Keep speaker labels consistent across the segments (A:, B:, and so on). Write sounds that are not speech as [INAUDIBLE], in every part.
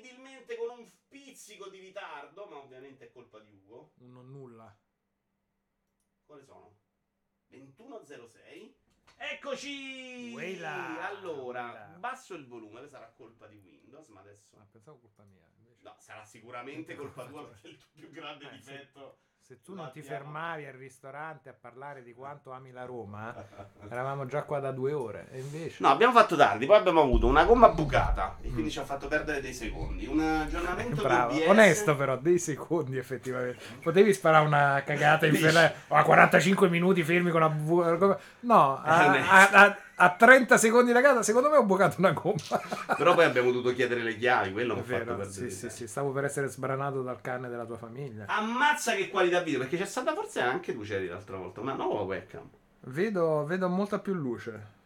A: incredibilmente con un pizzico di ritardo, ma ovviamente è colpa di Ugo.
B: Un non nulla.
A: Quali sono? 21.06. Eccoci!
B: Uela!
A: Allora,
B: Uela.
A: basso il volume, sarà colpa di Windows, ma adesso...
B: Ah, pensavo colpa mia. invece.
A: No, sarà sicuramente colpa tua perché è il tuo più grande
B: Eh,
A: difetto.
B: Se tu non ti fermavi al ristorante a parlare di quanto ami la Roma, eravamo già qua da due ore. E invece.
A: No, abbiamo fatto tardi, poi abbiamo avuto una gomma bucata e quindi ci ha fatto perdere dei secondi. Un aggiornamento
B: Mm. Bravo,
A: OBS.
B: onesto però, dei secondi effettivamente. Potevi sparare una cagata in fila a 45 minuti fermi con una bu- No, a, a- a- a 30 secondi la cagata, secondo me ho bucato una gomma. [LAUGHS]
A: Però poi abbiamo dovuto chiedere le chiavi, quello mi ha fatto perdere.
B: sì, sì, sì, stavo per essere sbranato dal cane della tua famiglia.
A: Ammazza che qualità video, perché c'è stata forse anche tu c'eri l'altra volta, una nuova webcam.
B: Vedo, vedo molta più luce.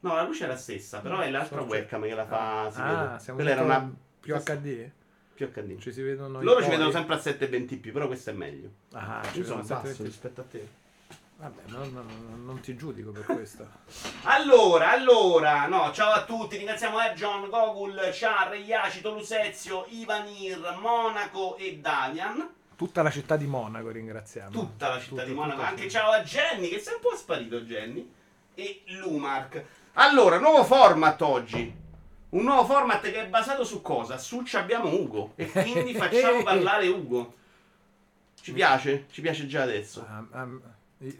A: No, la luce è la stessa, però è l'altra
B: Sono-
A: webcam che la fa. si
B: ah, siamo
A: Quella era una
B: più HD?
A: più HD.
B: Ci si vedono
A: Loro ci vedono sempre a 720p, però questo è meglio.
B: Ah, ci
A: Io sono basso
B: 720.
A: rispetto a te.
B: Vabbè, non, non- non ti giudico per questo. [LAUGHS]
A: Allora, allora, no, ciao a tutti, ringraziamo Erjon, Gogul, Char, Iaci, Tolusezio, Ivanir, Monaco e Damian.
B: Tutta la città di Monaco ringraziamo.
A: Tutta la città
B: Tutto,
A: di Monaco. Anche
B: tutto.
A: ciao a Jenny, che sei un po' sparito Jenny. E Lumark. Allora, nuovo format oggi. Un nuovo format che è basato su cosa? Su ci abbiamo Ugo. E quindi [LAUGHS] facciamo parlare Ugo. Ci piace? Ci piace già adesso.
B: Ah, io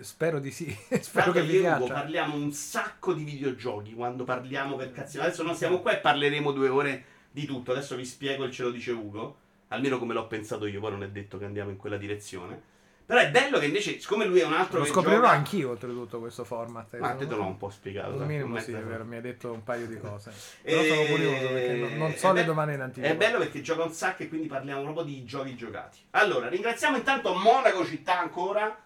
B: spero di sì. [LAUGHS] spero
A: Guarda
B: che vi piaccia.
A: parliamo un sacco di videogiochi quando parliamo per cazzino. Adesso non siamo qua e parleremo due ore di tutto. Adesso vi spiego il ce lo dice Ugo. Almeno come l'ho pensato io, poi non è detto che andiamo in quella direzione. Però è bello che invece, siccome lui è un altro
B: Lo scoprirò
A: gioca-
B: anch'io oltretutto questo format.
A: Ma te
B: Sono-
A: te l'ho un po' spiegato.
B: Un minimo sì,
A: vero.
B: mi hai detto un paio di cose.
A: E-
B: Però sono curioso perché non, non so le
A: be-
B: domande in anticipo.
A: È bello perché gioca un sacco e quindi parliamo proprio di giochi giocati. Allora, ringraziamo intanto Monaco città ancora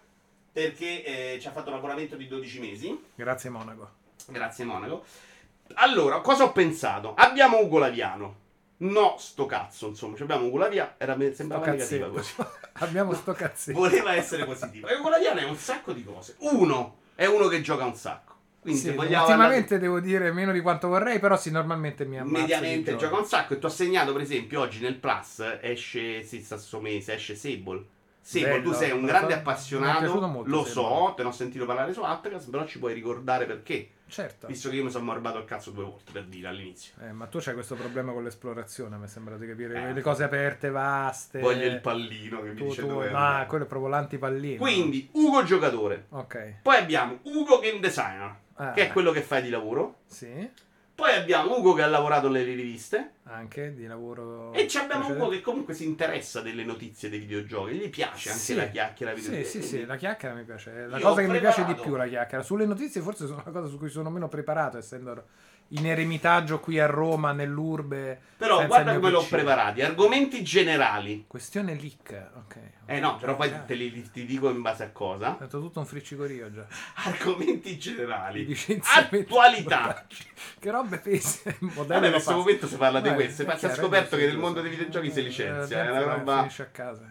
A: perché eh, ci ha fatto un abbonamento di 12 mesi.
B: Grazie Monaco.
A: Grazie Monaco. Allora, cosa ho pensato? Abbiamo Ugo Laviano. No, sto cazzo, insomma, ci abbiamo Ugo Laviano, era, sembrava negativa così. [LAUGHS]
B: Abbiamo sto cazzetto.
A: Voleva essere positivo. E Ugo Laviano è un sacco di cose. Uno, è uno che gioca un sacco. Quindi
B: Sì, ultimamente devo dire meno di quanto vorrei, però sì, normalmente mi ammazzo
A: mediamente
B: di
A: gioca un sacco e ti ho segnato per esempio oggi nel Plus esce sì stesso mese esce Sable
B: Bello,
A: tu sei un grande
B: so, mi
A: appassionato lo so te ne ho sentito parlare su Atlas però ci puoi ricordare perché
B: Certo.
A: visto che io mi sono morbato il cazzo due volte per dire all'inizio
B: Eh, ma tu c'hai questo problema con l'esplorazione, mi sembra di capire.
A: Eh.
B: Le cose aperte, vaste.
A: voglio il pallino che mi
B: Tu,
A: dice
B: tu,
A: dove
B: no,
A: andare.
B: quello è proprio l'antipallino.
A: quindi Ugo giocatore
B: Ok.
A: poi abbiamo Ugo game designer
B: Ah,
A: che è quello che fai di lavoro
B: Sì,
A: poi abbiamo Ugo che ha lavorato nelle riviste
B: anche di lavoro.
A: E ci abbiamo
B: precedente.
A: uno che comunque si interessa delle notizie dei videogiochi, gli piace anche
B: Sì.
A: la chiacchiera
B: Sì,
A: videogiochi.
B: sì, sì, la chiacchiera mi piace. È La cosa che mi piace di
A: preparato-
B: più la chiacchiera. Sulle notizie forse sono una cosa su cui sono meno preparato, essendo in eremitaggio qui a Roma, nell'urbe.
A: Però guarda come l'ho preparati, argomenti generali.
B: Questione leak, ok.
A: Eh no, però poi te li ti dico in base a cosa.
B: Ho fatto tutto un friccicorio già.
A: Argomenti generali. Attualità. [LAUGHS]
B: Che robe pese.
A: Vabbè, in questo momento si parla di questo. Ma si è scoperto
B: è
A: che nel mondo dei videogiochi si licenzia.
B: eh,
A: È una roba.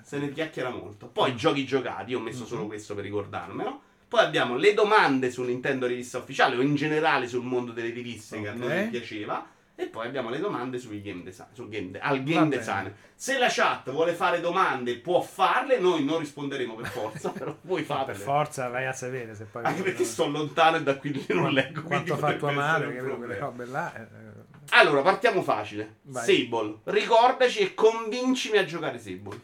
A: Se ne chiacchiera molto. Poi giochi giocati, io ho messo
B: Mhm.
A: solo questo per ricordarmelo. Poi abbiamo le domande su Nintendo Rivista Ufficiale o in generale sul mondo delle riviste che a noi piaceva. E poi abbiamo le domande sui game design, sul game de- al game design. Se la chat vuole fare domande, può farle. Noi non risponderemo per forza, [LAUGHS] però voi fatele.
B: Per forza vai a sapere se poi.
A: Anche perché sto lontano e da qui non leggo.
B: Quanto fa tua madre? Quelle robe là. eh,
A: Allora, partiamo facile.
B: Vai.
A: Sable. Ricordaci e convincimi a giocare Sable.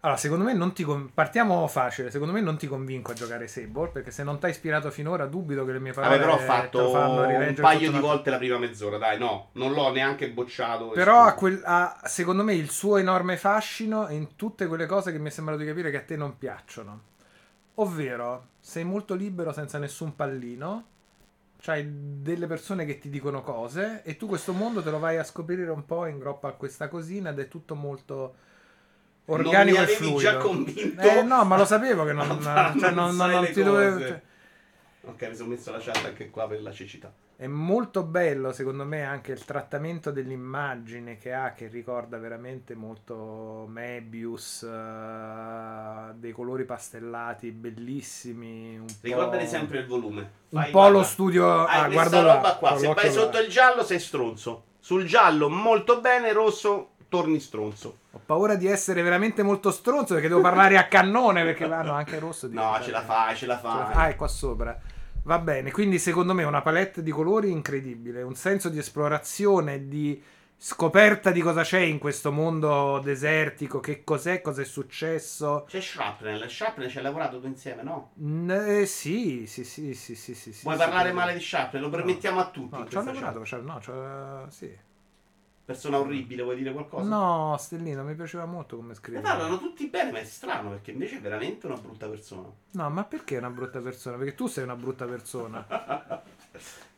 B: Allora, secondo me non ti con- partiamo facile. Secondo me non ti convinco a giocare Sable perché se non ti hai ispirato finora, dubito che le mie parole
A: Vabbè, però ho fatto un paio di volte la prima mezz'ora, dai, no, non l'ho neanche bocciato.
B: Però ha, quel- ha, secondo me il suo enorme fascino in tutte quelle cose che mi è sembrato di capire che a te non piacciono. Ovvero, sei molto libero senza nessun pallino, c'hai delle persone che ti dicono cose e tu questo mondo te lo vai a scoprire un po' in groppa a questa cosina ed è tutto molto organico
A: non mi
B: e
A: avevi
B: fluido.
A: già convinto
B: Eh, no, ma lo sapevo che non, [LAUGHS]
A: a far
B: cioè, non- non- non ti dovevo... cioè,
A: Ok, mi sono messo la chat anche qua per la cecità.
B: È molto bello, secondo me, anche il trattamento dell'immagine che ha, che ricorda veramente molto Mebius, eh, dei colori pastellati bellissimi. Un
A: Ricordati
B: po',
A: sempre il volume.
B: un
A: Fai,
B: po'
A: guarda.
B: lo studio.
A: Hai
B: ah, guardo là,
A: roba qua, se vai
B: là.
A: sotto il giallo sei stronzo. Sul giallo molto bene, rosso torni stronzo.
B: Ho paura di essere veramente molto stronzo perché devo parlare a cannone perché vanno anche rosso.
A: No, ce la fai, ce la fai.
B: fa- Ah, è qua sopra. Va bene, quindi secondo me una palette di colori incredibile, un senso di esplorazione, di scoperta di cosa c'è in questo mondo desertico, che cos'è, cosa è successo.
A: C'è Shrapnel, Shrapnel ci hai lavorato tu insieme, no?
B: Mm, eh, sì, sì, sì, sì, sì, sì,
A: Vuoi
B: sì,
A: parlare
B: sì.
A: male di Shrapnel? Lo permettiamo a tutti.
B: No, ci ho lavorato, cioè, no, c'ho- sì.
A: Persona orribile, vuoi dire qualcosa?
B: No, Stellino, mi piaceva molto come
A: Ne
B: scrive.
A: parlano tutti bene, ma è strano perché invece è veramente una brutta persona.
B: No, ma perché è una brutta persona? Perché tu sei una brutta persona. [LAUGHS]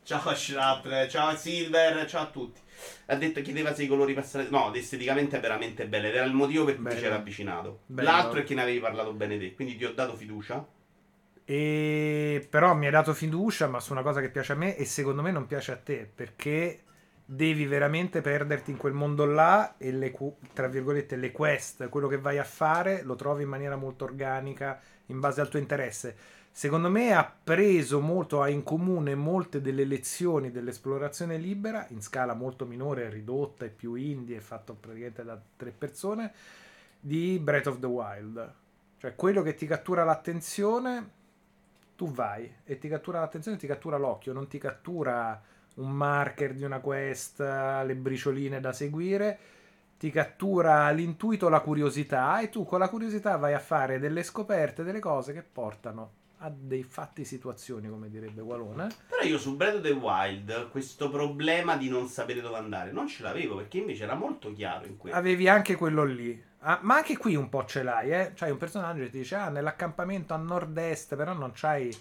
A: Ciao Shrapnel, ciao Silver, ciao a tutti. Ha detto chiedeva se i colori passati. No, esteticamente è veramente bello. Ed era il motivo per cui ci era avvicinato.
B: Bello.
A: L'altro è che ne avevi parlato bene te. Quindi ti ho dato fiducia.
B: E però mi hai dato fiducia, ma su una cosa che piace a me e secondo me non piace a te, perché devi veramente perderti in quel mondo là e le, tra virgolette, le quest, quello che vai a fare, lo trovi in maniera molto organica in base al tuo interesse. Secondo me ha preso molto, ha in comune molte delle lezioni dell'esplorazione libera, in scala molto minore, ridotta e più indie, fatto praticamente da tre persone, di Breath of the Wild. Cioè quello che ti cattura l'attenzione tu vai e ti cattura l'attenzione, ti cattura l'occhio, non ti cattura un marker di una quest, le bricioline da seguire, ti cattura l'intuito, la curiosità e tu con la curiosità vai a fare delle scoperte, delle cose che portano a dei fatti situazioni, come direbbe Walone.
A: Però io su Breath of the Wild questo problema di non sapere dove andare non ce l'avevo perché invece era molto chiaro in quello.
B: Avevi anche quello lì. Ah, ma anche qui un po' ce l'hai, eh? C'hai un personaggio che ti dice, ah, nell'accampamento a nord-est, però non c'hai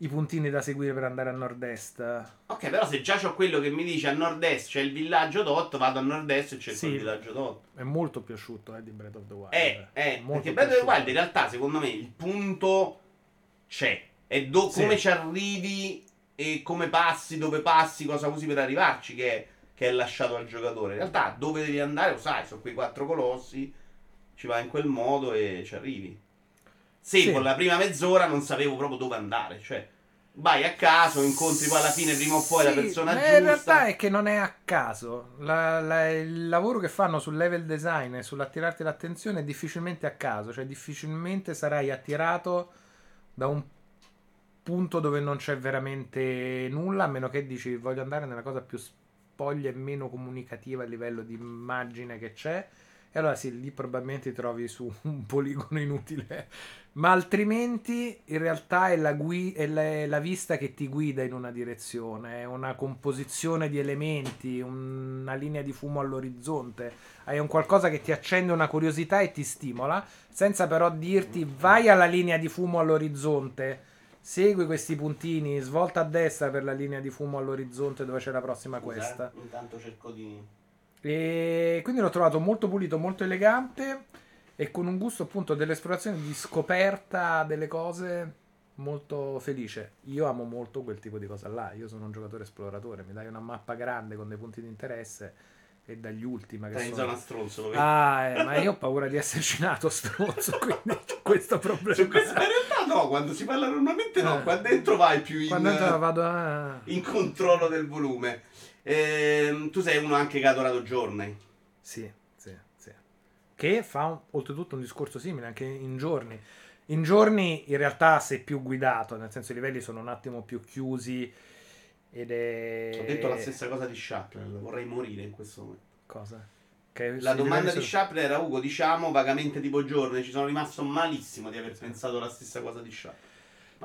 B: i puntini da seguire per andare a nord-est.
A: Ok, però se già c'ho quello che mi dice a nord-est c'è il villaggio Dot, vado a nord-est e cerco
B: Sì.
A: il villaggio Dot.
B: È molto più asciutto eh, di Breath of the Wild.
A: Eh, eh,
B: Molto
A: perché Breath of the. Wild in realtà secondo me il punto c'è. È do-
B: Sì.
A: come ci arrivi e come passi, dove passi, cosa usi per arrivarci che è, che è lasciato al giocatore. In realtà dove devi andare lo sai, sono quei quattro colossi, ci vai in quel modo e ci arrivi. Se
B: Sì.
A: con la prima mezz'ora non sapevo proprio dove andare, cioè vai a caso, incontri poi alla fine prima o poi la
B: Sì,
A: persona
B: ma
A: giusta.
B: In realtà è che non è a caso. La- la- il lavoro che fanno sul level design e sull'attirarti l'attenzione è difficilmente a caso. Cioè, difficilmente sarai attirato da un punto dove non c'è veramente nulla, a meno che dici voglio andare nella cosa più spoglia e meno comunicativa a livello di immagine che c'è. E allora sì, lì probabilmente trovi su [LAUGHS] un poligono inutile. Ma altrimenti in realtà è la, gui- è la- è la vista che ti guida in una direzione, è una composizione di elementi, un- una linea di fumo all'orizzonte. Hai un qualcosa che ti accende una curiosità e ti stimola, senza però dirti vai alla linea di fumo all'orizzonte, segui questi puntini, svolta a destra per la linea di fumo all'orizzonte dove c'è la prossima
A: Scusa,
B: questa.
A: eh, Intanto cerco di...
B: E quindi l'ho trovato molto pulito, molto elegante e con un gusto appunto dell'esplorazione, di scoperta delle cose molto felice. Io amo molto quel tipo di cosa là. Io sono un giocatore esploratore, mi dai una mappa grande con dei punti di interesse e dagli ultima che sono...
A: zona stronzo, lo vedi?
B: Ah, eh, ma io ho [LAUGHS] paura di esserci nato stronzo, quindi c'ho questo problema.
A: Su questo in realtà no, quando si parla normalmente no,
B: Eh.
A: qua dentro vai più in,
B: Quando entro vado a...
A: in controllo del volume. Ehm, tu sei uno anche che ha adorato Journey.
B: Sì, sì, sì. Che fa un- oltretutto un discorso simile anche in giorni. In giorni in realtà sei più guidato, nel senso i livelli sono un attimo più chiusi ed è...
A: Ho detto la stessa cosa di Schappner, vorrei morire in questo momento.
B: Cosa?
A: La domanda di Schappner era Ugo, diciamo vagamente tipo Journey, ci sono rimasto malissimo di aver pensato la stessa cosa di Schappner.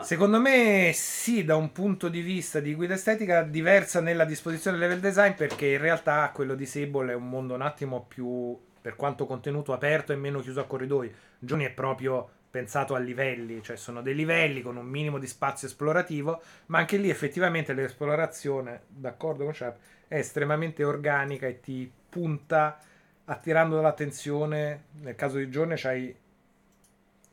B: Secondo me sì, da un punto di vista di guida estetica diversa nella disposizione del level design perché in realtà quello di Sable è un mondo un attimo più, per quanto contenuto aperto e meno chiuso a corridoi. Journey è proprio pensato a livelli, cioè sono dei livelli con un minimo di spazio esplorativo, ma anche lì effettivamente l'esplorazione, d'accordo con Sharp, è estremamente organica e ti punta attirando l'attenzione. Nel caso di Journey c'hai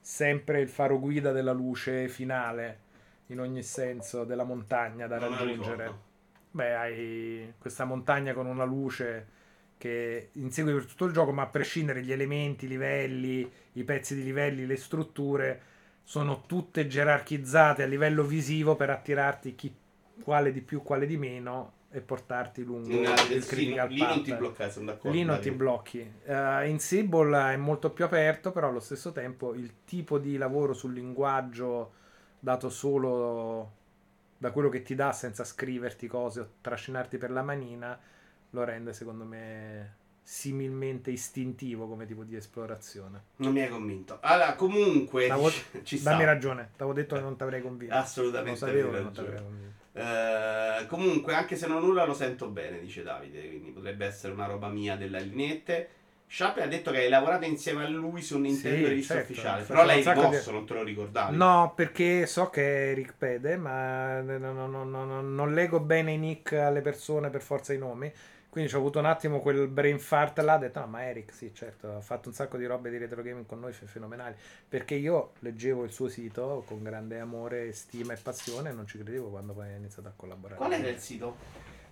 B: sempre il faro guida della luce finale in ogni senso della montagna da
A: Non
B: raggiungere. Beh, hai questa montagna con una luce che insegui per tutto il gioco, ma a prescindere gli elementi, i livelli, i pezzi di livelli, le strutture sono tutte gerarchizzate a livello visivo per attirarti chi quale di più, quale di meno e portarti lungo
A: No,
B: il critical
A: lì non ti bloccare, sono d'accordo.
B: Lì non ti blocchi. Eh, in Sable è molto più aperto, però allo stesso tempo il tipo di lavoro sul linguaggio dato solo da quello che ti dà senza scriverti cose o trascinarti per la manina lo rende secondo me similmente istintivo come tipo di esplorazione.
A: Non mi hai convinto. Allora, comunque,
B: T'avevo- [LAUGHS]
A: ci sta.
B: Dammi ragione, ti avevo detto che non ti avrei convinto.
A: Assolutamente
B: Lo sapevo che non ti
A: ragione.
B: avrei convinto.
A: Eh, comunque, anche se non nulla lo sento bene, dice Davide, quindi potrebbe essere una roba mia della linette. Sharp ha detto che hai lavorato insieme a lui su un Nintendo
B: Sì, certo.
A: ufficiale, però
B: un sacco di-
A: non te lo ricordavi.
B: No, perché so che è Eric Pede, ma non, non- non- non- non leggo bene i nick alle persone per forza i nomi. Quindi ho avuto un attimo quel brain fart là, ho detto, no, ma Eric, sì, certo, ha fatto un sacco di robe di retro gaming con noi, fe- fenomenali. Perché io leggevo il suo sito con grande amore, stima e passione e non ci credevo quando poi ha iniziato a collaborare.
A: Qual era il sito?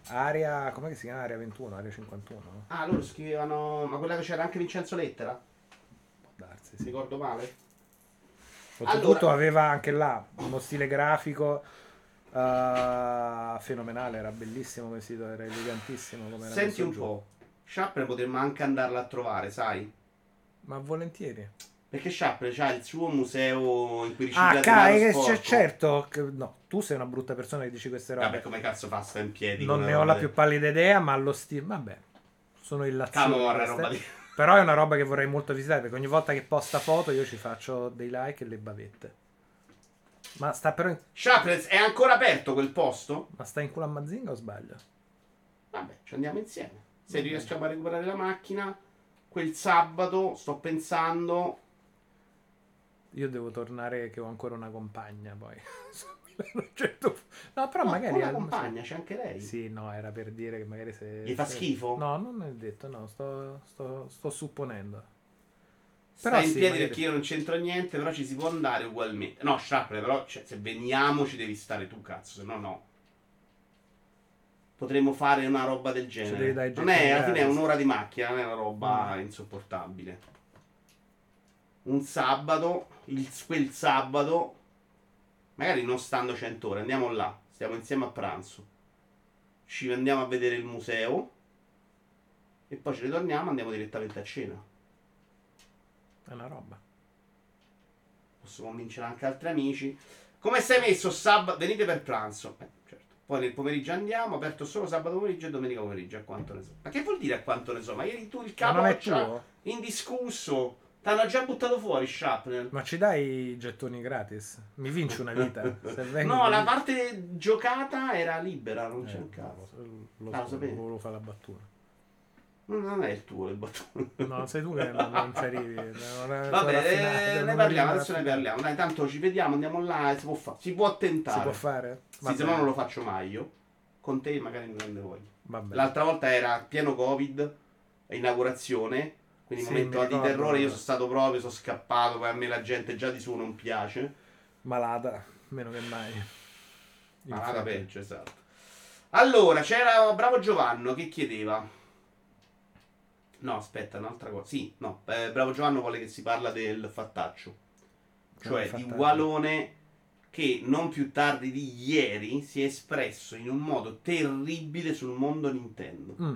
B: Area, come si chiama? Area 21, Area 51? no?
A: Ah, loro scrivevano. Ma quella che c'era anche Vincenzo Lettera?
B: Può darsi, sì.
A: ricordo male?
B: Oltretutto
A: Allora-
B: aveva anche là uno stile grafico eh, fenomenale, era bellissimo quel sito, era elegantissimo. Come era
A: Senti un
B: giù.
A: po'. Sharp potremmo anche andarla a trovare, sai?
B: Ma volentieri.
A: Perché Sharp c'ha il suo museo in cui ricicla
B: Ah, cai, che
A: sporco.
B: c'è, certo. no, tu sei una brutta persona che dici queste robe.
A: Vabbè, come cazzo fa sta in piedi?
B: non ne ho la più pallida idea, ma lo stile. Vabbè, sono.
A: Camorra,
B: queste.
A: roba di...
B: Però è una roba che vorrei molto visitare perché ogni volta che posta foto io ci faccio dei like e le bavette. Ma sta però in,
A: Sharp è ancora aperto quel posto?
B: ma sta in culo a Mazinga o sbaglio?
A: Vabbè, ci andiamo insieme. Se riusciamo a recuperare la macchina, quel sabato sto pensando.
B: Io devo tornare che ho ancora una compagna poi. [LAUGHS] No, però
A: no,
B: magari...
A: una compagna, c'è anche lei.
B: Sì, no, era per dire che magari se...
A: Gli fa schifo?
B: No, non è detto, no, sto, sto, sto supponendo. Però
A: in
B: sì,
A: piedi
B: magari-
A: perché io non c'entro niente, però ci si può andare ugualmente. No, Sharp, però cioè, se veniamo ci devi stare tu, cazzo, se no no. Potremmo fare una roba del genere. Non è, alla fine è un'ora di macchina, non è una roba
B: Mm.
A: insopportabile. Un sabato, il- quel sabato, magari non stando 100 ore, andiamo là, stiamo insieme a pranzo. Ci andiamo a vedere il museo e poi ci ritorniamo, andiamo direttamente a cena.
B: È una roba.
A: Posso convincere anche altri amici. Come stai messo sabato? Venite per pranzo. Eh, certo. Poi nel pomeriggio andiamo, aperto solo sabato pomeriggio e domenica pomeriggio, a quanto ne so. Ma che vuol dire a quanto ne so? Ma ieri tu il
B: tuo?
A: indiscusso. T'hanno già buttato fuori Shrapnel.
B: Ma ci dai i gettoni gratis? Mi vinci una vita? [LAUGHS]
A: No, la parte giocata era libera, non
B: Eh,
A: c'è un cazzo.
B: Lo,
A: Ah, lo sapevi?
B: volevo fare la battuta.
A: Non non è il tuo il bottone.
B: No, sei tu che non, non ci arrivi. Non è-
A: Vabbè, eh, ne
B: non
A: parliamo, adesso ne parliamo. Dai, tanto ci vediamo, andiamo là si può fare. Si può tentare.
B: Si può fare?
A: Sì, se no non lo faccio mai io. Con te magari mi prende voglia.
B: Va bene.
A: L'altra volta era pieno Covid, inaugurazione, quindi
B: Sì,
A: momento di terrore, io sono stato proprio, sono scappato, poi a me la gente già di suo non piace.
B: Malata, meno che mai.
A: Malata
B: Infatti.
A: peggio, esatto. Allora, c'era Bravo Giovanno che chiedeva... No, aspetta, un'altra cosa. Sì, no, eh, Bravo Giovanno vuole che si parla del fattaccio.
B: Come
A: Cioè di? Walone che non più tardi di ieri si è espresso in un modo terribile sul mondo Nintendo.
B: Mm.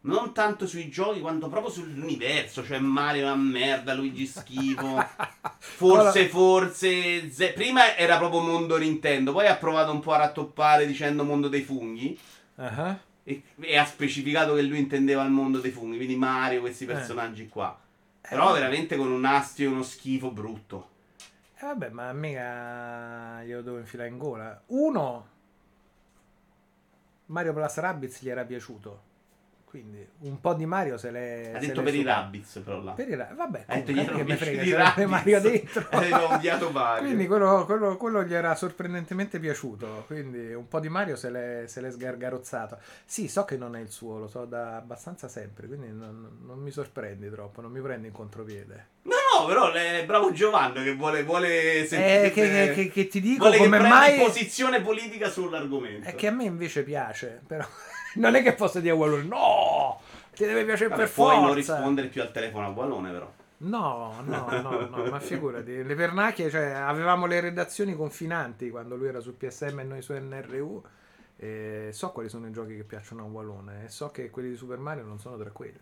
A: Non tanto sui giochi quanto proprio sull'universo, cioè Mario è una merda, Luigi schifo. [LAUGHS] Forse, forse. ze- Prima era proprio mondo Nintendo, poi ha provato un po' a rattoppare dicendo mondo dei funghi.
B: Ah,
A: E, e ha specificato che lui intendeva il mondo dei funghi, quindi Mario,
B: Eh.
A: questi personaggi qua. Però veramente con un astio e uno schifo brutto.
B: E vabbè, ma mica glielo devo infilare in gola. Uno, Mario Plus Rabbids gli era piaciuto. Quindi un po' di Mario se l'è.
A: Ha detto per i. Rabbids, però là.
B: Per i Ra- Vabbè,
A: Ha detto gli
B: che
A: erano
B: me frega,
A: piaciuti i
B: c'era anche
A: Rabbids.
B: Mario dentro. [LAUGHS]
A: Aveva odiato Mario.
B: Quindi quello, quello- quello gli era sorprendentemente piaciuto. Quindi un po' di Mario se l'è, se l'è sgargarozzato. Sì, so che non è il suo, lo so da abbastanza sempre. Quindi non, non mi sorprendi troppo, non mi prendi in contropiede.
A: No, no, però è bravo Giovanni che vuole, vuole
B: Eh,
A: sentire-
B: che, che- che- che ti dico
A: vuole che
B: come mai.
A: posizione politica sull'argomento.
B: È che a me invece piace, però non è che posso dire a Wallone no, ti deve piacere
A: Vabbè,
B: per
A: puoi
B: forza.
A: non rispondere più al telefono a Wallone, però.
B: No, no, no, no, ma figurati, le pernacchie, cioè avevamo le redazioni confinanti quando lui era su PSM e noi su NRU E so quali sono i giochi che piacciono a Wallone e so che quelli di Super Mario non sono tra quelli.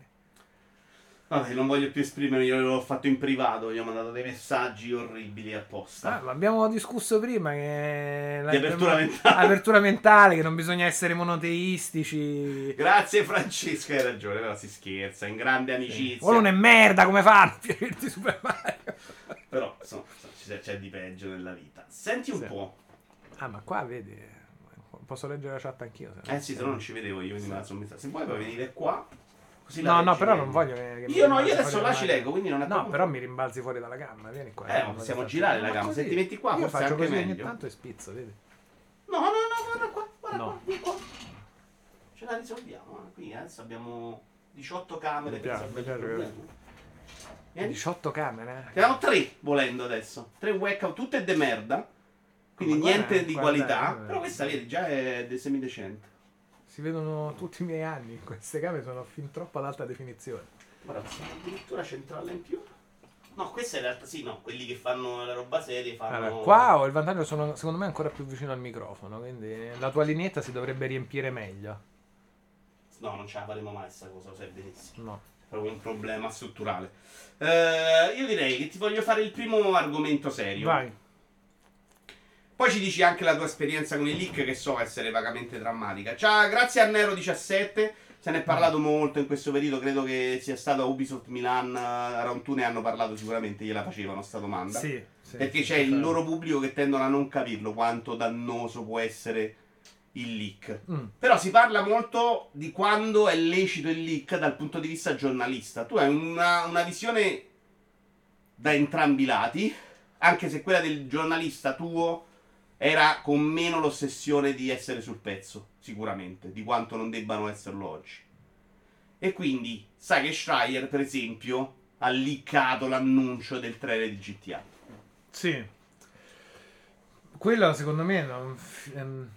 A: Vabbè, non voglio più esprimermi, io l'ho fatto in privato, gli ho mandato dei messaggi orribili apposta.
B: Ah, ma abbiamo discusso prima che
A: Di apertura mentale.
B: apertura mentale, che non bisogna essere monoteistici.
A: Grazie Francesco, hai ragione, però si scherza, in grande amicizia.
B: Wallone è merda, come fanno a piacerti Super Mario?
A: Però, insomma, c'è, c'è di peggio nella vita. Senti un
B: Sì.
A: po'.
B: Ah, ma qua vedi, posso leggere la chat anch'io.
A: Eh sì, se no non ci vedevo io, quindi me la sono messa. Se vuoi puoi venire qua. Così la
B: No, no, però
A: meglio.
B: non voglio che, che
A: Io no, io adesso là
B: dalla
A: ci leggo, quindi non è
B: No, però mi rimbalzi fuori dalla gamma, vieni qua.
A: Eh, possiamo girare la gamma,
B: Ma
A: se ti metti qua
B: Io
A: forse
B: faccio
A: anche
B: così ogni
A: meglio.
B: tanto e spizzo, vedi?
A: No, no, no, guarda qua, guarda
B: No.
A: qua, qua. Ce la risolviamo. eh. Qui adesso abbiamo 18 camere
B: Mi
A: per
B: piace,
A: risolvere il
B: mi piace
A: problema. Vieni.
B: 18 camere?
A: Ne abbiamo tre volendo adesso. Tre webcam, tutte de merda. Quindi
B: guarda,
A: niente di qualità.
B: eh.
A: Però questa, vedi, già è de- semidecente.
B: Si vedono tutti i miei anni. Queste camere sono fin troppo ad alta definizione.
A: Guarda, addirittura centrale in più. No, questa in realtà sì, no. Quelli che fanno la roba seria fanno.
B: Allora, qua ho il vantaggio, sono secondo me ancora più vicino al microfono, quindi la tua lineetta si dovrebbe riempire meglio.
A: No, non ce la faremo mai sta cosa, lo sai benissimo.
B: No.
A: È proprio un problema strutturale. Eh, io direi che ti voglio fare il primo argomento serio.
B: Vai.
A: Poi ci dici anche la tua esperienza con i leak, che so essere vagamente drammatica. Ciao, grazie a Nero17. Se ne è parlato molto in questo periodo. Credo che sia stato Ubisoft Milan. A Round 2 ne hanno parlato sicuramente. Gliela facevano sta domanda.
B: Sì, sì,
A: Perché c'è il
B: sì.
A: loro pubblico che tendono a non capirlo quanto dannoso può essere il leak.
B: Mm.
A: Però si parla molto di quando è lecito il leak dal punto di vista giornalista. Tu hai una, una visione da entrambi i lati, anche se quella del giornalista tuo era con meno l'ossessione di essere sul pezzo, sicuramente, di quanto non debbano esserlo oggi. E quindi sai che Schreier, per esempio, ha leakato l'annuncio del trailer di GTA.
B: Sì. Quello secondo me non- ehm,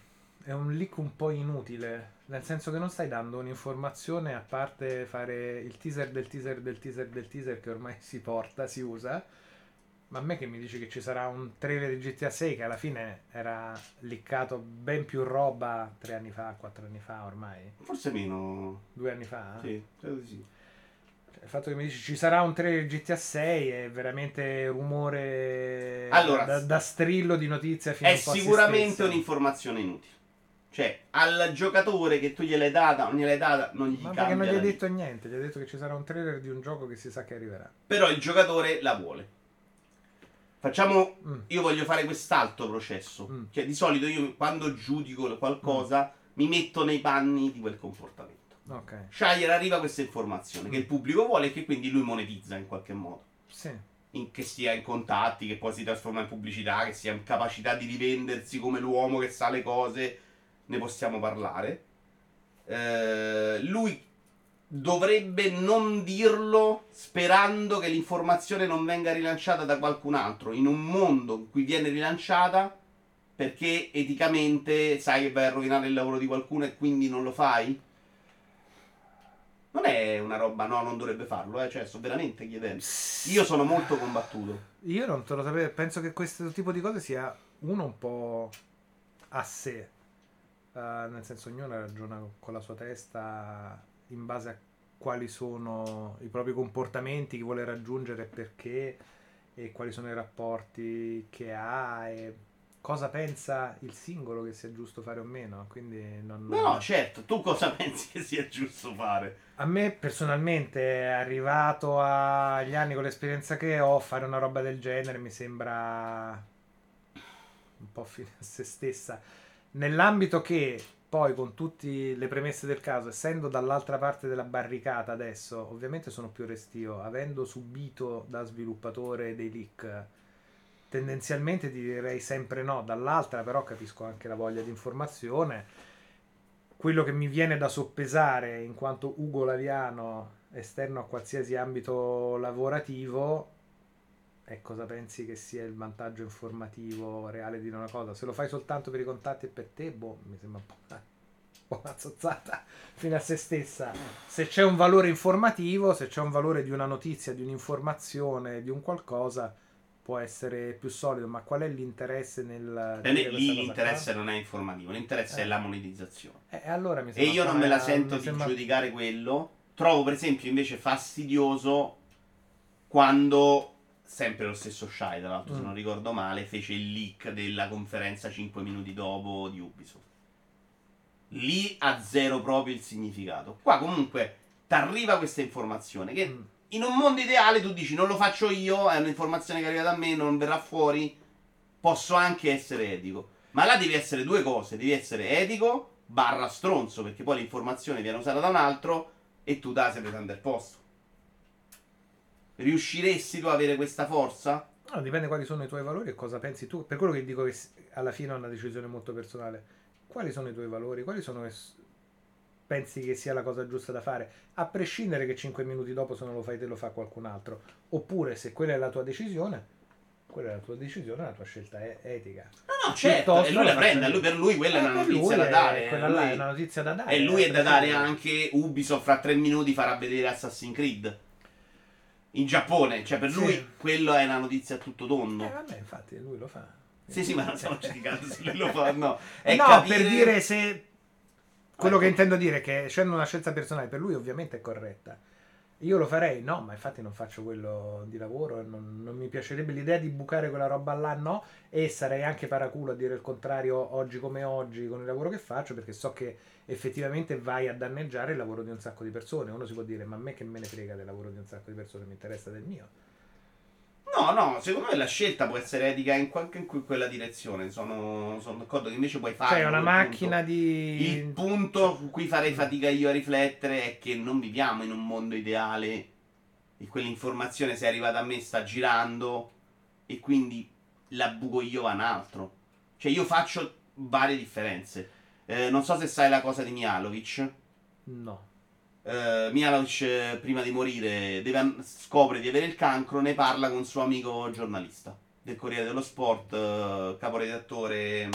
B: è un leak un po' inutile, nel senso che non stai dando un'informazione a parte fare il teaser del teaser del teaser del teaser che ormai si porta, si usa. Ma a me che mi dici che ci sarà un trailer di GTA 6 che alla fine era leakato ben più roba tre anni fa, quattro anni fa ormai,
A: Forse meno.
B: due anni fa.
A: Sì, credo di sì.
B: Cioè, Il fatto che mi dici ci sarà un trailer di GTA 6 è veramente rumore
A: Allora,
B: da, da strillo di notizia fino
A: È
B: a se
A: sicuramente un'informazione inutile. Cioè, al giocatore che tu gliel'hai data o gliel'hai data, non gli
B: Ma
A: cambia
B: perché non gli hai detto niente, gli hai detto che ci sarà un trailer di un gioco che si sa che arriverà.
A: Però il giocatore la vuole. Facciamo.
B: Mm.
A: Io voglio fare quest'altro processo.
B: Mm.
A: Cioè, di solito io quando giudico qualcosa mi metto nei panni di quel comportamento.
B: Ok,
A: Shire arriva questa informazione che
B: Mm.
A: il pubblico vuole e che quindi lui monetizza in qualche modo.
B: sì.
A: In- che sia in contatti, che poi si trasforma in pubblicità, che sia in capacità di rivendersi come l'uomo che sa le cose, ne possiamo parlare. Eh, lui dovrebbe non dirlo sperando che l'informazione non venga rilanciata da qualcun altro, in un mondo in cui viene rilanciata perché eticamente sai che vai a rovinare il lavoro di qualcuno e quindi non lo fai? Non è una roba, no, non dovrebbe farlo, eh, cioè sto veramente chiedendo. Io sono molto combattuto.
B: Io non te lo sapevo, penso che questo tipo di cose sia uno un po' a sé. Eh, nel senso ognuno ragiona con la sua testa in base a quali sono i propri comportamenti che vuole raggiungere e perché e quali sono i rapporti che ha e cosa pensa il singolo che sia giusto fare o meno. Quindi non...
A: No, certo, tu cosa [LAUGHS] pensi che sia giusto fare?
B: A me personalmente, arrivato agli anni con l'esperienza che ho, fare una roba del genere mi sembra un po' fine a se stessa. Nell'ambito che poi con tutte le premesse del caso, essendo dall'altra parte della barricata adesso, ovviamente sono più restio, avendo subito da sviluppatore dei leak, tendenzialmente ti direi sempre no, dall'altra però capisco anche la voglia di informazione. Quello che mi viene da soppesare in quanto Ugo Laviano esterno a qualsiasi ambito lavorativo è cosa pensi che sia il vantaggio informativo reale di una cosa se lo fai soltanto per i contatti e per te boh mi sembra un po' una, un po' una zozzata fino a se stessa se c'è un valore informativo se c'è un valore di una notizia di un'informazione di un qualcosa può essere più solido, ma qual è l'interesse nel...
A: Per me
B: dire
A: lì l'interesse
B: qua?
A: non è informativo, l'interesse
B: Eh.
A: è la monetizzazione.
B: Eh, allora mi
A: E io non me la sento di
B: sembra-
A: giudicare quello. Trovo, per esempio, invece fastidioso quando, sempre lo stesso Shai, tra l'altro, se
B: Mm.
A: non ricordo male, fece il leak della conferenza 5 minuti dopo di Ubisoft. Lì ha zero proprio il significato. Qua comunque ti arriva questa informazione che
B: Mm.
A: in un mondo ideale tu dici non lo faccio io, è un'informazione che arriva da me, non verrà fuori, posso anche essere etico. Ma là devi essere due cose, devi essere etico barra stronzo, perché poi l'informazione viene usata da un altro e tu da sempre prendere il posto. Riusciresti tu ad avere questa forza?
B: No, dipende quali sono i tuoi valori e cosa pensi tu. Per quello che dico che alla fine è una decisione molto personale. Quali sono i tuoi valori? Quali sono che pensi che sia la cosa giusta da fare? A prescindere che 5 minuti dopo se non lo fai te lo fa qualcun altro. Oppure se quella è la tua decisione, quella è la tua decisione, la tua scelta è etica.
A: No, no, certo, e lui la prende, lui- per lui quella è
B: Eh,
A: una
B: per
A: notizia da dare.
B: Quella
A: eh,
B: là
A: lui-
B: è una notizia da dare.
A: E lui è da dare anche Ubisoft fra tre minuti farà vedere Assassin's Creed. In Giappone, cioè per
B: Sì.
A: lui quello è una notizia a tutto tondo.
B: Eh, vabbè, infatti lui lo fa.
A: Sì, sì, ma non stiamo giudicando se lui lo fa o no. È [LAUGHS]
B: no,
A: capire-
B: per dire se. Quello che intendo dire è che essendo una scelta personale, per lui ovviamente è corretta. Io lo farei, no, ma infatti non faccio quello di lavoro non, non mi piacerebbe l'idea di bucare quella roba là, no. E sarei anche paraculo a dire il contrario oggi come oggi con il lavoro che faccio, perché so che effettivamente vai a danneggiare il lavoro di un sacco di persone. Uno si può dire, ma a me che me ne frega del lavoro di un sacco di persone, mi interessa del mio.
A: No, no, secondo me la scelta può essere etica in, qualche, in quella direzione. Sono, sono d'accordo che invece puoi fare.
B: Cioè, una macchina
A: punto.
B: di.
A: Il punto su cui farei fatica io a riflettere è che non viviamo in un mondo ideale e quell'informazione se è arrivata a me sta girando e quindi la buco io va un altro. Cioè io faccio varie differenze. Eh, non so se sai la cosa di Mialovic.
B: No.
A: Eh, Mialovic eh, prima di morire deve scopre di avere il cancro, ne parla con suo amico giornalista del Corriere dello Sport, eh, caporedattore.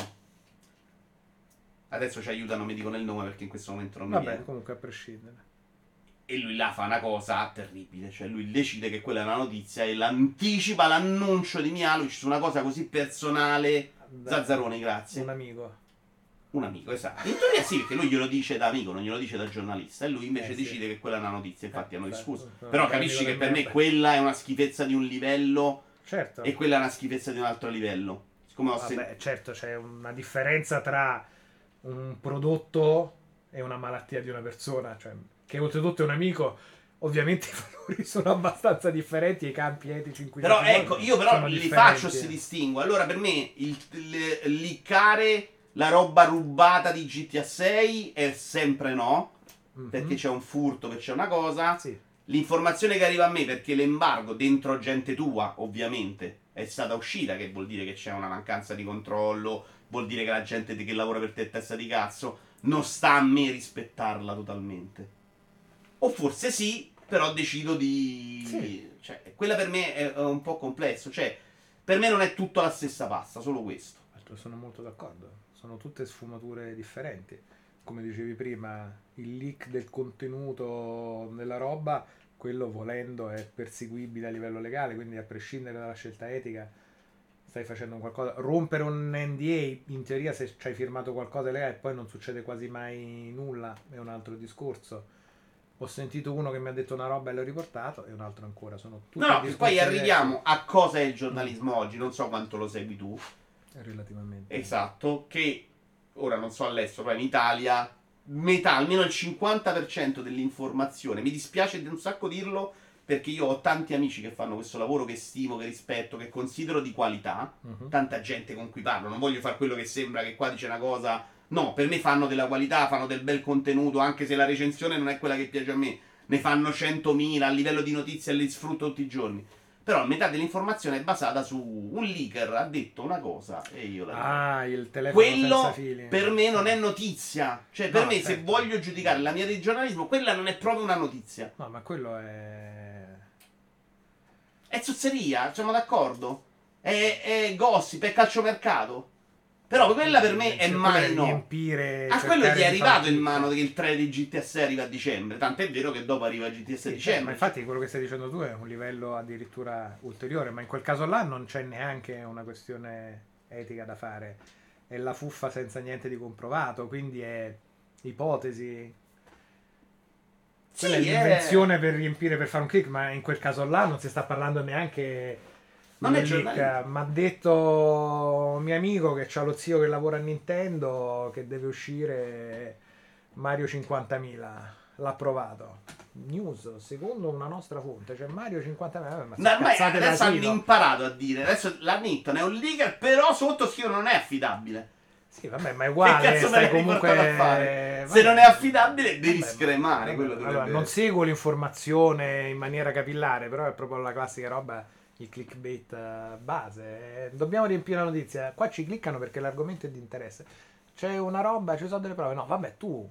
A: Adesso ci aiuta, non mi dicono il nome perché in questo momento non mi
B: Vabbè,
A: viene.
B: comunque a prescindere.
A: E lui là fa una cosa terribile, cioè lui decide che quella è una notizia e l'anticipa l'annuncio di Mialovic su una cosa così personale. Zazzaroni, grazie.
B: Un amico.
A: Un amico, esatto. In teoria sì, perché lui glielo dice da amico, non glielo dice da giornalista. E lui invece
B: Eh, sì.
A: decide che quella è una notizia. Infatti
B: Eh,
A: hanno
B: esatto.
A: discusso.
B: No,
A: Però capisci che per me quella è una schifezza di un livello
B: Certo.
A: e quella è una schifezza di un altro livello. Siccome.
B: Vabbè, certo, c'è una differenza tra un prodotto e una malattia di una persona, cioè, che oltretutto è un amico. Ovviamente i valori sono abbastanza differenti e i campi etici in cui
A: Però ecco, io però li
B: differenti.
A: faccio si distingue. Allora per me il, il- liccare la roba rubata di GTA 6 è sempre no.
B: Mhm.
A: Perché c'è un furto, perché c'è una cosa.
B: Sì.
A: L'informazione che arriva a me perché l'embargo dentro gente tua, ovviamente, è stata uscita, che vuol dire che c'è una mancanza di controllo, vuol dire che la gente che lavora per te è testa di cazzo, non sta a me rispettarla totalmente. O forse sì, però decido di...
B: Sì.
A: Cioè, quella per me è un po' complesso, cioè, per me non è tutta la stessa pasta, solo questo.
B: Sono molto d'accordo. Sono tutte sfumature differenti. Come dicevi prima, il leak del contenuto della roba, quello volendo è perseguibile a livello legale, quindi a prescindere dalla scelta etica stai facendo qualcosa. Rompere un NDA, in teoria se ci hai firmato qualcosa legale e poi non succede quasi mai nulla, è un altro discorso. Ho sentito uno che mi ha detto una roba e l'ho riportato e un altro ancora. Sono tutti
A: No, no, poi arriviamo a cosa è il giornalismo oggi, non so quanto lo segui tu.
B: Relativamente.
A: Esatto, che ora non so all'estero, però in Italia metà, almeno il 50% dell'informazione, mi dispiace un sacco dirlo perché io ho tanti amici che fanno questo lavoro che stimo, che rispetto, che considero di qualità,
B: Mhm.
A: tanta gente con cui parlo, non voglio fare quello che sembra che qua dice una cosa, no, per me fanno della qualità, fanno del bel contenuto, anche se la recensione non è quella che piace a me, ne fanno 100.000 a livello di notizie e li sfrutto tutti i giorni. Però metà dell'informazione è basata su un leaker ha detto una cosa e io la dico.
B: Ah, il telefono
A: Quello per me non è notizia. Cioè, per
B: No,
A: me, se
B: certo.
A: voglio giudicare la mia di giornalismo, quella non è proprio una notizia.
B: No, ma quello è.
A: È zozzeria, siamo d'accordo. È, è gossip, è calciomercato. Però quella per me è
B: Cioè,
A: mai
B: quello è
A: no.
B: riempire,
A: A quello gli è arrivato in mano che il trailer di GTA 6 arriva a dicembre. Tanto è vero che dopo arriva GTA 6
B: Sì, certo,
A: dicembre.
B: ma infatti quello che stai dicendo tu è un livello addirittura ulteriore, ma in quel caso là non c'è neanche una questione etica da fare. È la fuffa senza niente di comprovato, quindi è ipotesi.
A: Sì,
B: Quella è
A: è-
B: l'invenzione per riempire, per fare un click, ma in quel caso là non si sta parlando neanche
A: Non è giornalismo.
B: Mi ha detto mio amico che ha lo zio che lavora a Nintendo che deve uscire Mario 50.000. L'ha provato. News, secondo una nostra fonte, c'è Mario 50.000. Ma
A: No, ormai adesso hanno imparato a dire. Adesso l'Annitton è un leaker, però sotto scrivono non è affidabile.
B: Sì, vabbè, ma è
A: Che
B: uguale.
A: cazzo
B: stai
A: l'hai
B: comunque.
A: a fare? Se non è affidabile, devi
B: Vabbè,
A: scremare.
B: vabbè,
A: quello
B: allora, non seguo l'informazione in maniera capillare, però è proprio la classica roba, il clickbait eh, base. Eh, Dobbiamo riempire la notizia. Qua ci cliccano perché l'argomento è di interesse. C'è una roba, ci sono delle prove. No, vabbè, tu.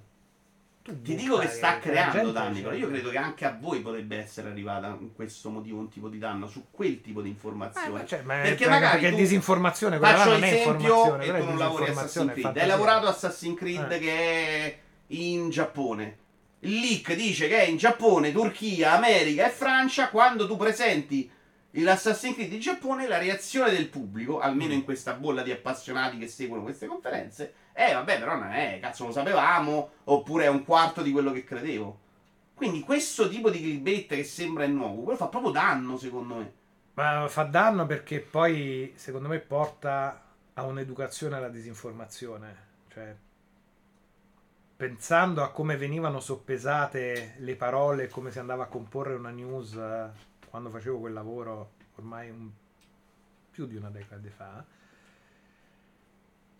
B: tu
A: Ti dico che sta creando danni, però io credo che anche a voi potrebbe essere arrivata in questo motivo un tipo di danno su quel tipo di
B: Eh,
A: informazione.
B: ma cioè, ma è-
A: Perché
B: perché,
A: magari
B: è
A: tu-
B: disinformazione,
A: Faccio
B: non è
A: esempio
B: informazione,
A: e
B: è
A: tu non lavori Assassin's
B: è
A: Creed. Hai lavorato Assassin's Creed
B: Eh.
A: che è in Giappone. Il leak dice che è in Giappone, Turchia, America e Francia. Quando tu presenti l'Assassin's Creed in Giappone, la reazione del pubblico, almeno in questa bolla di appassionati che seguono queste conferenze, è vabbè, però non è, cazzo lo sapevamo, oppure è un quarto di quello che credevo. Quindi questo tipo di clickbait che sembra nuovo, quello fa proprio danno secondo me.
B: Ma fa danno perché poi, secondo me, porta a un'educazione alla disinformazione. Cioè, pensando a come venivano soppesate le parole come si andava a comporre una news eh, quando facevo quel lavoro ormai un- più di una decade fa,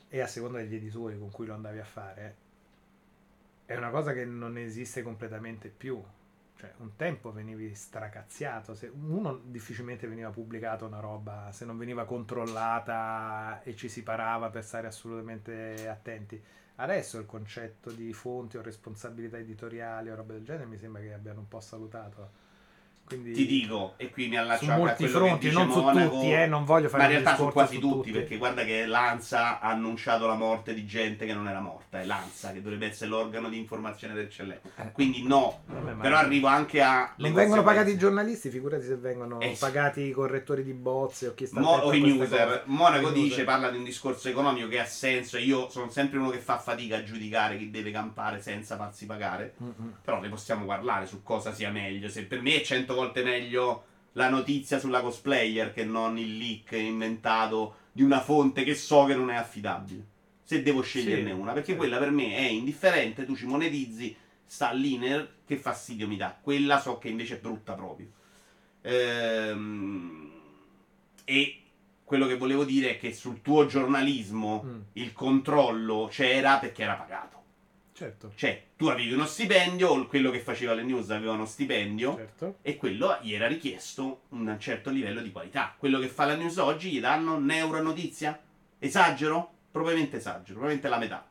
B: e a seconda degli editori con cui lo andavi a fare, è una cosa che non esiste completamente più. Cioè, un tempo venivi stracazziato. Se uno difficilmente veniva pubblicata una roba se non veniva controllata e ci si parava per stare assolutamente attenti. Adesso il concetto di fonti o responsabilità editoriali o roba del genere mi sembra che abbiano un po' salutato. Quindi,
A: ti dico, e qui mi allaccio a quello
B: fronti, non
A: Monaco, su
B: tutti, eh, non voglio fare
A: Ma in realtà su quasi su tutti, tutti, perché guarda che l'ANSA ha annunciato la morte di gente che non era morta, è l'ANSA che dovrebbe essere l'organo di informazione del CLE.
B: Eh,
A: quindi no,
B: Vabbè,
A: però arrivo anche a
B: Non vengono pagati i giornalisti, figurati se vengono
A: eh,
B: pagati i correttori di bozze o chi sta
A: Mo- o i newser. Monaco
B: in
A: dice, parla di un discorso economico che ha senso io sono sempre uno che fa fatica a giudicare chi deve campare senza farsi pagare.
B: Mm-hmm.
A: Però ne possiamo parlare su cosa sia meglio, se per me è 100 colte meglio la notizia sulla cosplayer che non il leak inventato di una fonte che so che non è affidabile. Se devo sceglierne
B: sì.
A: una, perché quella per me è indifferente, tu ci monetizzi, sta lì nel che fastidio mi dà. Quella so che invece è brutta proprio. Ehm, e quello che volevo dire è che sul tuo giornalismo
B: mm.
A: il controllo c'era perché era pagato.
B: Certo,
A: Cioè, tu avevi uno stipendio, o quello che faceva le news aveva uno stipendio,
B: certo.
A: e quello gli era richiesto un certo livello di qualità. Quello che fa la news oggi gli danno un euro a notizia? Esagero? Probabilmente esagero, probabilmente la metà.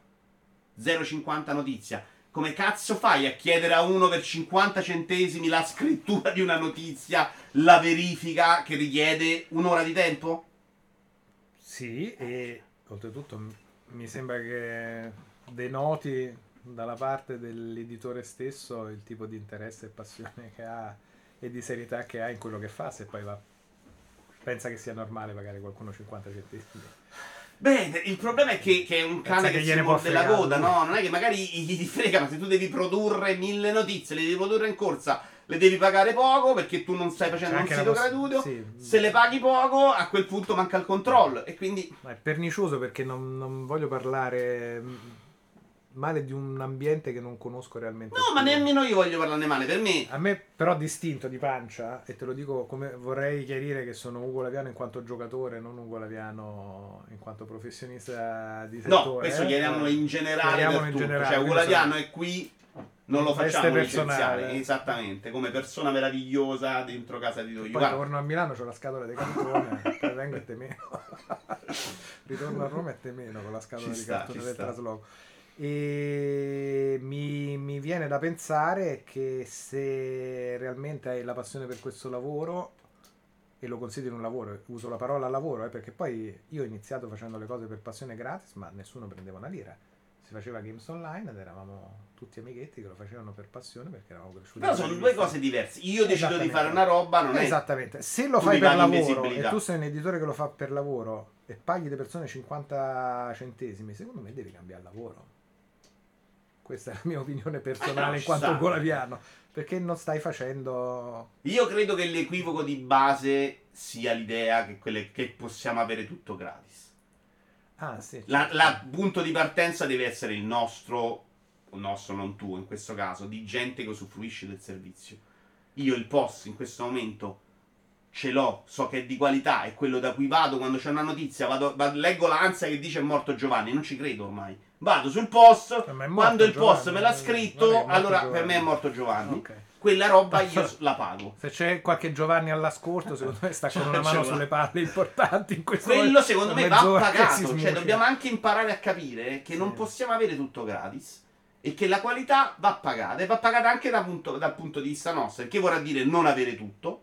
A: 0,50 notizia. Come cazzo fai a chiedere a uno per 50 centesimi la scrittura di una notizia, la verifica che richiede un'ora di tempo?
B: Sì, e oltretutto mi sembra che denoti dalla parte dell'editore stesso il tipo di interesse e passione che ha e di serietà che ha in quello che fa, se poi va pensa che sia normale pagare qualcuno 50 centesimi.
A: Beh, il problema è che, che è un cane
B: Pensa
A: che,
B: che
A: si
B: gliene può
A: morde la
B: fregare
A: coda, no? Non è che magari gli ti frega, ma se tu devi produrre mille notizie, le devi produrre in corsa, le devi pagare poco perché tu non stai facendo un
B: C'è anche
A: sito
B: poss-
A: gratuito.
B: sì.
A: Se le paghi poco, a quel punto manca il controllo. E quindi
B: Ma è pernicioso perché non, non voglio parlare male di un ambiente che non conosco realmente.
A: No, ma
B: più.
A: nemmeno io voglio parlarne male. Per me,
B: A me però distinto di pancia, e te lo dico come vorrei chiarire che sono Ugo Laviano in quanto giocatore, non Ugo Laviano in quanto professionista di settore.
A: no, questo
B: eh.
A: chiediamolo in generale.
B: Chiariamolo in
A: tutto.
B: generale,
A: Cioè,
B: quindi
A: Ugoladiano
B: sono-
A: è qui, non lo facciamo licenziare. Esattamente, come persona meravigliosa dentro casa di Doglio.
B: Poi torno a Milano, c'ho la scatola di cartone, [LAUGHS] vengo e te meno. [LAUGHS] Ritorno a Roma e te meno con la scatola
A: Ci
B: di
A: sta,
B: cartone del trasloco. E mi, mi viene da pensare che se realmente hai la passione per questo lavoro, e lo consideri un lavoro, uso la parola lavoro, eh, perché poi io ho iniziato facendo le cose per passione gratis, ma nessuno prendeva una lira. Si faceva games online ed eravamo tutti amichetti che lo facevano per passione perché eravamo cresciuti.
A: Però sono due cose diverse. Io decido di fare una roba, non è
B: Esattamente. Se lo fai per lavoro e tu sei un editore che lo fa per lavoro e paghi le persone 50 centesimi, secondo me devi cambiare lavoro. Questa è la mia opinione personale
A: Eh,
B: in quanto golaviano. Perché non stai facendo.
A: Io credo che l'equivoco di base sia l'idea che, quelle- che possiamo avere tutto gratis.
B: Ah, sì.
A: La, la punto di partenza deve essere il nostro, il nostro non tuo in questo caso, di gente che usufruisce del servizio. Io il post in questo momento ce l'ho, so che è di qualità, è quello da cui vado quando c'è una notizia, vado, vado- leggo l'ansia che dice è morto Giovanni, non ci credo ormai. Vado sul post,
B: morto
A: quando il post
B: Giovanni,
A: me l'ha
B: vabbè,
A: scritto, allora
B: Giovanni.
A: per me è morto Giovanni.
B: Ok.
A: Quella roba io la pago.
B: Se c'è qualche Giovanni all'ascolto, secondo me sta con una [LAUGHS] mano sulle palle importanti in questo
A: Quello
B: momento.
A: secondo me va pagato, cioè dobbiamo anche imparare a capire che
B: Sì.
A: non possiamo avere tutto gratis e che la qualità va pagata e va pagata anche da punto- dal punto di vista nostro, il che vorrà dire non avere tutto,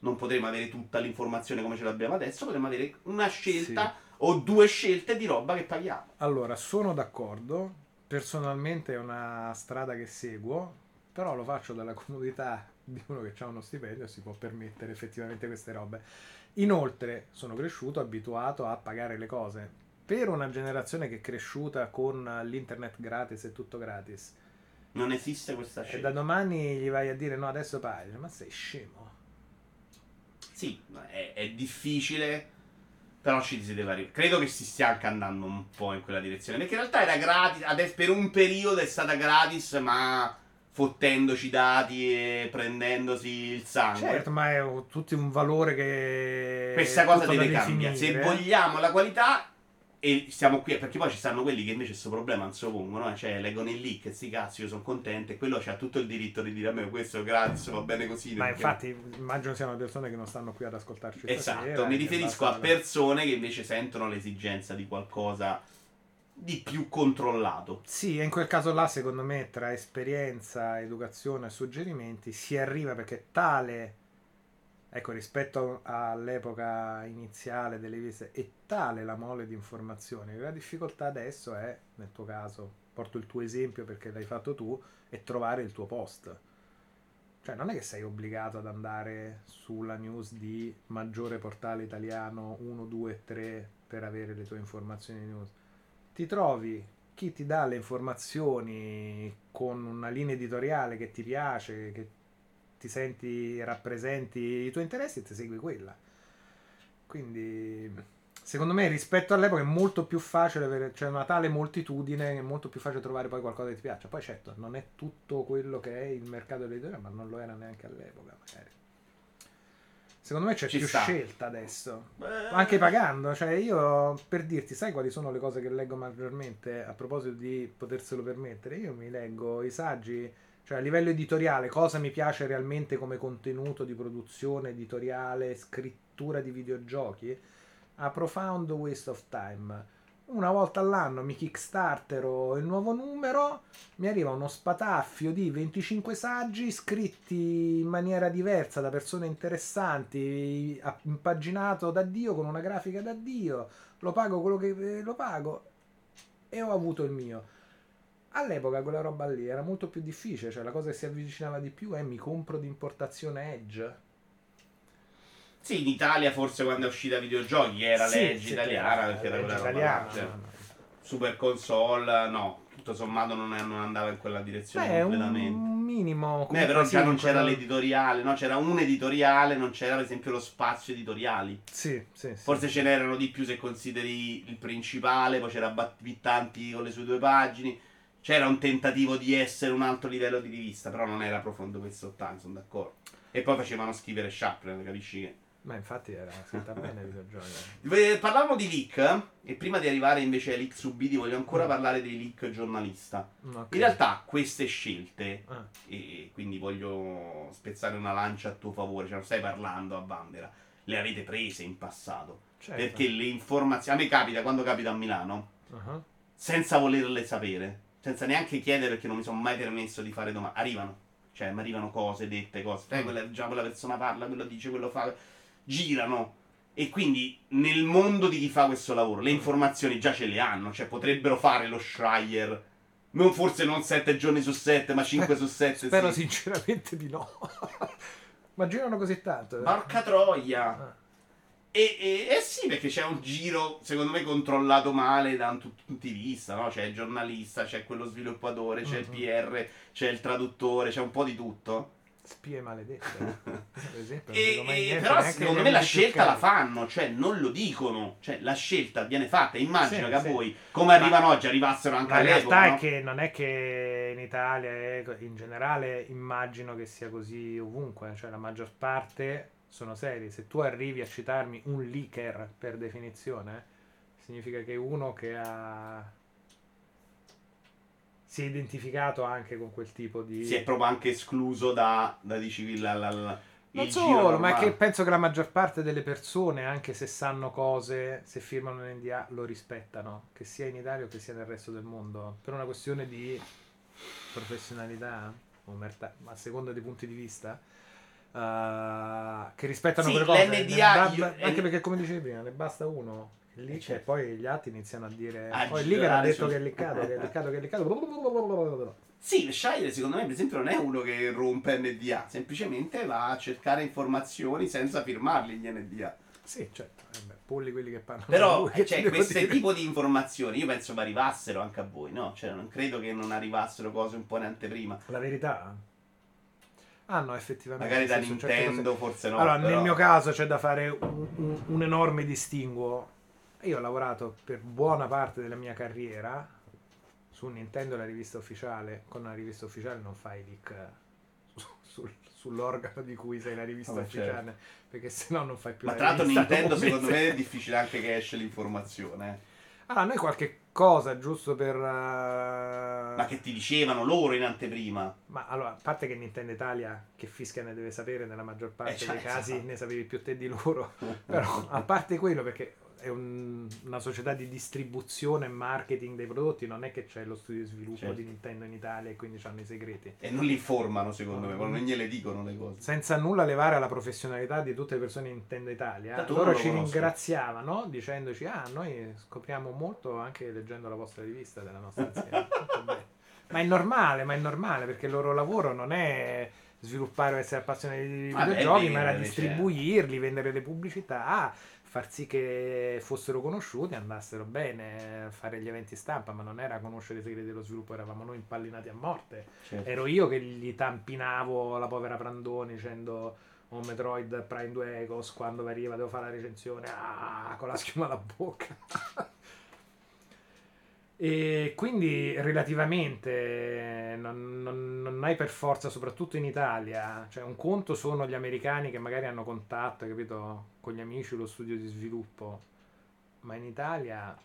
A: non potremo avere tutta l'informazione come ce l'abbiamo adesso, potremo avere una scelta o due scelte di roba che paghiamo.
B: Allora, sono d'accordo. Personalmente è una strada che seguo, però lo faccio dalla comodità di uno che ha uno stipendio e si può permettere effettivamente queste robe. Inoltre, sono cresciuto abituato a pagare le cose. Per una generazione che è cresciuta con l'internet gratis e tutto gratis,
A: Non esiste questa
B: e da
A: scelta.
B: domani gli vai a dire no, adesso paghi, ma sei scemo.
A: Sì, è, è difficile, però ci si deve arrivare. Credo che si stia anche andando un po' in quella direzione. Perché in realtà era gratis, adesso per un periodo è stata gratis, ma fottendoci i dati e prendendosi il sangue.
B: Certo, ma è tutto un valore che...
A: Questa cosa deve cambiare. Se
B: definire.
A: vogliamo la qualità, e stiamo qui, perché poi ci stanno quelli che invece questo problema non se lo pongono, eh, cioè leggono il leak, sti cazzi, io sono contento, e quello c'ha tutto il diritto di dire a me questo è gratis, va bene così.
B: Ma infatti immagino siano persone che non stanno qui ad ascoltarci stasera,
A: Esatto, mi
B: che
A: riferisco a persone che invece sentono l'esigenza di qualcosa di più controllato.
B: Sì, e in quel caso là secondo me tra esperienza, educazione e suggerimenti si arriva perché tale, ecco rispetto all'epoca iniziale delle visite, è tale la mole di informazioni che la difficoltà adesso è, nel tuo caso, porto il tuo esempio perché l'hai fatto tu, è trovare il tuo post. Cioè non è che sei obbligato ad andare sulla news di maggiore portale italiano 1, 2, 3 per avere le tue informazioni news. Ti trovi chi ti dà le informazioni con una linea editoriale che ti piace, che ti senti rappresenti i tuoi interessi e ti segui quella. Quindi secondo me rispetto all'epoca è molto più facile avere, c'è una tale moltitudine che è molto più facile trovare poi qualcosa che ti piaccia. Poi certo, non è tutto quello che è il mercato dell'editoria, ma non lo era neanche all'epoca magari. Secondo me c'è
A: Ci
B: più
A: sta.
B: scelta adesso.
A: Beh,
B: Anche pagando, cioè io per dirti, sai quali sono le cose che leggo maggiormente a proposito di poterselo permettere? Io mi leggo i saggi, cioè a livello editoriale, cosa mi piace realmente come contenuto di produzione editoriale, scrittura di videogiochi? A Profound Waste of Time. Una volta all'anno mi kickstartero il nuovo numero, mi arriva uno spataffio di 25 saggi scritti in maniera diversa da persone interessanti, impaginato da Dio con una grafica da Dio, lo pago quello che lo pago e ho avuto il mio. All'epoca quella roba lì era molto più difficile, cioè la cosa che si avvicinava di più è mi compro di importazione Edge.
A: Sì, in Italia forse quando è uscita videogiochi era
B: Sì,
A: legge
B: sì,
A: italiana, perché era quella roba
B: italiana,
A: là, cioè.
B: no, no.
A: Super console, no, tutto sommato non, è- non andava in quella direzione
B: Beh,
A: completamente.
B: un minimo.
A: Beh, però
B: sì,
A: già non c'era l'editoriale, no? C'era un editoriale, non c'era per esempio lo spazio editoriali.
B: Sì, sì, sì.
A: Forse ce n'erano di più se consideri il principale, poi c'era Battitanti con le sue due pagine. C'era un tentativo di essere un altro livello di rivista, però non era profondo questo time, sono d'accordo. E poi facevano scrivere Chaplin, capisci che...
B: Ma infatti era scritta bene il videogioco.
A: Eh, Parlavamo di leak, eh? e prima di arrivare invece ai leak subiti voglio ancora
B: Mm.
A: parlare dei leak giornalista.
B: Ok.
A: In realtà queste scelte,
B: Ah,
A: e quindi voglio spezzare una lancia a tuo favore, cioè non stai parlando a Bandera, le avete prese in passato.
B: certo.
A: Perché le informazioni, a me capita quando capita a Milano,
B: Ah,
A: senza volerle sapere, senza neanche chiedere perché non mi sono mai permesso di fare domande, arrivano. Cioè, mi arrivano cose dette, cose. Eh, quella, già quella persona parla, quello dice, quello fa. girano. E quindi nel mondo di chi fa questo lavoro le informazioni già ce le hanno, cioè potrebbero fare lo Schreier. Non forse non 7 giorni su 7, ma 5 su 7.
B: Spero
A: sì.
B: sinceramente di no. [LAUGHS] Ma girano così tanto. eh?
A: Porca troia.
B: Ah.
A: E, e- eh sì, perché c'è un giro, secondo me, controllato male da un tu- punti di vista, no? C'è il giornalista, c'è quello sviluppatore, c'è il. PR, c'è il traduttore, c'è un po' di tutto.
B: Spie maledette. [LAUGHS] Per esempio,
A: E- e-
B: niente,
A: però secondo me la scelta la fanno, cioè non lo dicono, cioè la scelta viene fatta. Immagino
B: Sì,
A: che a
B: sì.
A: voi, come arrivano oggi, arrivassero anche
B: La
A: all'epoca.
B: realtà
A: no?
B: è che non è che in Italia e in generale immagino che sia così ovunque, cioè la maggior parte sono seri. Se tu arrivi a citarmi un leaker per definizione, significa che uno che ha si è identificato anche con quel tipo di
A: Si è proprio anche escluso da, da dici, la, la- la-
B: Non solo, ma è che penso che la maggior parte delle persone, anche se sanno cose, se firmano un NDA, lo rispettano, che sia in Italia o che sia nel resto del mondo, per una questione di professionalità, omertà, ma a seconda dei punti di vista, eh, che rispettano
A: Sì,
B: quelle cose.
A: l'NDA io-
B: anche perché, come dicevi prima, ne basta uno. Lì
A: Eh, certo.
B: e poi gli altri iniziano a dire
A: A
B: poi lì che ha detto che è leccato che è leccato che è leccato
A: Sì, Shire secondo me per esempio non è uno che rompe NDA, semplicemente va a cercare informazioni senza firmarli gli NDA.
B: sì certo eh beh, polli quelli che parlano
A: Però
B: lui, che
A: cioè, questo tipo di informazioni io penso che arrivassero anche a voi, no? Cioè non credo che non arrivassero cose un po' in anteprima.
B: La verità? Ah no, effettivamente.
A: Magari da
B: senso,
A: Nintendo forse no.
B: allora,
A: però-
B: nel mio caso c'è da fare un, un- un enorme distinguo. Io ho lavorato per buona parte della mia carriera su Nintendo, la rivista ufficiale. Con una rivista ufficiale non fai leak eh, su- sul- sull'organo di cui sei la rivista
A: certo.
B: ufficiale, perché se no non fai più
A: Ma
B: la
A: tra l'altro Nintendo secondo me è difficile anche che esce l'informazione.
B: Allora, noi qualche cosa giusto per... eh,
A: Ma che ti dicevano loro in anteprima.
B: Ma allora, a parte che Nintendo Italia, che fischia ne deve sapere, nella maggior parte
A: Eh,
B: dei casi
A: esatto.
B: ne sapevi più te di loro. [LAUGHS] Però, a parte quello, perché è un- una società di distribuzione e marketing dei prodotti, non è che c'è lo studio di sviluppo
A: Certo.
B: di Nintendo in Italia e quindi hanno i segreti.
A: E non li informano secondo me, non gliele dicono le cose.
B: Senza nulla levare alla professionalità di tutte le persone di Nintendo Italia,
A: Tanto
B: loro
A: lo
B: ci
A: conosco.
B: ringraziavano dicendoci: Ah, noi scopriamo molto anche leggendo la vostra rivista della nostra azienda. [LAUGHS] Ma è normale, ma è normale perché il loro lavoro non è sviluppare o essere appassionati di
A: Vabbè,
B: videogiochi, ma era
A: vendere,
B: distribuirli, vendere le pubblicità, far sì che fossero conosciuti, andassero bene, fare gli eventi stampa, ma non era conoscere i segreti dello sviluppo, eravamo noi impallinati a morte.
A: Certo.
B: Ero io che gli tampinavo la povera Prandoni dicendo un Metroid Prime 2 Ecos quando arriva devo fare la recensione ah, con la schiuma alla bocca. [LAUGHS] e quindi relativamente non, non- non hai per forza, soprattutto in Italia, cioè un conto sono gli americani che magari hanno contatto, capito, con gli amici lo studio di sviluppo, ma in Italia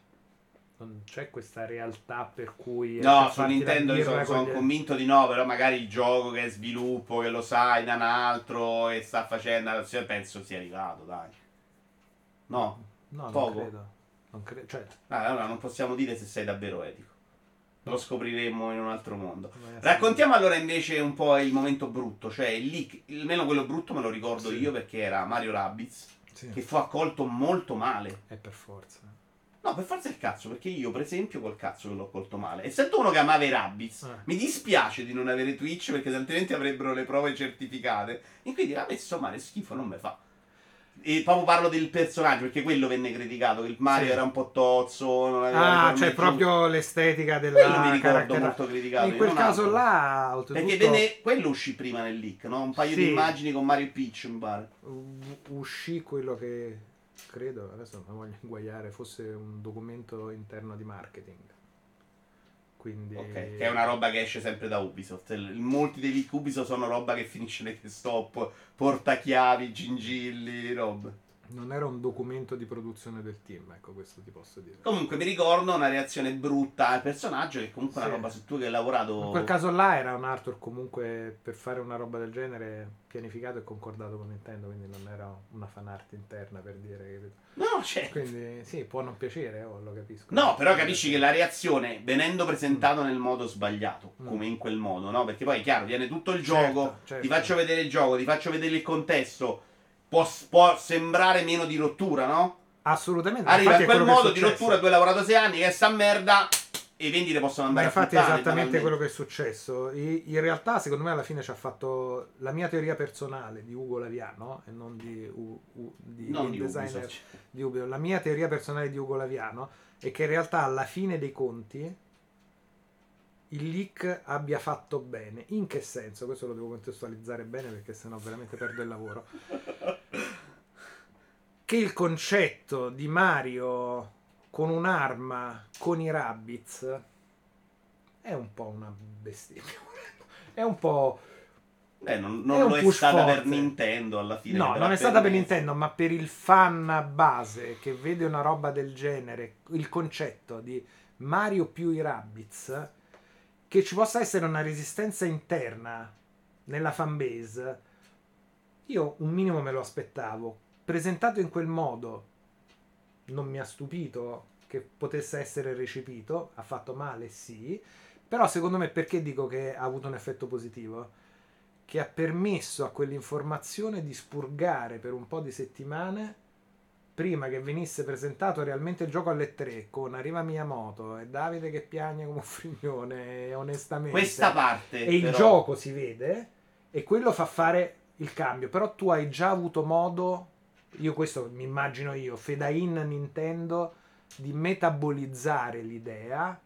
B: non c'è questa realtà per cui...
A: No, su Nintendo sono, sono
B: gli-
A: convinto di no, però magari il gioco che è sviluppo, che lo sai da un altro e sta facendo, penso sia arrivato, dai. No,
B: No, non
A: Poco.
B: credo. Non credo. Cioè,
A: Ah, allora non possiamo dire se sei davvero etico. Lo scopriremo in un altro mondo. Raccontiamo allora invece un po' il momento brutto, cioè il leak, almeno quello brutto me lo ricordo
B: Sì.
A: io perché era Mario Rabbids,
B: Sì,
A: che fu accolto molto male.
B: è per forza.
A: No, per forza il cazzo, perché io per esempio col cazzo che l'ho colto male. Essendo uno che amava i Rabbids,
B: Eh.
A: mi dispiace di non avere Twitch perché altrimenti avrebbero le prove certificate. E quindi a me sto male schifo non me fa. E proprio parlo del personaggio, perché quello venne criticato, che il Mario
B: Sì.
A: era un po' tozzo, non aveva
B: Ah, cioè proprio l'estetica
A: Quello
B: della
A: mi ricordo
B: carattera-
A: molto criticato.
B: In quel caso
A: altro.
B: là, oltretutto,
A: Perché venne, quello uscì prima nel leak, no? Un paio
B: Sì.
A: di immagini con Mario e Peach, mi pare.
B: u- uscì quello che credo, adesso non voglio inguagliare, fosse un documento interno di marketing. Quindi...
A: Ok, che è una roba che esce sempre da Ubisoft. Molti dei leak Ubisoft sono roba che finisce nei stop, portachiavi, gingilli, roba.
B: Non era un documento di produzione del team, ecco questo ti posso dire.
A: Comunque mi ricordo una reazione brutta al personaggio che comunque è una roba su tu che hai lavorato.
B: In quel caso là era un Arthur comunque per fare una roba del genere pianificato e concordato con Nintendo, quindi non era una fan art interna per dire capito?
A: No, cioè.
B: Quindi sì, può non piacere, oh, lo capisco.
A: No, però capisci che la reazione, venendo presentato nel modo sbagliato,
B: Mm.
A: come in quel modo, no? Perché poi è chiaro, viene tutto il
B: Certo,
A: gioco,
B: certo.
A: ti faccio vedere il gioco, ti faccio vedere il contesto, può, può sembrare meno di rottura, no?
B: Assolutamente.
A: Arriva
B: infatti
A: in
B: è
A: quel
B: è
A: modo di rottura, tu hai lavorato sei anni, che è sta merda, e i vendite possono
B: Ma
A: andare
B: infatti
A: a
B: è
A: puttane,
B: esattamente quello che è successo. In realtà, secondo me, alla fine ci ha fatto la mia teoria personale di Ugo Laviano e non di, U- U- di
A: Non di
B: designer
A: Ubisoft.
B: di Ubisoft. La mia teoria personale di Ugo Laviano è che in realtà alla fine dei conti il leak abbia fatto bene. In che senso? Questo lo devo contestualizzare bene perché sennò veramente perdo il lavoro. Che il concetto di Mario con un'arma con i rabbits è un po' una bestemmia. [LAUGHS] È un po'.
A: Eh, non,
B: È
A: non
B: un
A: lo è stata per
B: forte.
A: Nintendo alla fine.
B: No, non è stata per. Nintendo, ma per il fan base che vede una roba del genere, il concetto di Mario più i Rabbids, che ci possa essere una resistenza interna nella fanbase, io un minimo me lo aspettavo. Presentato in quel modo, non mi ha stupito che potesse essere recepito, ha fatto male, sì, però secondo me perché dico che ha avuto un effetto positivo? che ha permesso a quell'informazione di spurgare per un po' di settimane prima che venisse presentato realmente il gioco alle 3 con Arriva Miyamoto e Davide che piagne come un frignone onestamente
A: Questa parte.
B: e il
A: però,
B: gioco si vede e quello fa fare il cambio però tu hai già avuto modo io questo mi immagino io fedain Nintendo di metabolizzare l'idea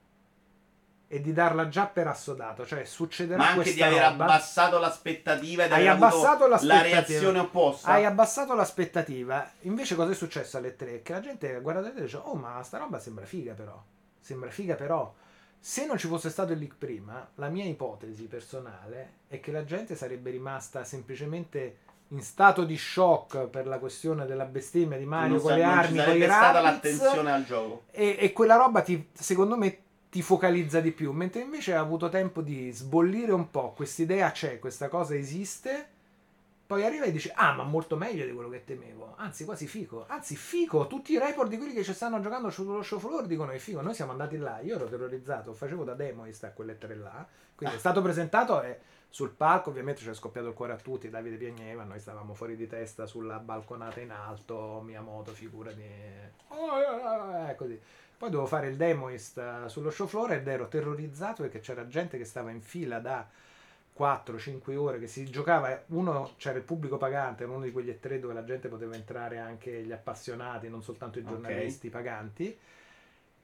B: e di darla già per assodato cioè succederà
A: Ma anche di aver
B: roba
A: abbassato l'aspettativa ed
B: Hai
A: aver avuto
B: abbassato
A: la reazione opposta.
B: hai abbassato l'aspettativa. Invece, cosa è successo alle 3? Che la gente guarda e dice: Oh, ma sta roba sembra figa, però. Sembra figa, però. Se non ci fosse stato il leak prima, la mia ipotesi personale è che la gente sarebbe rimasta semplicemente in stato di shock per la questione della bestemmia di Mario
A: non,
B: con
A: sa-
B: le armi, con i
A: stata l'attenzione al gioco.
B: e, e quella roba ti, secondo me ti focalizza di più, mentre invece ha avuto tempo di sbollire un po', quest'idea c'è, questa cosa esiste, poi arriva e dice, ah ma molto meglio di quello che temevo, anzi quasi fico, anzi fico, tutti i report di quelli che ci stanno giocando sullo show floor dicono che figo, noi siamo andati là, io ero terrorizzato, facevo da demoist a quelle tre là, quindi è stato presentato e sul palco ovviamente ci è scoppiato il cuore a tutti, Davide piagneva, noi stavamo fuori di testa sulla balconata in alto, Miyamoto figura di... Eh, così. Poi dovevo fare il demoist eh, sullo show floor ed ero terrorizzato perché c'era gente che stava in fila da 4-5 ore che si giocava, uno c'era il pubblico pagante, era uno di quegli E3 dove la gente poteva entrare anche gli appassionati, non soltanto i giornalisti paganti.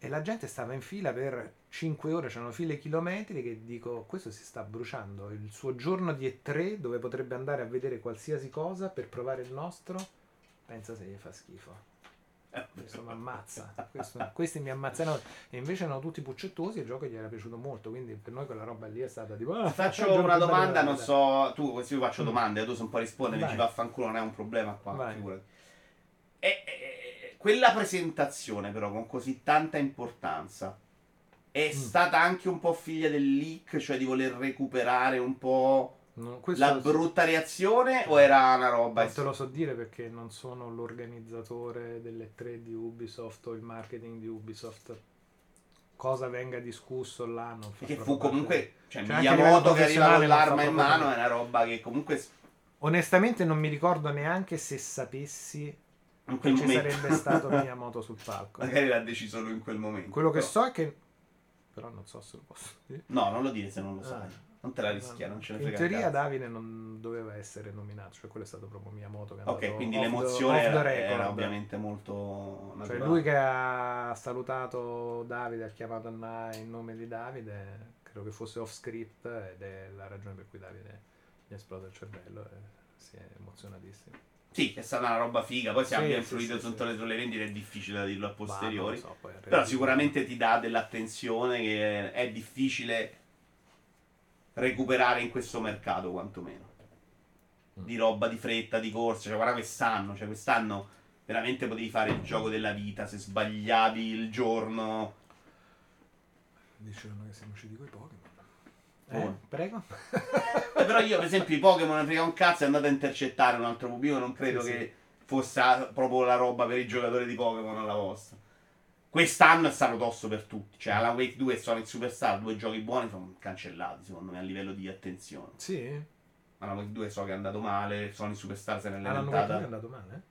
B: E la gente stava in fila per 5 ore, c'erano file chilometri che dico, questo si sta bruciando, il suo giorno di E3 dove potrebbe andare a vedere qualsiasi cosa per provare il nostro, pensa se gli fa schifo. Questo mi ammazza, questo- questi mi ammazzano e invece erano tutti puccettosi e il gioco gli era piaciuto molto, quindi per noi quella roba lì è stata tipo... ah,
A: faccio una domanda, non so, tu così io faccio domande, tu se un po' rispondi, mi ci vaffanculo, non è un problema qua,
B: Vai.
A: figurati. E- e- quella presentazione però con così tanta importanza è
B: Mm.
A: stata anche un po' figlia del leak, cioè di voler recuperare un po'
B: No,
A: la brutta reazione o era una roba...
B: non te lo so dire perché non sono l'organizzatore delle tre di Ubisoft o il marketing di Ubisoft. Cosa venga discusso là non
A: Che
B: proprio
A: fu
B: parte-
A: comunque, cioè
B: Cioè,
A: Miyamoto che arriva con l'arma in mano è una roba che comunque
B: Onestamente non mi ricordo neanche se sapessi
A: in
B: che ci sarebbe stato [LAUGHS] Miyamoto sul palco.
A: magari l'ha deciso solo in quel momento.
B: Quello che
A: Però-
B: so è che... Però non so se lo posso dire.
A: No, non lo dire se non lo
B: Ah.
A: sai. Non te la rischia, non ce ne
B: In
A: frega
B: teoria
A: un cazzo.
B: Davide non doveva essere nominato, cioè quello è stato proprio Miyamoto che andato
A: Ok, quindi l'emozione
B: the
A: era, era ovviamente molto
B: Cioè
A: naturale.
B: lui che ha salutato Davide, ha chiamato Anna in nome di Davide, credo che fosse off script ed è la ragione per cui Davide gli è esploso il cervello e si è emozionatissimo.
A: Sì, è stata una roba figa, poi se
B: Sì,
A: abbia influito
B: sì, sì.
A: le sulle vendite è difficile da dirlo a posteriori.
B: So,
A: Però sicuramente ti dà dell'attenzione che è difficile recuperare in questo mercato quantomeno.
B: Mm.
A: Di roba di fretta, di corsa, cioè guarda quest'anno, cioè quest'anno veramente potevi fare il gioco della vita se sbagliavi il giorno.
B: Dicevano che siamo usciti con i Pokémon.
A: Oh.
B: Eh, prego.
A: Eh, però io per esempio i Pokémon ne frega un cazzo e andate a intercettare un altro pubblico, non credo
B: Sì, sì.
A: che fosse ah, proprio la roba per i giocatori di Pokémon alla vostra. Quest'anno è stato tosto per tutti, cioè Alan Wake 2 e Sonic Superstar, due giochi buoni sono cancellati secondo me a livello di attenzione.
B: Sì.
A: Alan Wake 2 so che è andato male, Sony Superstar se
B: 2 è
A: lamentata.
B: andato male?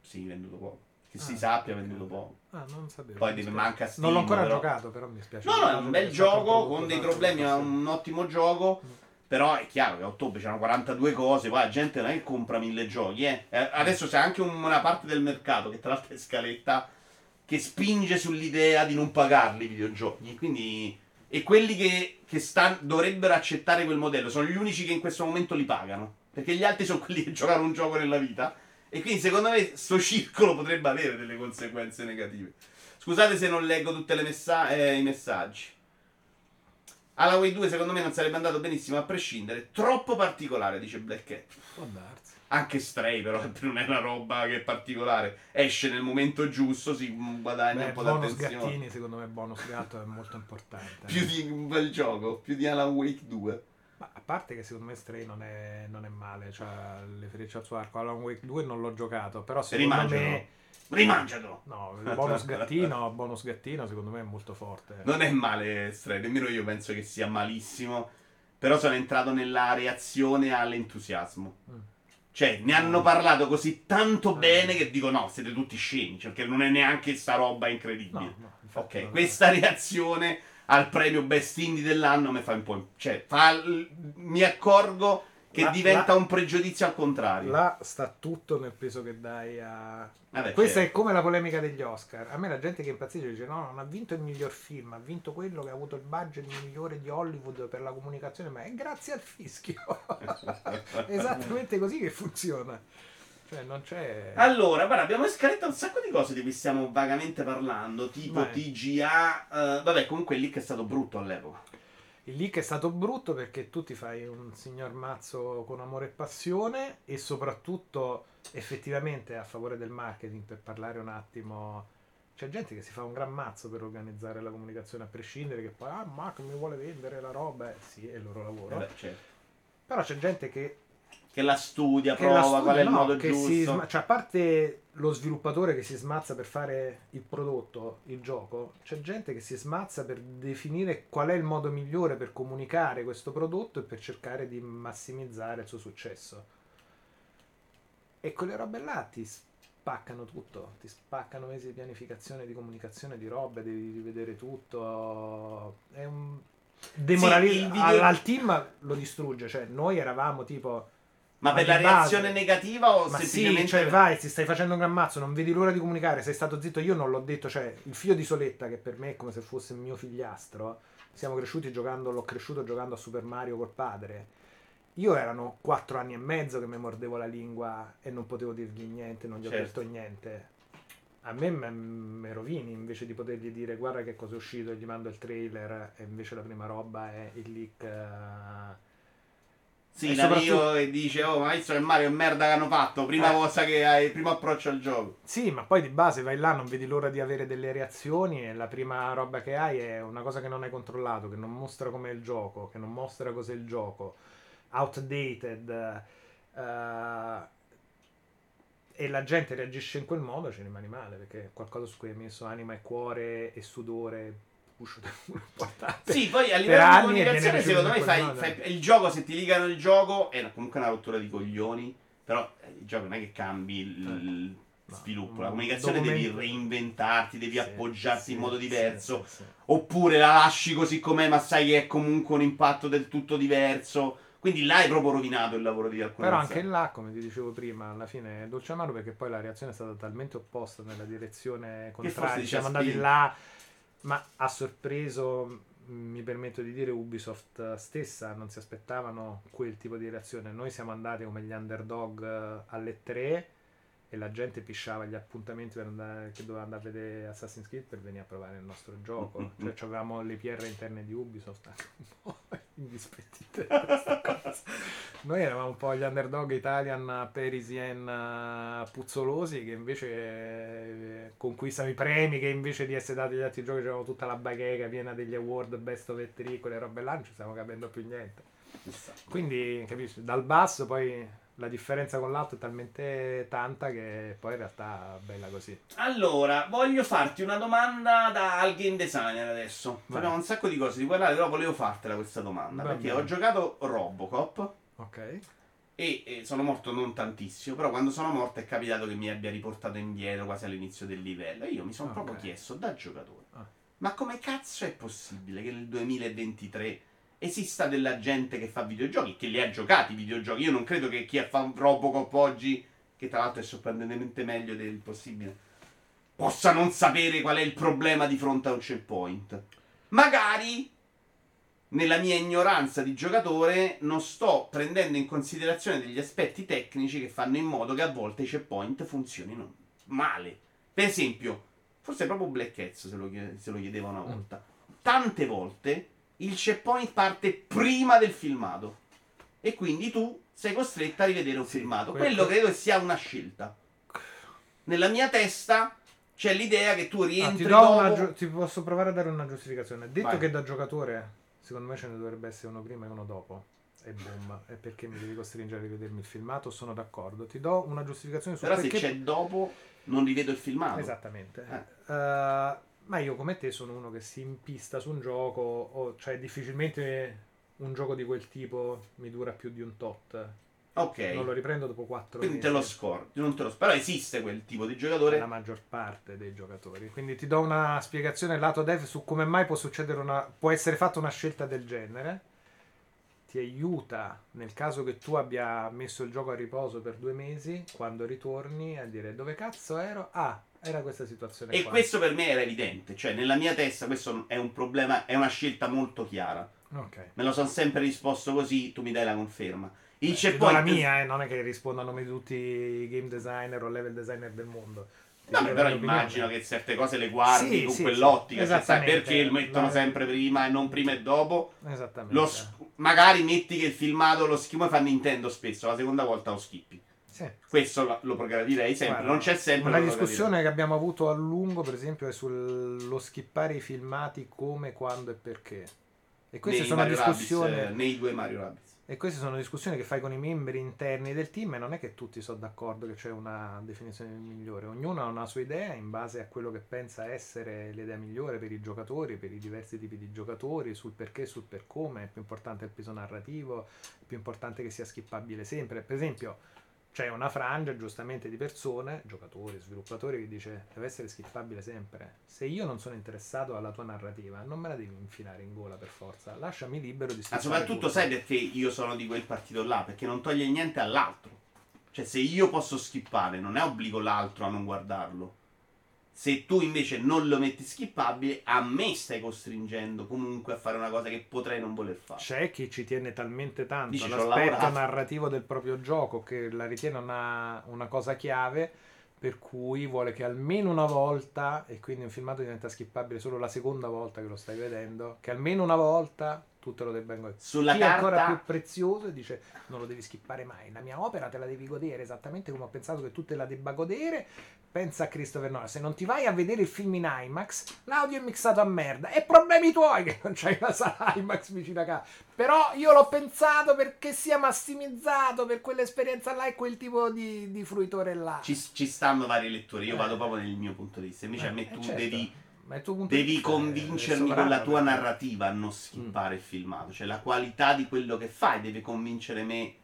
A: Sì, venduto poco. Che
B: Ah,
A: si sappia,
B: ok.
A: venduto poco.
B: Ah, non sapevo.
A: Poi
B: mi
A: manca Steam,
B: Non l'ho ancora
A: però.
B: giocato, però mi spiace.
A: No, no, è un bel
B: è
A: gioco con dei problemi, è
B: tempo
A: un ottimo gioco.
B: Mm.
A: Però è chiaro che a ottobre c'erano 42 cose, poi la gente non è che compra mille giochi, eh. Eh, Adesso c'è anche un- una parte del mercato, che tra l'altro è scaletta, che spinge sull'idea di non pagarli i videogiochi. Quindi... E quelli che, che stan- dovrebbero accettare quel modello sono gli unici che in questo momento li pagano. Perché gli altri sono quelli che giocano un gioco nella vita. E quindi secondo me sto circolo potrebbe avere delle conseguenze negative. Scusate se non leggo tutti i messaggi. Alla Way 2 secondo me non sarebbe andato benissimo a prescindere. Troppo particolare, dice Black Cat.
B: Può darsi.
A: Anche Stray però [LAUGHS] non è una roba che è particolare. Esce nel momento giusto, si guadagna
B: Beh,
A: un po'
B: bonus
A: d'attenzione.
B: gattini, secondo me bonus gatto è molto importante.
A: Più di un bel gioco, più di Alan Wake 2.
B: Ma a parte che secondo me Stray non è, non è male, cioè le frecce al suo arco. Alan Wake 2 non l'ho giocato, però secondo
A: Rimangialo.
B: me...
A: Rimangiatelo!
B: No, il bonus [LAUGHS] gattino, bonus gattino secondo me è molto forte.
A: Non è male Stray, nemmeno io penso che sia malissimo. Però sono entrato nella reazione all'entusiasmo.
B: Mm.
A: Cioè, ne hanno parlato così tanto bene che dico no, siete tutti scemi, cioè, perché non è neanche sta roba
B: No,
A: incredibile.
B: no, infatti
A: Ok,
B: non-
A: questa reazione al premio Best Indie dell'anno mi fa un po'. Cioè, fa mi accorgo che
B: La-
A: diventa
B: la-
A: un pregiudizio al contrario.
B: Là sta tutto nel peso che dai a...
A: Vabbè,
B: Questa
A: certo.
B: è come la polemica degli Oscar. A me la gente che impazzisce dice no, non ha vinto il miglior film, ha vinto quello che ha avuto il budget migliore di Hollywood per la comunicazione, ma è grazie al fischio. [LAUGHS] Esattamente così che funziona. Cioè non c'è...
A: Allora, guarda, abbiamo scritto un sacco di cose di cui stiamo vagamente parlando, tipo
B: Vai.
A: TGA. eh, vabbè, comunque il leak è stato brutto all'epoca.
B: Il leak è stato brutto perché tu ti fai un signor mazzo con amore e passione e soprattutto effettivamente a favore del marketing per parlare un attimo. C'è gente che si fa un gran mazzo per organizzare la comunicazione a prescindere che poi ah Mark mi vuole vendere la roba. Eh, sì è il loro lavoro.
A: Vabbè, certo.
B: però c'è gente che,
A: Che la studia,
B: che
A: prova
B: la studia,
A: qual è il
B: no,
A: modo giusto.
B: sma- cioè a parte lo sviluppatore che si smazza per fare il prodotto il gioco c'è gente che si smazza per definire qual è il modo migliore per comunicare questo prodotto e per cercare di massimizzare il suo successo e quelle robe là ti spaccano tutto ti spaccano mesi di pianificazione di comunicazione di robe devi rivedere tutto è un demorali-
A: Sì, video-
B: al, al team lo distrugge cioè noi eravamo tipo
A: Ma
B: Ma
A: per la
B: base-
A: reazione negativa o
B: ma sì,
A: semplicemente.
B: cioè vai, ti stai facendo un gran mazzo, non vedi l'ora di comunicare, sei stato zitto, io non l'ho detto, cioè il figlio di Soletta, che per me è come se fosse mio figliastro, siamo cresciuti giocando, l'ho cresciuto giocando a Super Mario col padre. Io erano quattro anni e mezzo che mi mordevo la lingua e non potevo dirgli niente, non gli ho
A: Certo.
B: detto niente. A me mi rovini invece di potergli dire guarda che cosa è uscito e gli mando il trailer e invece la prima roba è il leak. eh,
A: Sì,
B: E
A: l'amico
B: soprattutto-
A: che dice, oh, ma visto che Mario è merda che hanno fatto, prima
B: Eh.
A: cosa che hai, il primo approccio al gioco.
B: Sì, ma poi di base vai là, non vedi l'ora di avere delle reazioni e la prima roba che hai è una cosa che non hai controllato, che non mostra com'è il gioco, che non mostra cos'è il gioco, outdated, eh, e la gente reagisce in quel modo, ci rimani male, perché è qualcosa su cui hai messo anima e cuore e sudore, puscio [LAUGHS] importante.
A: Sì, poi a livello di comunicazione, secondo me fai, fai- il gioco, se ti ligano il gioco, è comunque una rottura di coglioni. Però eh, il gioco non è che cambi il
B: No,
A: sviluppo.
B: un
A: La comunicazione devi reinventarti, devi
B: Sì,
A: appoggiarti
B: sì,
A: in modo diverso.
B: sì.
A: Oppure la lasci così com'è, ma sai che è comunque un impatto del tutto diverso. Quindi là hai proprio rovinato il lavoro di alcune
B: Però anche là, come ti dicevo prima, alla fine è dolce amaro perché poi la reazione è stata talmente opposta nella direzione contraria.
A: ci
B: Siamo andati là, ma ha sorpreso, mi permetto di dire, Ubisoft stessa, non si aspettavano quel tipo di reazione. Noi siamo andati come gli underdog eh, alle 3 e la gente pisciava gli appuntamenti per andare, che doveva andare a vedere Assassin's Creed per venire a provare il nostro gioco. Cioè avevamo le PR interne di Ubisoft, anche un po' indispettite da questa cosa. Noi eravamo un po' gli underdog italian perisien eh, puzzolosi che invece eh, conquistano i premi, che invece di essere dati agli altri giochi c'avevamo tutta la bacheca piena degli award best of E3, quelle robe là, non ci stiamo capendo più niente. Quindi, capisci, dal basso poi la differenza con l'alto è talmente tanta che poi in realtà è bella così.
A: Allora, voglio farti una domanda da al game designer adesso.
B: Vai.
A: Abbiamo un sacco di cose di parlare, però volevo fartela questa domanda.
B: Va
A: perché
B: bene.
A: ho giocato Robocop
B: Ok?
A: E, e sono morto non tantissimo, però quando sono morto è capitato che mi abbia riportato indietro quasi all'inizio del livello. E io mi sono
B: Ok.
A: proprio chiesto da giocatore,
B: Ah.
A: ma come cazzo è possibile che nel 2023 esista della gente che fa videogiochi, che li ha giocati i videogiochi? Io non credo che chi fa un Robocop oggi, che tra l'altro è sorprendentemente meglio del possibile, possa non sapere qual è il problema di fronte a un checkpoint. Magari nella mia ignoranza di giocatore non sto prendendo in considerazione degli aspetti tecnici che fanno in modo che a volte i checkpoint funzionino male. Per esempio, forse proprio Black Cats se lo, chied- se lo chiedeva una volta. Tante volte il checkpoint parte prima del filmato e quindi tu sei costretto a rivedere un
B: Sì,
A: filmato.
B: quel-
A: Quello credo che sia una scelta. Nella mia testa c'è l'idea che tu
B: Ah,
A: rientri
B: ti, do
A: dopo...
B: giu- ti posso provare a dare una giustificazione. Detto
A: Vai.
B: che da giocatore, secondo me ce ne dovrebbe essere uno prima e uno dopo. E boom, e perché mi devi costringere a rivedermi il filmato? Sono d'accordo. Ti do una giustificazione su
A: Però
B: perché...
A: se c'è dopo non rivedo il filmato.
B: Esattamente.
A: Eh.
B: Eh, ma io come te sono uno che si impista su un gioco, o cioè difficilmente un gioco di quel tipo mi dura più di un tot.
A: Ok.
B: Non lo riprendo dopo quattro
A: Quindi
B: mesi.
A: te lo scordi, non te lo Però esiste quel tipo di giocatore.
B: la maggior parte dei giocatori. Quindi ti do una spiegazione lato dev su come mai può succedere una può essere fatta una scelta del genere. Ti aiuta nel caso che tu abbia messo il gioco a riposo per due mesi, quando ritorni a dire dove cazzo ero? Ah, era questa situazione
A: E
B: qua.
A: questo per me era evidente. Cioè, nella mia testa questo è un problema, è una scelta molto chiara.
B: Ok.
A: Me lo sono sempre risposto così, tu mi dai la conferma. Il
B: do
A: checkpoint...
B: la mia, eh, non è che rispondo a nome di tutti i game designer o level designer del mondo.
A: No, però immagino che certe cose le guardi
B: Sì,
A: con
B: sì,
A: quell'ottica.
B: sì,
A: sai
B: esattamente.
A: perché lo mettono
B: La-
A: sempre prima e non prima e dopo?
B: Esattamente.
A: Lo s- magari metti che il filmato lo schimo fa Nintendo spesso, la seconda volta lo schippi.
B: Sì.
A: Questo lo, lo gradirei sempre,
B: Guarda,
A: non c'è sempre.
B: Una discussione che abbiamo avuto a lungo, per esempio, è sullo skippare i filmati come, quando e perché. E queste
A: nei
B: sono
A: Mario
B: discussioni.
A: Rabbids, eh, nei due Mario Rabbids.
B: E queste sono discussioni che fai con i membri interni del team e non è che tutti sono d'accordo che c'è una definizione migliore. Ognuno ha una sua idea in base a quello che pensa essere l'idea migliore per i giocatori, per i diversi tipi di giocatori, sul perché, sul per come, è più importante il peso narrativo, è più importante che sia skippabile sempre. Per esempio, c'è una frangia giustamente di persone, giocatori, sviluppatori, che dice deve essere skippabile sempre. Se io non sono interessato alla tua narrativa, non me la devi infilare in gola per forza. Lasciami libero di
A: Ma
B: skippare.
A: soprattutto
B: tutto.
A: sai perché io sono di quel partito là? Perché non toglie niente all'altro. Cioè, se io posso skippare, non è obbligo l'altro a non guardarlo. Se tu invece non lo metti skippabile, a me stai costringendo comunque a fare una cosa che potrei non voler fare.
B: C'è chi ci tiene talmente tanto
A: Dici,
B: all'aspetto narrativo del proprio gioco che la ritiene una, una cosa chiave, per cui vuole che almeno una volta, e quindi un filmato diventa skippabile solo la seconda volta che lo stai vedendo, che almeno una volta tu te lo debba ingoiare.
A: Sulla
B: chi è ancora
A: carta-
B: più prezioso e dice non lo devi skippare mai, la mia opera te la devi godere esattamente come ho pensato che tu te la debba godere. Pensa a Christopher Nolan, se non ti vai a vedere il film in IMAX, l'audio è mixato a merda. E problemi tuoi che non c'hai una sala IMAX vicino a casa. Però io l'ho pensato perché sia massimizzato per quell'esperienza là e quel tipo di, di fruitore là.
A: Ci, ci stanno varie letture, io
B: Eh.
A: vado proprio nel mio punto di vista. Invece a me
B: Eh,
A: tu
B: certo.
A: devi,
B: Ma il tuo punto di
A: devi
B: è-
A: convincermi con la tua
B: perché-
A: narrativa a non skippare il filmato. Cioè la qualità di quello che fai deve convincere me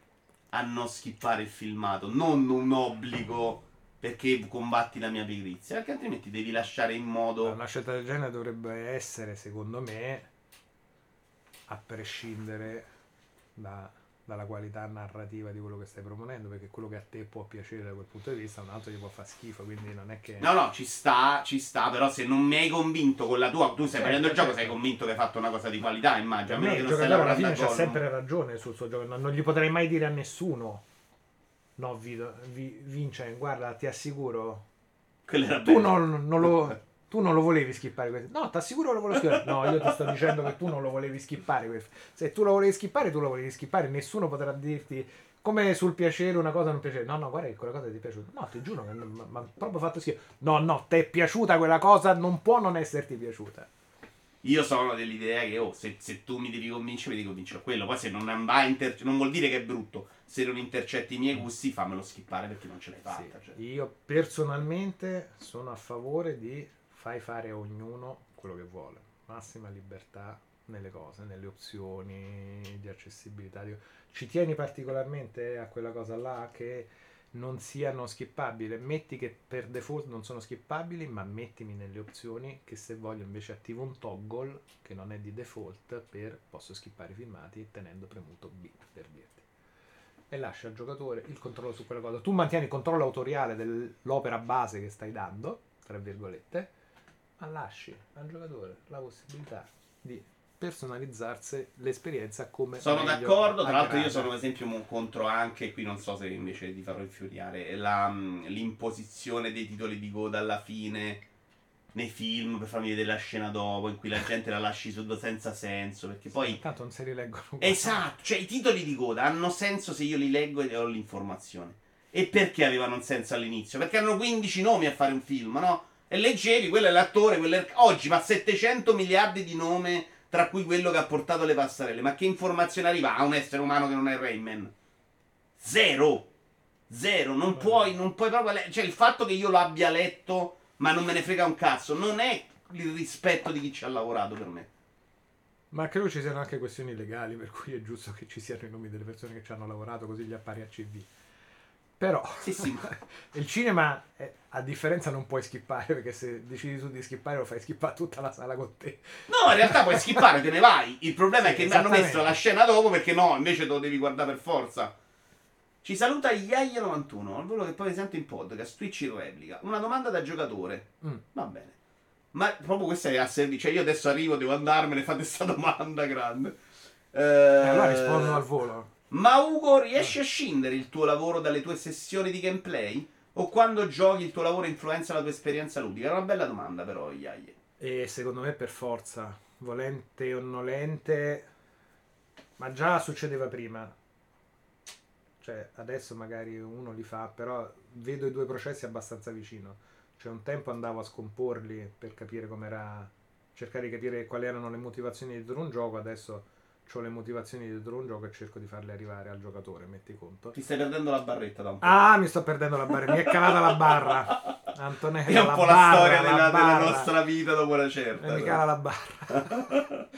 A: a non skippare il filmato, non un obbligo perché combatti la mia pigrizia, perché altrimenti devi lasciare in modo...
B: Una scelta del genere dovrebbe essere, secondo me, a prescindere da- dalla qualità narrativa di quello che stai proponendo, perché quello che a te può piacere da quel punto di vista, a un altro gli può fare schifo, quindi non è che...
A: No, no, ci sta, ci sta, però se non mi hai convinto con la tua... Tu stai
B: Certo,
A: facendo il gioco,
B: certo.
A: sei convinto che hai fatto una cosa di qualità, immagino.
B: Me il giocatore alla
A: lavorando
B: fine c'ha sempre ragione sul suo gioco, non, non gli potrei mai dire a nessuno, no Vito, Vi- Vince, guarda, ti assicuro, tu non, non lo... Tu non lo volevi skippare questo? No, ti assicuro che lo volevo skippare. No, io ti sto dicendo che tu non lo volevi skippare questo. Se tu lo volevi skippare, tu lo volevi skippare. Nessuno potrà dirti come sul piacere una cosa non piacere. No, no, guarda che quella cosa ti è piaciuta. No, ti giuro ma, proprio fatto schifo. No, no, ti è piaciuta quella cosa, non può non esserti piaciuta.
A: Io sono dell'idea che oh, se, se tu mi devi convincere, mi devi convincere a quello. Poi se non va inter- non vuol dire che è brutto. Se non intercetti i miei gusti, fammelo skippare perché non ce l'hai fatta.
B: Sì,
A: cioè.
B: Io personalmente sono a favore di fai fare a ognuno quello che vuole. Massima libertà nelle cose, nelle opzioni di accessibilità. Ci tieni particolarmente a quella cosa là che non siano skippabili. Metti che per default non sono skippabili, ma mettimi nelle opzioni che se voglio invece attivo un toggle che non è di default per posso skippare i filmati tenendo premuto B per dirti. E lascia al giocatore il controllo su quella cosa. Tu mantieni il controllo autoriale dell'opera base che stai dando, tra virgolette, ma lasci al giocatore la possibilità di personalizzarsi l'esperienza come
A: sono d'accordo tra l'altro io sono ad esempio contro anche qui non so se invece di farlo infuriare la, mm, l'imposizione dei titoli di coda alla fine nei film per farmi vedere la scena dopo in cui la gente la lasci sotto senza senso perché poi
B: tanto non si rileggono [LAUGHS]
A: esatto cioè i titoli di coda hanno senso se io li leggo e ho l'informazione. E perché avevano un senso all'inizio? Perché erano 15 nomi a fare un film no? E leggevi quello è l'attore quello è... oggi ma 700 miliardi di nome tra cui quello che ha portato le passerelle. Ma che informazione arriva a un essere umano che non è Rayman? Zero. Zero. Non Beh. puoi, non puoi proprio. Le- cioè, il fatto che io l'abbia letto, ma non me ne frega un cazzo, non è il rispetto di chi ci ha lavorato per me.
B: Ma credo ci siano anche questioni legali, per cui è giusto che ci siano i nomi delle persone che ci hanno lavorato, così gli appari a CV. Però
A: sì, sì. [LAUGHS]
B: il cinema, è, a differenza, non puoi skippare perché se decidi tu di skippare lo fai skippare tutta la sala con te.
A: No, in realtà puoi skippare, te ne vai. Il problema [LAUGHS] sì, è che mi hanno messo la scena dopo perché no, invece te lo devi guardare per forza. Ci saluta Iaia91, al volo che poi sente in podcast, Twitch in replica. Una domanda da giocatore. Mm. Va bene. Ma proprio questa è a servizio. Cioè, io adesso arrivo, devo andarmene, fate questa [LAUGHS] domanda grande.
B: Eh, allora rispondo al volo.
A: Ma Ugo, riesci a scindere il tuo lavoro dalle tue sessioni di gameplay? O quando giochi il tuo lavoro influenza la tua esperienza ludica? È una bella domanda però, Iaie.
B: E secondo me per forza, volente o nolente, ma già succedeva prima. Cioè, adesso magari uno li fa, però vedo i due processi abbastanza vicino. Cioè, un tempo andavo a scomporli per capire com'era, cercare di capire quali erano le motivazioni dietro un gioco, adesso ho le motivazioni dietro un gioco e cerco di farle arrivare al giocatore, metti conto.
A: Ti stai perdendo la barretta da un po'.
B: Ah, mi sto perdendo la barretta, mi è calata la barra. [LAUGHS] Antonella,
A: è un po' la,
B: barra,
A: storia della, della, nostra vita dopo una certa.
B: E mi cala la barra.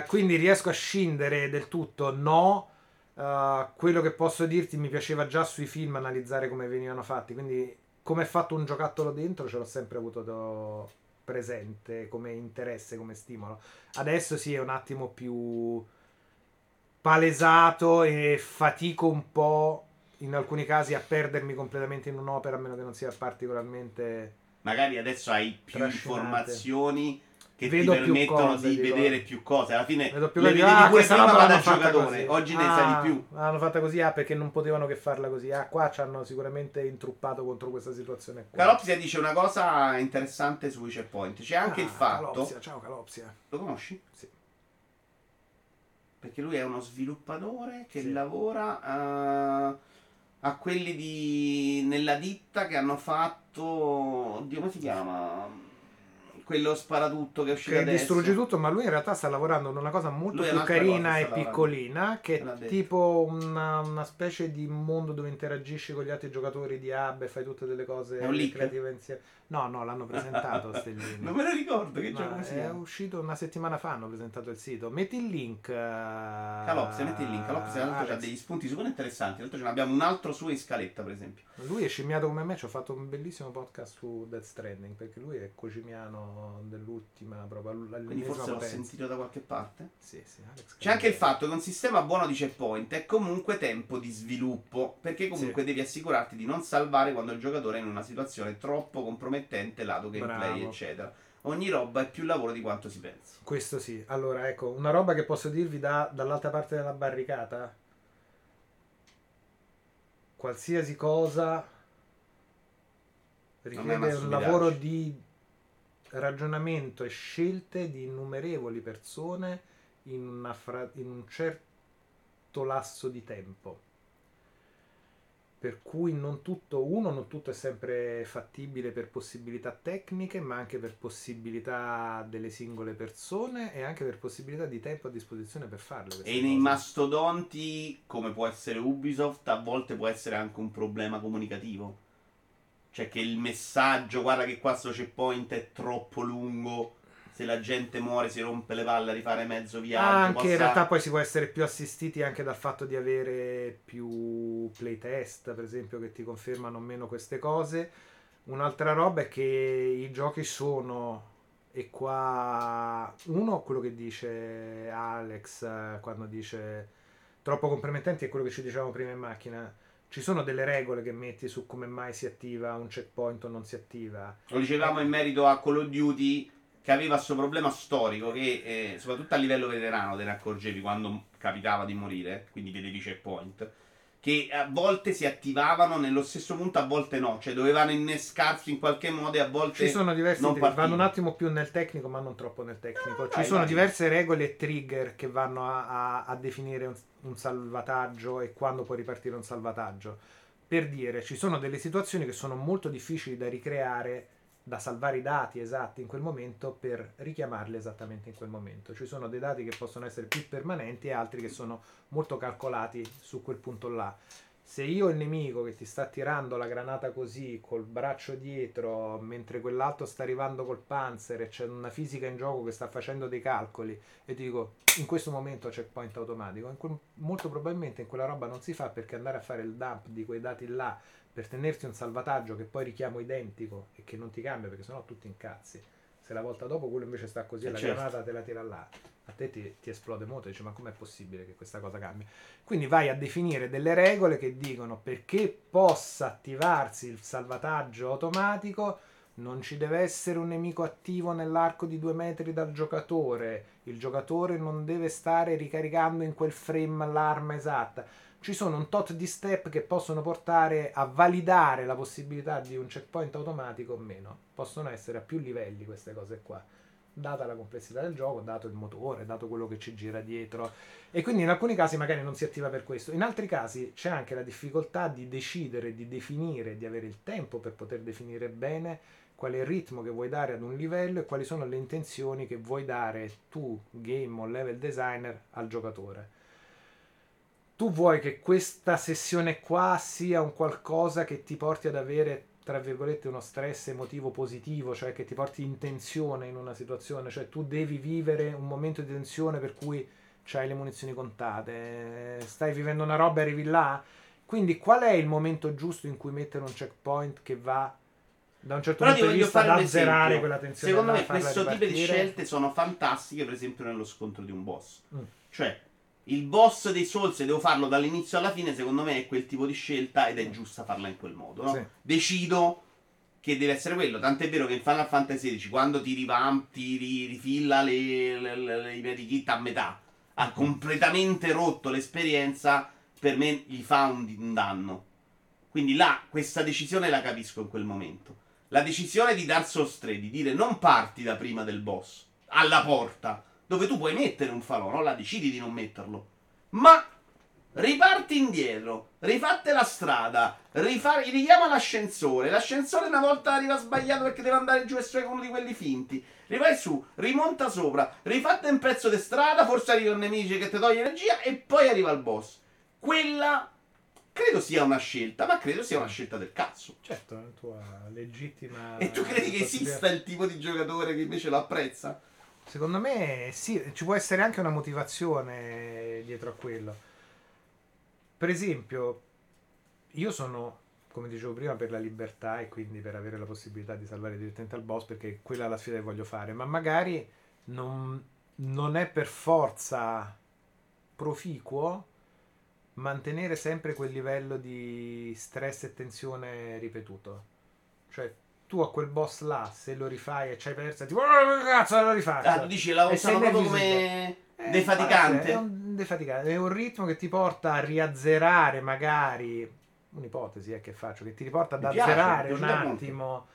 B: uh, [LAUGHS] quindi riesco a scindere del tutto, no. Uh, quello che posso dirti mi piaceva già sui film analizzare come venivano fatti, quindi come è fatto un giocattolo dentro ce l'ho sempre avuto do presente come interesse, come stimolo. Adesso sì è un attimo più palesato e fatico un po' in alcuni casi a perdermi completamente in un'opera a meno che non sia particolarmente
A: magari adesso hai più informazioni che Vedo ti permettono cose, di dico. vedere più cose. Alla fine
B: Vedo più le vedevi ah, pure prima ma da
A: giocatore, oggi ne sai di
B: ah,
A: più.
B: L'hanno fatta così, ah, perché non potevano che farla così. Ah, qua ci hanno sicuramente intruppato contro questa situazione
A: qua. Calopsia dice una cosa interessante su Checkpoint. C'è anche ah, il fatto...
B: Calopsia, ciao Calopsia.
A: Lo conosci?
B: Sì.
A: Perché lui è uno sviluppatore che sì. lavora... Uh, a quelli di nella ditta che hanno fatto oddio come si chiama quello sparatutto che è uscito che adesso.
B: distrugge tutto, ma lui in realtà sta lavorando in una cosa molto lui più carina e piccolina, che è tipo una, una, specie di mondo dove interagisci con gli altri giocatori di hub e fai tutte delle cose creative insieme. No, no, l'hanno presentato [LAUGHS] Stellini.
A: non me lo ricordo che gioco sia.
B: È uscito una settimana fa, hanno presentato il sito. Metti il link. Uh,
A: Calopsia, metti il link. Calopsia, ha degli spunti super interessanti. Tra ce ne abbiamo un altro su in scaletta, per esempio.
B: Lui è scimmiato come me, ci ho fatto un bellissimo podcast su Death Stranding, perché lui è cocimiano dell'ultima proprio
A: Quindi forse l'ho sentito da qualche parte?
B: Sì, sì. Alex
A: C'è anche il fatto che un sistema buono di checkpoint è comunque tempo di sviluppo, perché comunque sì. devi assicurarti di non salvare quando il giocatore è in una situazione troppo compromettente lato gameplay, Bravo. eccetera. Ogni roba è più lavoro di quanto si pensa.
B: Questo sì. Allora, ecco, una roba che posso dirvi da, dall'altra parte della barricata. Qualsiasi cosa richiede un lavoro di ragionamento e scelte di innumerevoli persone in, fra- in un certo lasso di tempo per cui non tutto, uno, non tutto è sempre fattibile per possibilità tecniche, ma anche per possibilità delle singole persone e anche per possibilità di tempo a disposizione per farle.
A: E nei mastodonti, come può essere Ubisoft, a volte può essere anche un problema comunicativo. Cioè che il messaggio, guarda che qua sto checkpoint è troppo lungo, se la gente muore si rompe le palle a rifare mezzo viaggio.
B: Anche
A: possa...
B: in realtà poi si può essere più assistiti anche dal fatto di avere più playtest, per esempio, che ti confermano meno queste cose. Un'altra roba è che i giochi sono e qua uno quello che dice Alex eh, quando dice troppo compromettenti è quello che ci dicevamo prima in macchina ci sono delle regole che metti su come mai si attiva un checkpoint o non si attiva?
A: Lo dicevamo in merito a Call of Duty che aveva questo problema storico che eh, soprattutto a livello veterano te ne accorgevi quando capitava di morire quindi vedevi checkpoint che a volte si attivavano nello stesso punto, a volte no, cioè dovevano innescarsi in qualche modo e a volte
B: ci sono diversi
A: non
B: tri- vanno un attimo più nel tecnico, ma non troppo nel tecnico. Ah, ci vai, sono vai. diverse regole e trigger che vanno a, a, a definire un, un, salvataggio e quando può ripartire un salvataggio. Per dire, ci sono delle situazioni che sono molto difficili da ricreare da salvare i dati esatti in quel momento per richiamarli esattamente in quel momento. Ci sono dei dati che possono essere più permanenti e altri che sono molto calcolati su quel punto là. Se io il nemico che ti sta tirando la granata così col braccio dietro mentre quell'altro sta arrivando col panzer e c'è una fisica in gioco che sta facendo dei calcoli e ti dico in questo momento c'è point automatico, quel, molto probabilmente in quella roba non si fa perché andare a fare il dump di quei dati là per tenersi un salvataggio che poi richiamo identico e che non ti cambia perché sennò tutti incazzi. Se la volta dopo quello invece sta così e la certo. granata te la tira là, a te ti, ti esplode molto e dici ma com'è possibile che questa cosa cambia? Quindi vai a definire delle regole che dicono perché possa attivarsi il salvataggio automatico non ci deve essere un nemico attivo nell'arco di due metri dal giocatore, il giocatore non deve stare ricaricando in quel frame l'arma esatta ci sono un tot di step che possono portare a validare la possibilità di un checkpoint automatico o meno. Possono essere a più livelli queste cose qua, data la complessità del gioco, dato il motore, dato quello che ci gira dietro. E quindi in alcuni casi magari non si attiva per questo, in altri casi c'è anche la difficoltà di decidere, di definire, di avere il tempo per poter definire bene qual è il ritmo che vuoi dare ad un livello e quali sono le intenzioni che vuoi dare tu, game o level designer, al giocatore tu vuoi che questa sessione qua sia un qualcosa che ti porti ad avere tra virgolette uno stress emotivo positivo, cioè che ti porti in tensione in una situazione, cioè tu devi vivere un momento di tensione per cui hai le munizioni contate, stai vivendo una roba e arrivi là. Quindi qual è il momento giusto in cui mettere un checkpoint che va da un certo Però punto di vista ad azzerare quella tensione?
A: Secondo me questo tipo di scelte sono fantastiche, per esempio nello scontro di un boss. Mm. Cioè il boss dei Souls, se devo farlo dall'inizio alla fine, secondo me è quel tipo di scelta ed è giusta farla in quel modo. No? Sì. Decido che deve essere quello. Tant'è vero che in Final Fantasy XVI, quando ti rivamp, ti rifilla le, le, le, i medikit a metà, ha completamente rotto l'esperienza, per me gli fa un, un danno. Quindi là, questa decisione la capisco in quel momento. La decisione di Dark Souls 3, di dire non parti da prima del boss, alla porta dove tu puoi mettere un falò, no? La decidi di non metterlo. Ma riparti indietro, rifatte la strada, rifa- richiama l'ascensore, l'ascensore una volta arriva sbagliato perché deve andare giù e su uno di quelli finti, rivai su, rimonta sopra, rifatte un pezzo di strada, forse arriva un nemico che ti toglie energia e poi arriva il boss. Quella credo sia una scelta, ma credo sia una scelta del cazzo.
B: Certo, è una tua legittima...
A: E tu credi che esista il tipo di giocatore che invece lo apprezza?
B: Secondo me sì, ci può essere anche una motivazione dietro a quello. Per esempio, io sono, come dicevo prima, per la libertà e quindi per avere la possibilità di salvare direttamente al boss perché quella è la sfida che voglio fare, ma magari non, non è per forza proficuo mantenere sempre quel livello di stress e tensione ripetuto. Cioè, tu a quel boss là, se lo rifai e ci hai perso, tipo, oh, cazzo, lo rifaccio.
A: Ah, tu dici, la usano proprio come eh, defaticante.
B: È un defaticante, è un ritmo che ti porta a riazzerare magari, un'ipotesi è che faccio, che ti riporta ad mi azzerare piace, un attimo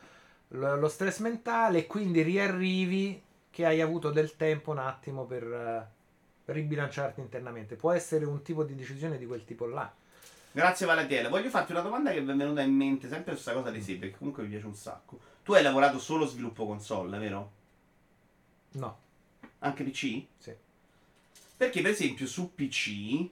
B: lo, lo, stress mentale e quindi riarrivi che hai avuto del tempo un attimo per uh, ribilanciarti internamente. Può essere un tipo di decisione di quel tipo là.
A: Grazie Valentiele. Voglio farti una domanda che mi è venuta in mente sempre su questa cosa dei save, perché comunque mi piace un sacco. Tu hai lavorato solo sviluppo console, vero?
B: No.
A: Anche PC?
B: Sì.
A: Perché per esempio su PC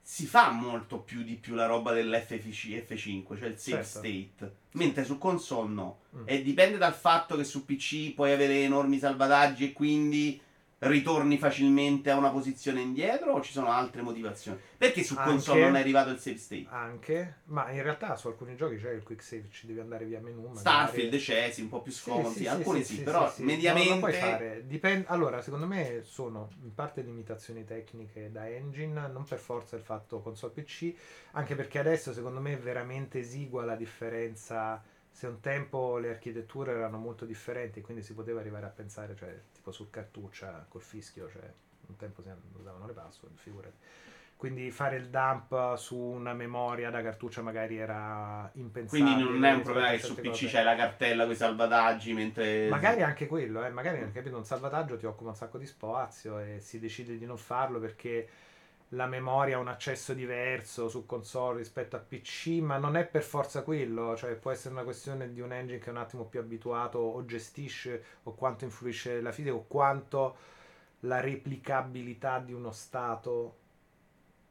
A: si fa molto più di più la roba dell'FC F5, cioè il save
B: Certo.
A: state. Mentre su console no.
B: Mm.
A: E dipende dal fatto che su PC puoi avere enormi salvataggi e quindi ritorni facilmente a una posizione indietro o ci sono altre motivazioni? Perché su
B: Anche-
A: console non è arrivato il save state?
B: Anche, ma in realtà su alcuni giochi c'è il quick save, ci devi andare via menu. magari.
A: Starfield c'è, sì, un po' più
B: Sì,
A: scomodi,
B: sì, sì,
A: alcuni
B: sì,
A: sì,
B: sì,
A: però
B: sì, sì.
A: mediamente...
B: No, lo puoi fare. Dipende- Allora, secondo me sono in parte limitazioni tecniche da engine, non per forza il fatto console PC, anche perché adesso secondo me è veramente esigua la differenza. Se un tempo le architetture erano molto differenti, quindi si poteva arrivare a pensare, cioè, tipo su cartuccia col fischio, cioè, un tempo si usavano le password, figurati. Quindi fare il dump su una memoria da cartuccia magari era impensabile.
A: Quindi non è un problema che su PC
B: cose.
A: c'hai la cartella con i salvataggi, mentre...
B: Magari anche quello, eh, magari capito, un salvataggio ti occupa un sacco di spazio e si decide di non farlo perché la memoria ha un accesso diverso su console rispetto a PC, ma non è per forza quello, cioè può essere una questione di un engine che è un attimo più abituato o gestisce o quanto influisce la fisica o quanto la replicabilità di uno stato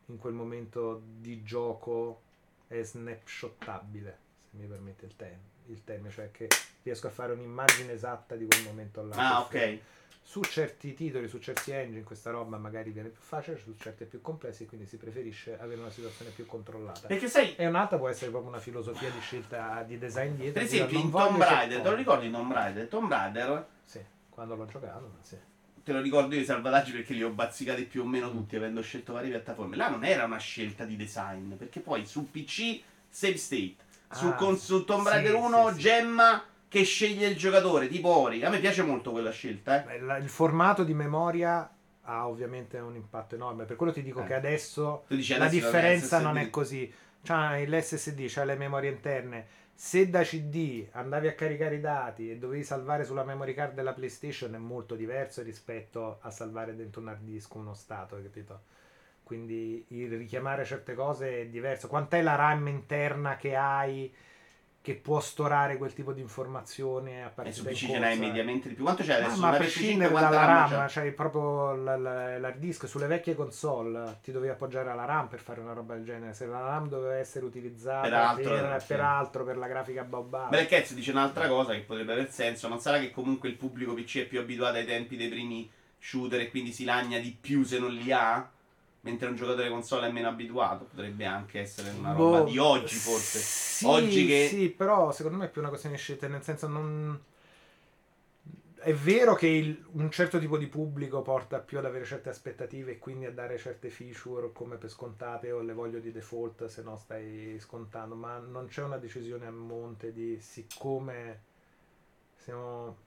B: in quel momento di gioco è snapshottabile, se mi permette il, tem- il termine, cioè che riesco a fare un'immagine esatta di quel momento là.
A: Ah, ok.
B: Su certi titoli, su certi engine, questa roba magari viene più facile, su certi è più complessi, quindi si preferisce avere una situazione più controllata.
A: Perché sai,
B: E un'altra può essere proprio una filosofia di scelta di design dietro.
A: per esempio in Tomb Raider, te lo ricordi Tomb Raider? Tomb Raider,
B: Sì, quando l'ho giocato, ma sì.
A: te lo ricordo io i salvataggi perché li ho bazzicati più o meno tutti, avendo scelto varie piattaforme. Là non era una scelta di design, perché poi su PC save state, su,
B: Ah,
A: con, su Tomb
B: sì,
A: Raider
B: sì,
A: 1
B: sì.
A: gemma che sceglie il giocatore, tipo Ori. A me piace molto quella scelta, eh.
B: Beh, il formato di memoria ha ovviamente un impatto enorme. Per quello ti dico
A: Eh.
B: che adesso la differenza non è così. C'hai l'SSD, c'hai le memorie interne. Se da CD andavi a caricare i dati e dovevi salvare sulla memory card della PlayStation è molto diverso rispetto a salvare dentro un hard disk uno stato, capito? Quindi il richiamare certe cose è diverso. Quant'è la RAM interna che hai che può storare quel tipo di informazione a
A: E
B: partita
A: su PC ce n'hai mediamente di più. Quanto c'è
B: Ah,
A: adesso?
B: ma a
A: Una PS5
B: prescindere dalla
A: RAM
B: RAM,
A: c'ha?
B: c'hai proprio l'hard disk sulle vecchie console, ti dovevi appoggiare alla RAM per fare una roba del genere. Se la RAM doveva essere utilizzata
A: Per altro,
B: per,
A: eh, sì.
B: per altro, per la grafica baobab.
A: Black Cats dice un'altra cosa che potrebbe aver senso. Non sarà che comunque il pubblico PC è più abituato ai tempi dei primi shooter e quindi si lagna di più se non li ha? Mentre un giocatore console è meno abituato. Potrebbe anche essere una roba
B: Boh,
A: di oggi, forse.
B: Sì,
A: Oggi che-
B: Sì, però secondo me è più una questione di scelta, nel senso non... È vero che il- un certo tipo di pubblico porta più ad avere certe aspettative e quindi a dare certe feature come per scontate o le voglio di default se no stai scontando, ma non c'è una decisione a monte di siccome siamo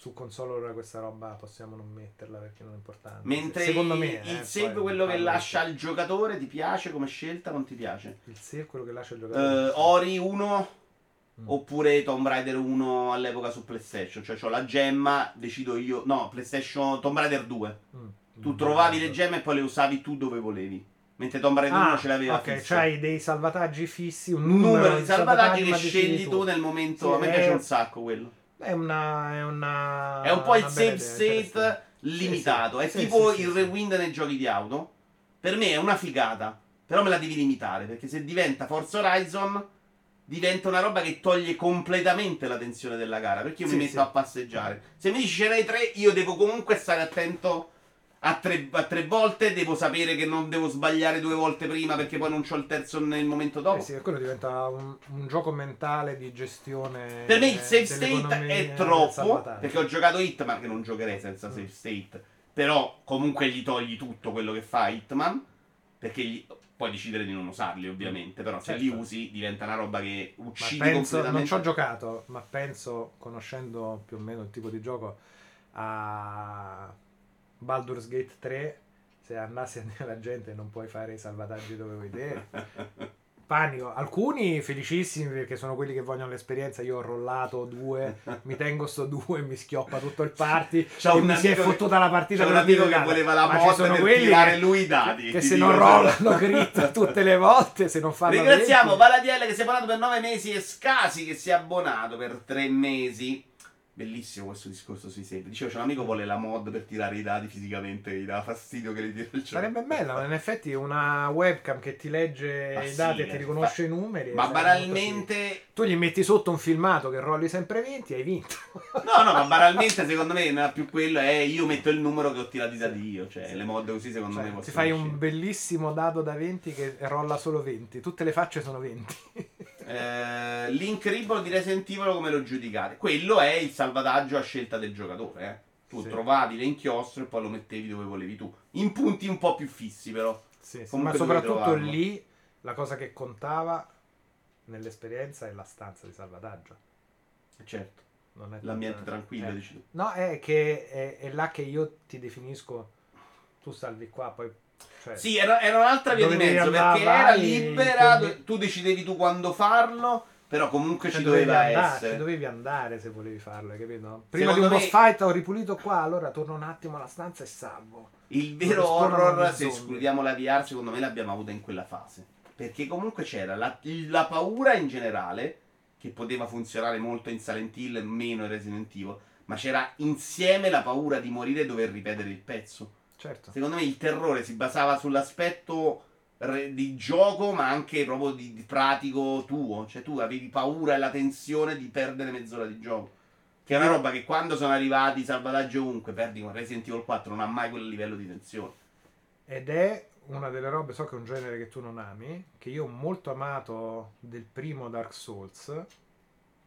B: su console ora questa roba possiamo non metterla perché non è importante.
A: Mentre
B: secondo me
A: il
B: eh,
A: save,
B: poi
A: quello che lascia al giocatore, ti piace come scelta non ti piace?
B: il save quello che lascia il giocatore.
A: Eh, Ori 1
B: Mm.
A: oppure Tomb Raider 1 all'epoca su PlayStation. Cioè, ho la gemma, decido io. No, PlayStation Tomb Raider 2.
B: Mm.
A: Tu trovavi le gemme e poi le usavi tu dove volevi. Mentre Tomb Raider 1 ce l'aveva
B: Ah, ok,
A: fissa.
B: c'hai dei salvataggi fissi, un
A: un numero di
B: di
A: salvataggi che scegli tu nel momento.
B: Sì,
A: a me
B: è-
A: piace un sacco quello.
B: È una. È, una,
A: È un po' il save state limitato.
B: sì.
A: È
B: Sì,
A: tipo
B: sì, sì,
A: il rewind nei giochi di auto. Per me è una figata. Però me la devi limitare. Perché se diventa Forza Horizon. Diventa una roba che toglie completamente la tensione della gara. Perché io mi metto a passeggiare. Se mi dici ce n'hai tre, io devo comunque stare attento a tre, a tre volte. Devo sapere che non devo sbagliare due volte prima. Perché poi non c'ho il terzo nel momento dopo.
B: Eh sì, quello diventa un, un gioco mentale di gestione.
A: Per me il save state è troppo. Perché ho giocato Hitman, che non giocherei senza
B: Mm.
A: save state. Però comunque gli togli tutto quello che fa Hitman. Perché gli- puoi decidere di non usarli, ovviamente. Però se
B: Certo.
A: li usi diventa una roba che
B: Ma
A: uccidi
B: penso, non
A: completamente.
B: ci ho giocato, ma penso, conoscendo più o meno il tipo di gioco, a Baldur's Gate 3, se andassi a dire alla gente non puoi fare i salvataggi dove vuoi te. [LAUGHS] Panico. Alcuni felicissimi perché sono quelli che vogliono l'esperienza. Io ho rollato due, mi tengo sto due, mi schioppa tutto il party. [LAUGHS] E
A: un
B: si è
A: che-
B: fottuta la partita.
A: C'è un amico che voleva la
B: sono
A: per tirare
B: che-
A: lui i dati.
B: Che se non rollano crit [LAUGHS] tutte le volte, se non fanno
A: Ringraziamo
B: 20.
A: Valadiel che si è abbonato per 9 mesi e Scasi che si è abbonato per 3 mesi. Bellissimo questo discorso sui save. Dicevo, c'è un amico che vuole la mod per tirare i dati fisicamente, gli dà fastidio che li tira il gioco.
B: Sarebbe bello, in effetti una webcam che ti legge
A: Ma
B: i
A: sì,
B: dati e
A: eh,
B: ti riconosce
A: fa-
B: i numeri.
A: Ma banalmente
B: Tu gli metti sotto un filmato che rolli sempre 20 e hai vinto.
A: No, no, ma banalmente secondo me non è più quello, è io metto il numero che ho tirato da Dio, cioè le mod così secondo
B: Cioè,
A: me
B: ti fai un
A: uscire.
B: bellissimo dado da 20 che rolla solo 20. Tutte le facce sono 20.
A: Eh, L'incredibile di Resident Evil come lo giudicate? Quello è il salvataggio a scelta del giocatore, eh. Tu
B: Sì.
A: trovavi l'inchiostro e poi lo mettevi dove volevi tu. In punti un po' più fissi però.
B: Sì, sì, ma soprattutto
A: trovarlo.
B: lì la cosa che contava nell'esperienza è la stanza di salvataggio.
A: Certo,
B: Non è
A: l'ambiente
B: tutta-
A: tranquillo,
B: eh.
A: dici tu.
B: No, è che è, è là che io ti definisco. Tu salvi qua, poi. Cioè,
A: Sì, era, era un'altra via di
B: Dovevi
A: mezzo perché era libera,
B: me-
A: tu decidevi tu quando farlo, però comunque
B: cioè,
A: ci
B: dovevi
A: doveva
B: andare,
A: essere.
B: ci dovevi andare se volevi farlo, hai capito? Prima
A: Secondo
B: di un
A: me-
B: boss fight ho ripulito qua, allora torno un attimo alla stanza e salvo.
A: Il vero horror, se escludiamo la VR, secondo me l'abbiamo avuta in quella fase. Perché comunque c'era la, la paura in generale, che poteva funzionare molto in Silent Hill, meno in Resident Evil, ma c'era insieme la paura di morire e dover ripetere il pezzo.
B: Certo.
A: Secondo me il terrore si basava sull'aspetto di gioco, ma anche proprio di, di pratico tuo. Cioè tu avevi paura e la tensione di perdere mezz'ora di gioco. Che è una roba che quando sono arrivati i salvataggi ovunque, perdi con Resident Evil 4, non ha mai quel livello di tensione.
B: Ed è una delle robe, so che è un genere che tu non ami, che io ho molto amato del primo Dark Souls,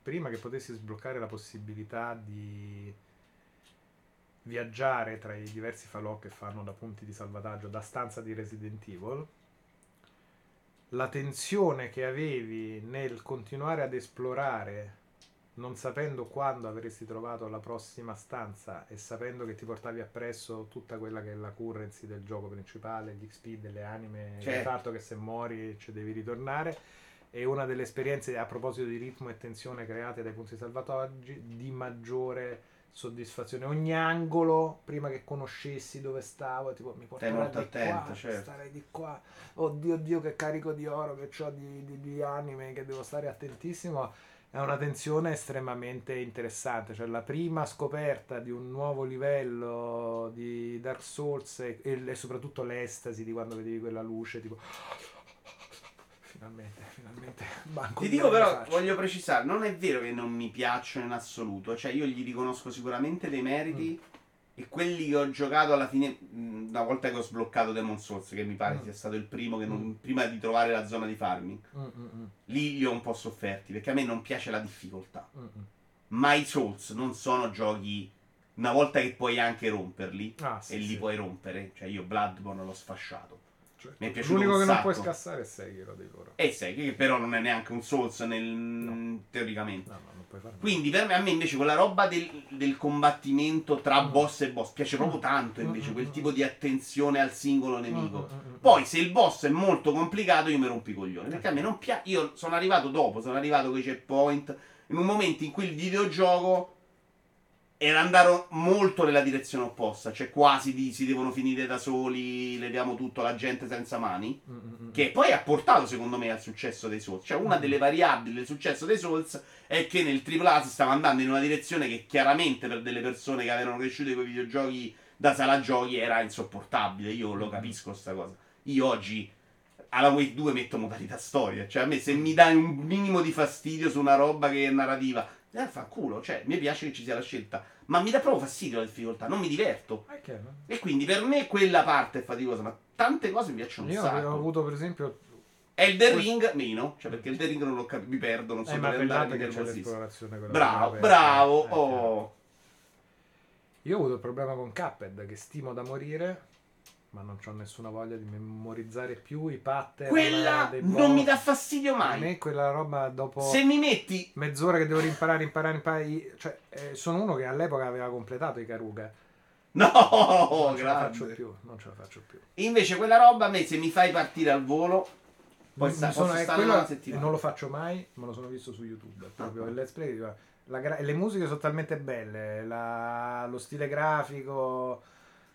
B: prima che potessi sbloccare la possibilità di viaggiare tra i diversi falò che fanno da punti di salvataggio da stanza di Resident Evil, la tensione che avevi nel continuare ad esplorare non sapendo quando avresti trovato la prossima stanza e sapendo che ti portavi appresso tutta quella che è la currency del gioco principale, gli XP delle anime, il
A: Certo.
B: fatto che se muori ci devi ritornare, è una delle esperienze a proposito di ritmo e tensione create dai punti salvataggi di maggiore soddisfazione. Ogni angolo, prima che conoscessi dove stavo, tipo mi porterà
A: molto
B: di
A: attento,
B: qua,
A: certo.
B: starei di qua. Oddio, Dio, che carico di oro che ho di, di, di anime, che devo stare attentissimo. È una tensione estremamente interessante. Cioè, la prima scoperta di un nuovo livello di Dark Souls e, e soprattutto l'estasi di quando vedevi quella luce, tipo. Finalmente, [LAUGHS] finalmente. banco
A: Ti
B: di
A: dico però, voglio precisare, non è vero che non mi piacciono in assoluto, cioè io gli riconosco sicuramente dei meriti
B: Mm.
A: e quelli che ho giocato alla fine, mh, una volta che ho sbloccato Demon Souls, che mi pare
B: Mm.
A: sia stato il primo, che non-
B: Mm.
A: prima di trovare la zona di farming,
B: Mm, mm, mm,
A: lì li ho un po' sofferti, perché a me non piace la difficoltà.
B: mm, mm.
A: Ma i Souls non sono giochi, una volta che puoi anche romperli,
B: Ah, sì,
A: e li
B: sì.
A: puoi rompere, cioè io Bloodborne l'ho sfasciato.
B: Cioè,
A: mi è piaciuto
B: L'unico
A: un
B: che non
A: sacco.
B: puoi scassare è Sekiro di loro.
A: E sai che però non è neanche un Souls nel, teoricamente.
B: No, no, non
A: Quindi per me, a me invece quella roba del, del combattimento tra
B: Mm.
A: boss e boss piace proprio
B: Mm.
A: tanto
B: Mm,
A: invece, quel tipo di attenzione al singolo nemico. Poi se il boss è molto complicato io mi rompo i coglioni, perché a me non piace, io sono arrivato dopo, sono arrivato con i checkpoint, in un momento in cui il videogioco era andato molto nella direzione opposta, cioè quasi di si devono finire da soli, leviamo tutto la gente senza mani.
B: Mm, mm, mm.
A: Che poi ha portato secondo me al successo dei Souls. Cioè, una delle variabili del successo dei Souls è che nel AAA si stava andando in una direzione che chiaramente per delle persone che avevano cresciuto con i videogiochi da sala giochi era insopportabile. Io lo capisco sta cosa. Io oggi alla Wave 2 metto modalità storia. Cioè, a me se mi dai un minimo di fastidio su una roba che è narrativa, eh, fa culo. Cioè, mi piace che ci sia la scelta. Ma mi dà proprio fastidio la difficoltà, non mi diverto.
B: Eh, che-
A: E quindi per me quella parte è faticosa, ma tante cose mi piacciono un
B: Io
A: sacco.
B: avevo avuto per esempio
A: Elden Ring meno, cioè perché Elden Ring non lo capisco, mi perdo, non so
B: eh,
A: dove andare, mi
B: l'esplorazione
A: Bravo, bravo,
B: Eh,
A: oh.
B: Io ho avuto il problema con Cuphead che stimo da morire, ma non ho nessuna voglia di memorizzare più i pattern.
A: Quella
B: dei
A: non mi dà fastidio
B: A
A: mai.
B: me quella roba dopo
A: Se mi metti...
B: mezz'ora che devo imparare, imparare, imparare. Cioè, eh, sono uno che all'epoca aveva completato i Karuga.
A: No,
B: non ce la faccio più, non ce la faccio più.
A: Invece quella roba a me se mi fai partire al volo, poi sta,
B: sono- eh,
A: stare
B: quello-
A: una settimana.
B: non lo faccio mai, me lo sono visto su YouTube. Proprio
A: Ah.
B: il let's play. la le musiche sono talmente belle, la- lo stile grafico,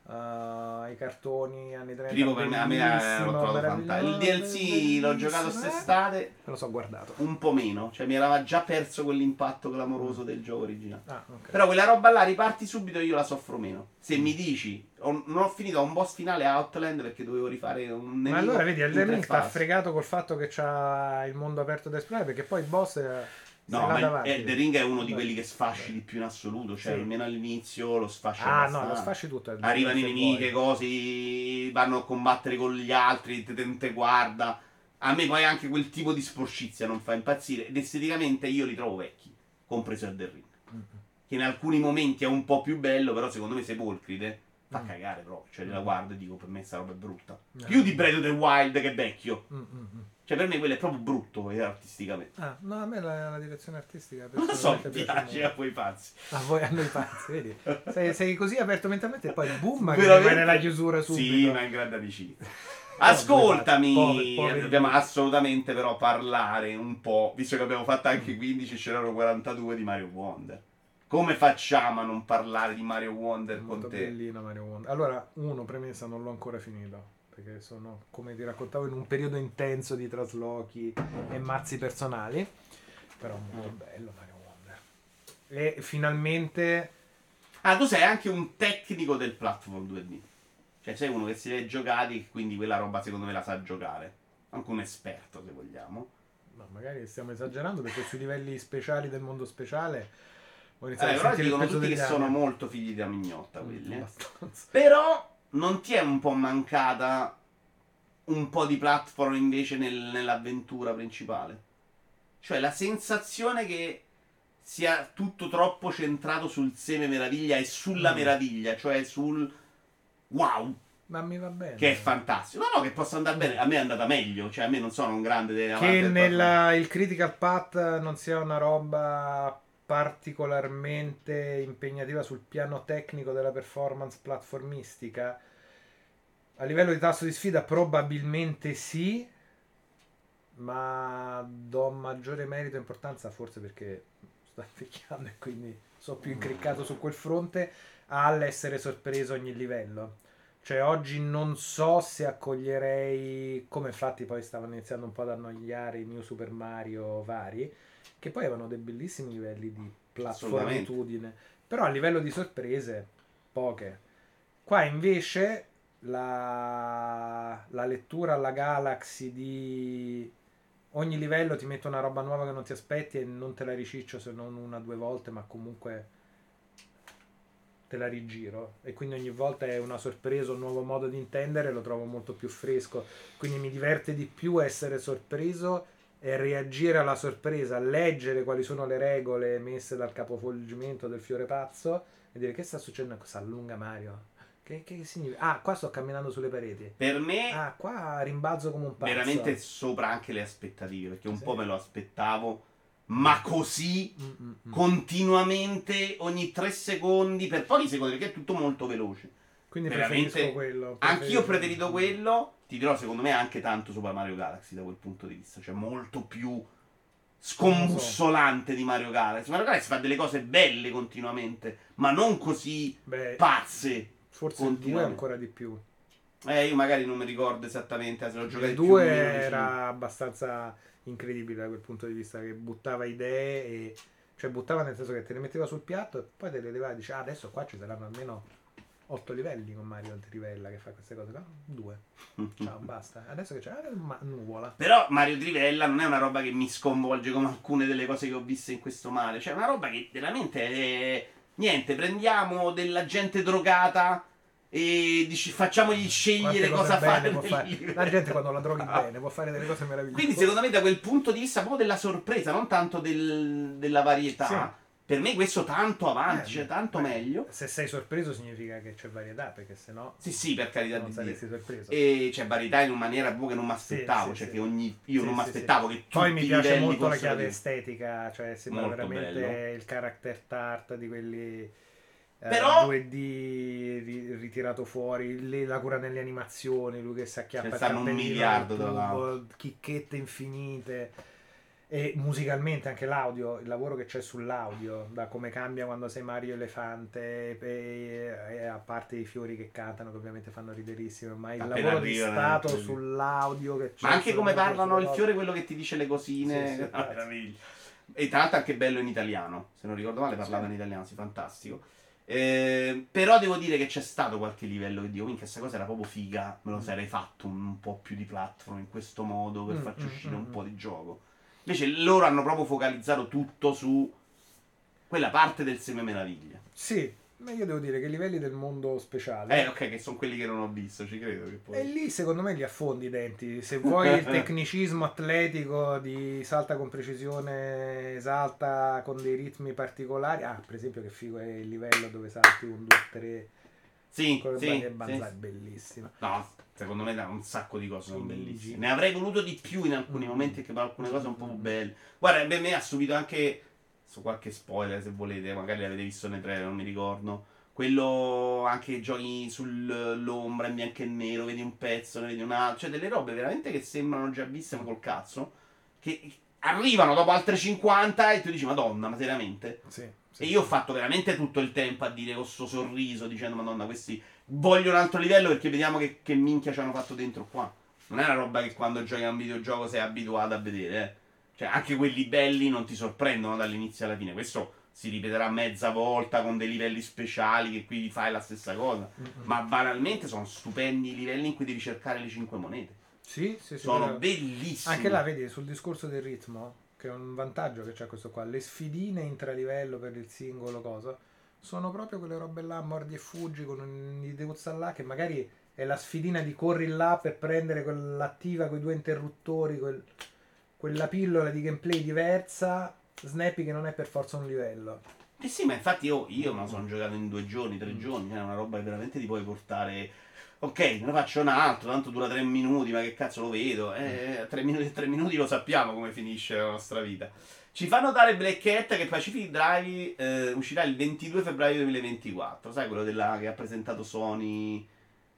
B: uh, i cartoni anni 30.
A: Primo per me, a me l'ho trovato fantastico. Il DLC l'ho giocato
B: eh.
A: quest'estate.
B: Me lo so guardato.
A: Un po' meno, cioè mi aveva già perso quell'impatto clamoroso del gioco originale.
B: Ah, ok.
A: Però quella roba là riparti subito io la soffro meno. Se mi dici, ho- non ho finito un boss finale a Outland perché dovevo rifare un nemico.
B: Ma allora vedi, Elden Ring sta fregato col fatto che c'ha il mondo aperto da esplorare perché poi il boss eh,
A: No, ma
B: davanti.
A: Elden Ring è uno di quelli che sfasci di più in assoluto. Cioè,
B: Sì.
A: almeno all'inizio lo sfasci
B: Ah, no, lo sfasci tutto.
A: Arrivano i nemiche, cose, vanno a combattere con gli altri, te, te, te guarda. A me poi anche quel tipo di sporcizia non fa impazzire. Ed esteticamente io li trovo vecchi, compreso Elden Ring.
B: Mm,
A: Che in alcuni momenti è un po' più bello, però secondo me Sepolcride fa
B: Mm.
A: cagare proprio. Cioè, la guardo e dico, per me sta roba è brutta.
B: Eh.
A: Più di Breath of the Wild che vecchio.
B: Mm, mm, mm.
A: Cioè, per me quello è proprio brutto eh, artisticamente.
B: Ah, no, a me la, la direzione artistica
A: Non lo so, mi
B: piace
A: a voi pazzi.
B: A voi, a noi pazzi, vedi? [LAUGHS] Sei, sei così aperto mentalmente e poi boom, che
A: Veramente?
B: nella chiusura subito.
A: Sì, ma è in grande amicizia. [LAUGHS] Ascoltami,
B: Poveri- poveri-
A: dobbiamo assolutamente però parlare un po', visto che abbiamo fatto anche 15 ce n'erano 42 di Mario Wonder. Come facciamo a non parlare di Mario Wonder con
B: Molto
A: te?
B: bellino Mario Wonder. Allora, uno, premessa, non l'ho ancora finito. Perché sono, come ti raccontavo, in un periodo intenso di traslochi e mazzi personali. Però molto
A: Mm.
B: bello Mario Wonder. E finalmente...
A: Ah, tu sei anche un tecnico del platform 2D. Cioè sei uno che si è giocati quindi quella roba secondo me la sa giocare. Anche un esperto se vogliamo.
B: No, magari stiamo esagerando perché sui livelli speciali del mondo speciale... Iniziato
A: Eh, dicono tutti che
B: degli
A: sono
B: anni.
A: molto figli da mignotta quelli. eh. Però non ti è un po' mancata un po' di platform invece nel- nell'avventura principale? Cioè la sensazione che sia tutto troppo centrato sul seme meraviglia e sulla
B: Mm.
A: meraviglia, cioè sul wow,
B: Ma mi va bene.
A: che è fantastico. No, no, che possa andare bene. A me è andata meglio, cioè a me non sono un grande
B: che nella, il critical path non sia una roba particolarmente impegnativa sul piano tecnico della performance platformistica. A livello di tasso di sfida probabilmente sì ma do maggiore merito e importanza forse perché sto invecchiando e quindi sono più incriccato su quel fronte all'essere sorpreso ogni livello. Cioè oggi non so se accoglierei, come infatti poi stavano iniziando un po' ad annoiare i New Super Mario vari, che poi avevano dei bellissimi livelli di platformitudine, però a livello di sorprese poche. Qua invece la, la lettura alla Galaxy di ogni livello ti mette una roba nuova che non ti aspetti e non te la riciccio se non una o due volte, ma comunque te la rigiro. E quindi ogni volta è una sorpresa, un nuovo modo di intendere, lo trovo molto più fresco, quindi mi diverte di più essere sorpreso reagire alla sorpresa, leggere quali sono le regole messe dal capovolgimento del fiore pazzo e dire che sta succedendo, cosa allunga Mario? Che, che significa? Ah, qua sto camminando sulle pareti.
A: Per me
B: Ah, qua rimbalzo come un pazzo.
A: veramente sopra anche le aspettative, perché un
B: Sì.
A: po' me lo aspettavo, ma così
B: Mm, mm, mm.
A: continuamente ogni tre secondi, per pochi secondi, perché è tutto molto veloce.
B: Quindi
A: veramente-
B: preferisco quello.
A: Anch'io ho preferito quello, ti dirò secondo me anche tanto Super Mario Galaxy da quel punto di vista, cioè molto più scombussolante di Mario Galaxy. Mario Galaxy fa delle cose belle continuamente, ma non così
B: Beh,
A: pazze.
B: forse il 2
A: continuamente.
B: ancora di più.
A: Eh, io magari non mi ricordo esattamente, se l'ho giocato
B: Il
A: più o
B: 2
A: meno vicino.
B: era abbastanza incredibile da quel punto di vista che buttava idee e cioè buttava nel senso che te le metteva sul piatto e poi te le levava e dice ah, adesso qua ci saranno almeno 8 livelli con Mario Antirivella che fa queste cose qua due [LAUGHS] ciao basta adesso che c'è ah, ma- nuvola
A: Però Mario Trivella non è una roba che mi sconvolge come alcune delle cose che ho viste in questo mare. Cioè, è una roba che veramente è. Niente, prendiamo della gente drogata e dici, facciamogli scegliere cosa fare.
B: fare. la gente quando la droghi [LAUGHS]
A: Ah.
B: bene può fare delle cose meravigliose
A: Quindi, secondo me, da quel punto di vista, proprio della sorpresa, non tanto del- della varietà.
B: Sì.
A: Per me, questo tanto avanti,
B: Eh,
A: cioè tanto
B: beh,
A: meglio.
B: se sei sorpreso significa che c'è varietà perché sennò
A: Sì, sì, per carità di Dio.
B: sorpreso
A: E c'è varietà in una maniera che non mi aspettavo.
B: Sì,
A: cioè,
B: sì.
A: che ogni. Io
B: Sì,
A: non mi aspettavo che
B: Poi mi piace molto la chiave
A: di-
B: estetica, cioè sembra
A: Molto
B: veramente
A: bello.
B: il character tart di quelli eh,
A: Però-
B: 2D ri- ritirato fuori, le- la cura nelle animazioni, lui che si acchiappa il
A: stanno un miliardo,
B: tubo, chicchette infinite. E musicalmente anche l'audio, il lavoro che c'è sull'audio, da come cambia quando sei Mario Elefante, e, e a parte i fiori che cantano, che ovviamente fanno riderissimo, ma il
A: Appena
B: lavoro di stato
A: eh,
B: sull'audio che c'è.
A: Ma anche come parlano il fiore, quello che ti dice le cosine.
B: Sì, sì,
A: Ah, [LAUGHS] meraviglia. E tra l'altro anche bello in italiano. Se non ricordo male parlava
B: Sì.
A: in italiano, sì, fantastico. Eh, però devo dire che c'è stato qualche livello che dico, minchia, questa cosa era proprio figa, me lo sarei fatto un, un po' più di platform in questo modo per
B: Mm,
A: farci
B: mm,
A: uscire
B: mm,
A: un
B: mm.
A: po' di gioco. Invece loro hanno proprio focalizzato tutto su quella parte del seme meraviglia.
B: Sì, ma io devo dire che i livelli del mondo speciale.
A: Eh, ok, che sono quelli che non ho visto, ci credo che poi...
B: E lì secondo me li affondi i denti. Se vuoi il [LAUGHS] tecnicismo atletico di salta con precisione, salta con dei ritmi particolari. Ah, per esempio, che figo è il livello dove salti un 2-3
A: Sì,
B: con le
A: sì, sì.
B: è bellissimo.
A: No, secondo me da un sacco di cose sono bellissime. Ne avrei voluto di più in alcuni
B: Mm.
A: momenti, che alcune cose un po' più
B: Mm.
A: belle. Guarda, per me ha subito anche. Su qualche spoiler, se volete, magari l'avete visto nei trailer, non mi ricordo. Quello anche giochi sull'ombra in bianco e nero, vedi un pezzo, ne vedi un altro. Cioè, delle robe veramente che sembrano già viste, ma col cazzo. Che arrivano dopo altre 50 e tu dici, Madonna, ma seriamente?
B: Sì, sì,
A: E io ho fatto veramente tutto il tempo a dire con sto sorriso, dicendo Madonna, questi voglio un altro livello perché vediamo che, che minchia ci hanno fatto dentro qua. Non è una roba che quando giochi a un videogioco sei abituato a vedere, eh. Cioè, anche quelli belli non ti sorprendono dall'inizio alla fine. Questo si ripeterà mezza volta con dei livelli speciali che qui fai la stessa cosa.
B: Mm, mm.
A: Ma banalmente sono stupendi i livelli in cui devi cercare le 5 monete.
B: Sì, sì, sì,
A: Sono bellissimi.
B: Anche là, vedi, sul discorso del ritmo, che è un vantaggio che c'è questo qua, le sfidine intralivello per il singolo cosa, sono proprio quelle robe là, mordi e fuggi con un'ideuzza là, che magari è la sfidina di corri là per prendere quell'attiva con i due interruttori, quel- quella pillola di gameplay diversa, Snappy che non è per forza un livello.
A: Eh sì, ma infatti io, io me lo sono giocato in due giorni, tre
B: Mm.
A: giorni, è una roba che veramente ti puoi portare. Ok, me ne faccio un altro, tanto dura tre minuti, ma che cazzo lo vedo? Eh, tre minuti e tre minuti lo sappiamo come finisce la nostra vita. Ci fa notare Black Cat che Pacific Drive eh, uscirà il 22 febbraio 2024, sai quello della, che ha presentato Sony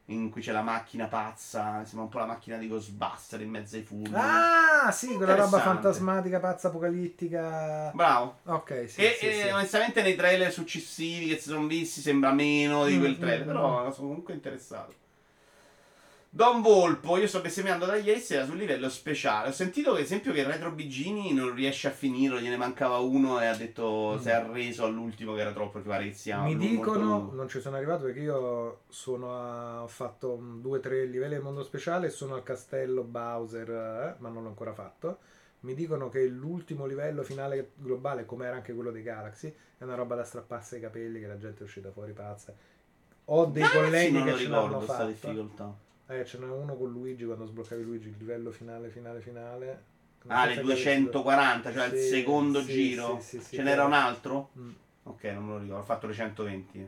A: in cui c'è la macchina pazza, sembra un po' la macchina di Ghostbuster in mezzo ai fulmini.
B: Ah, sì, quella roba fantasmatica, pazza, apocalittica.
A: Bravo.
B: Ok, sì,
A: che
B: sì,
A: eh,
B: sì.
A: onestamente nei trailer successivi che si sono visti sembra meno di
B: Mm,
A: quel
B: mm,
A: trailer,
B: mm.
A: però sono comunque interessato. Don Volpo, io sto bestemmiando da ieri sera sul livello speciale. Ho sentito per esempio che Retro Bigini non riesce a finirlo, gliene mancava uno e ha detto
B: Mm.
A: si è arreso all'ultimo che era troppo, che pare che sia
B: Mi
A: molto
B: dicono,
A: lungo.
B: non ci sono arrivato perché io sono a, ho fatto un, due o tre livelli del mondo speciale e sono al castello Bowser, eh, ma non l'ho ancora fatto. Mi dicono che l'ultimo livello finale globale, come era anche quello dei Galaxy, è una roba da strapparsi ai capelli che la gente è uscita fuori pazza. Ho dei
A: Galaxy
B: colleghi che ce l'hanno fatto.
A: difficoltà.
B: Eh, ce n'è uno con Luigi quando sbloccavi Luigi, il livello finale, finale, finale. Non
A: Ah, le
B: se
A: 240, cioè il
B: Sì,
A: secondo
B: sì,
A: giro.
B: sì,
A: Ce n'era un altro?
B: Mm.
A: Ok, non me lo ricordo, ho fatto le 120.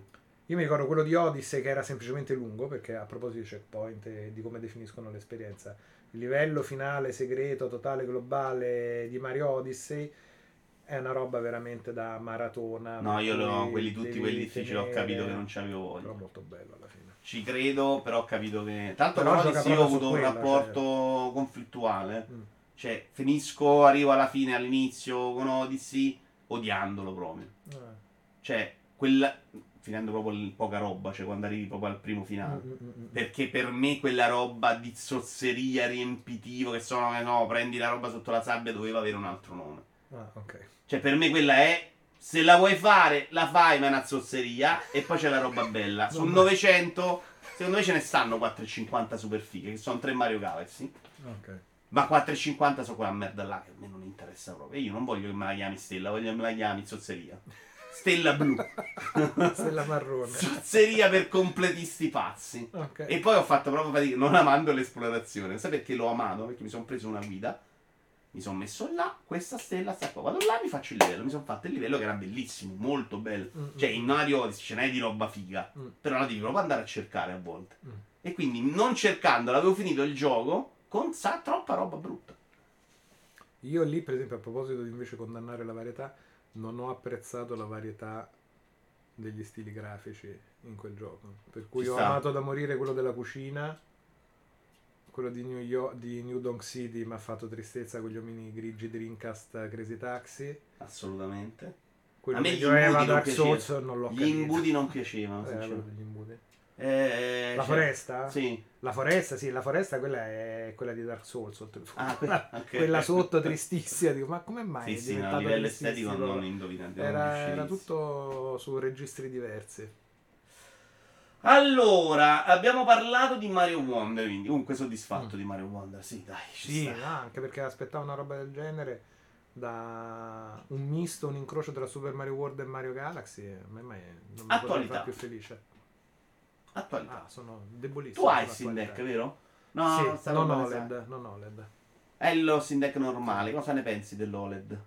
B: Io mi ricordo quello di Odyssey che era semplicemente lungo, perché a proposito di checkpoint e di come definiscono l'esperienza, il livello finale segreto, totale, globale di Mario Odyssey è una roba veramente da maratona.
A: No, io lo- quelli tutti quelli difficili ho capito che non c'avevo voglia.
B: Però molto bello alla fine.
A: Ci credo, però ho capito che. Tanto
B: Però
A: io ho avuto
B: su
A: un
B: quella,
A: rapporto conflittuale.
B: Mm.
A: Cioè, finisco, arrivo alla fine, all'inizio con Odyssey, odiandolo proprio.
B: Ah.
A: Cioè, quella. Finendo proprio il poca roba, cioè quando arrivi proprio al primo finale.
B: Mm, mm, mm, mm.
A: Perché per me quella roba di zozzeria, riempitivo, che sono, no, prendi la roba sotto la sabbia, doveva avere un altro nome.
B: Ah, ok.
A: Cioè, per me quella è. Se la vuoi fare, la fai, ma è una zozzeria. E poi c'è la roba bella. Sul
B: No, ma-
A: 900, secondo me ce ne stanno 4,50 super fighe, che sono tre Mario Galaxy.
B: Ok.
A: Ma 4,50 sono quella merda là che a me non interessa proprio. E io non voglio che me la chiami Stella, voglio che me la chiami zozzeria. Stella blu. [LAUGHS]
B: Stella marrone.
A: zozzeria per completisti pazzi.
B: Ok.
A: E poi ho fatto proprio fatica, non amando l'esplorazione. Sai perché l'ho amato? Perché mi sono preso una guida, mi sono messo là, questa stella sta qua. Vado là mi faccio il livello. Mi sono fatto il livello che era bellissimo, molto bello.
B: Mm,
A: Cioè, in Mario ce n'è di roba figa,
B: mm,
A: però la devi proprio andare a cercare a volte.
B: mm.
A: E quindi non cercando, l'avevo finito il gioco con sa troppa roba brutta.
B: Io lì, per esempio, a proposito di invece condannare la varietà, non ho apprezzato la varietà degli stili grafici in quel gioco. Per cui
A: Ci
B: ho
A: sta.
B: amato da morire quello della cucina, quello di New, York, di New Donk City mi ha fatto tristezza con gli omini grigi Dreamcast Crazy Taxi.
A: Assolutamente.
B: Quello
A: A me gli non
B: Dark. Souls non l'ho
A: Gli
B: capito.
A: imbudi non piacevano.
B: Eh,
A: sinceramente.
B: degli imbudi.
A: Eh,
B: La
A: cioè-
B: foresta?
A: Sì.
B: La foresta, sì, la foresta quella è quella di Dark Souls. Sotto...
A: Ah, que- [LAUGHS] ok.
B: quella sotto tristissima, dico, ma come mai?
A: Sì, sì, a livello estetico non indovinate.
B: Era, era tutto su registri diversi.
A: Allora, abbiamo parlato di Mario Wonder, quindi comunque soddisfatto
B: Mm.
A: di Mario Wonder. Sì, dai,
B: Sì, no, anche perché aspettavo una roba del genere da un misto, un incrocio tra Super Mario World e Mario Galaxy. A me mai- non mi fare più felice.
A: Attualità.
B: Ah, sono debolissimo.
A: tu hai il
B: qualità.
A: vero? No,
B: sì, non OLED, non OLED.
A: È lo Deck normale. Cosa ne pensi dell'OLED?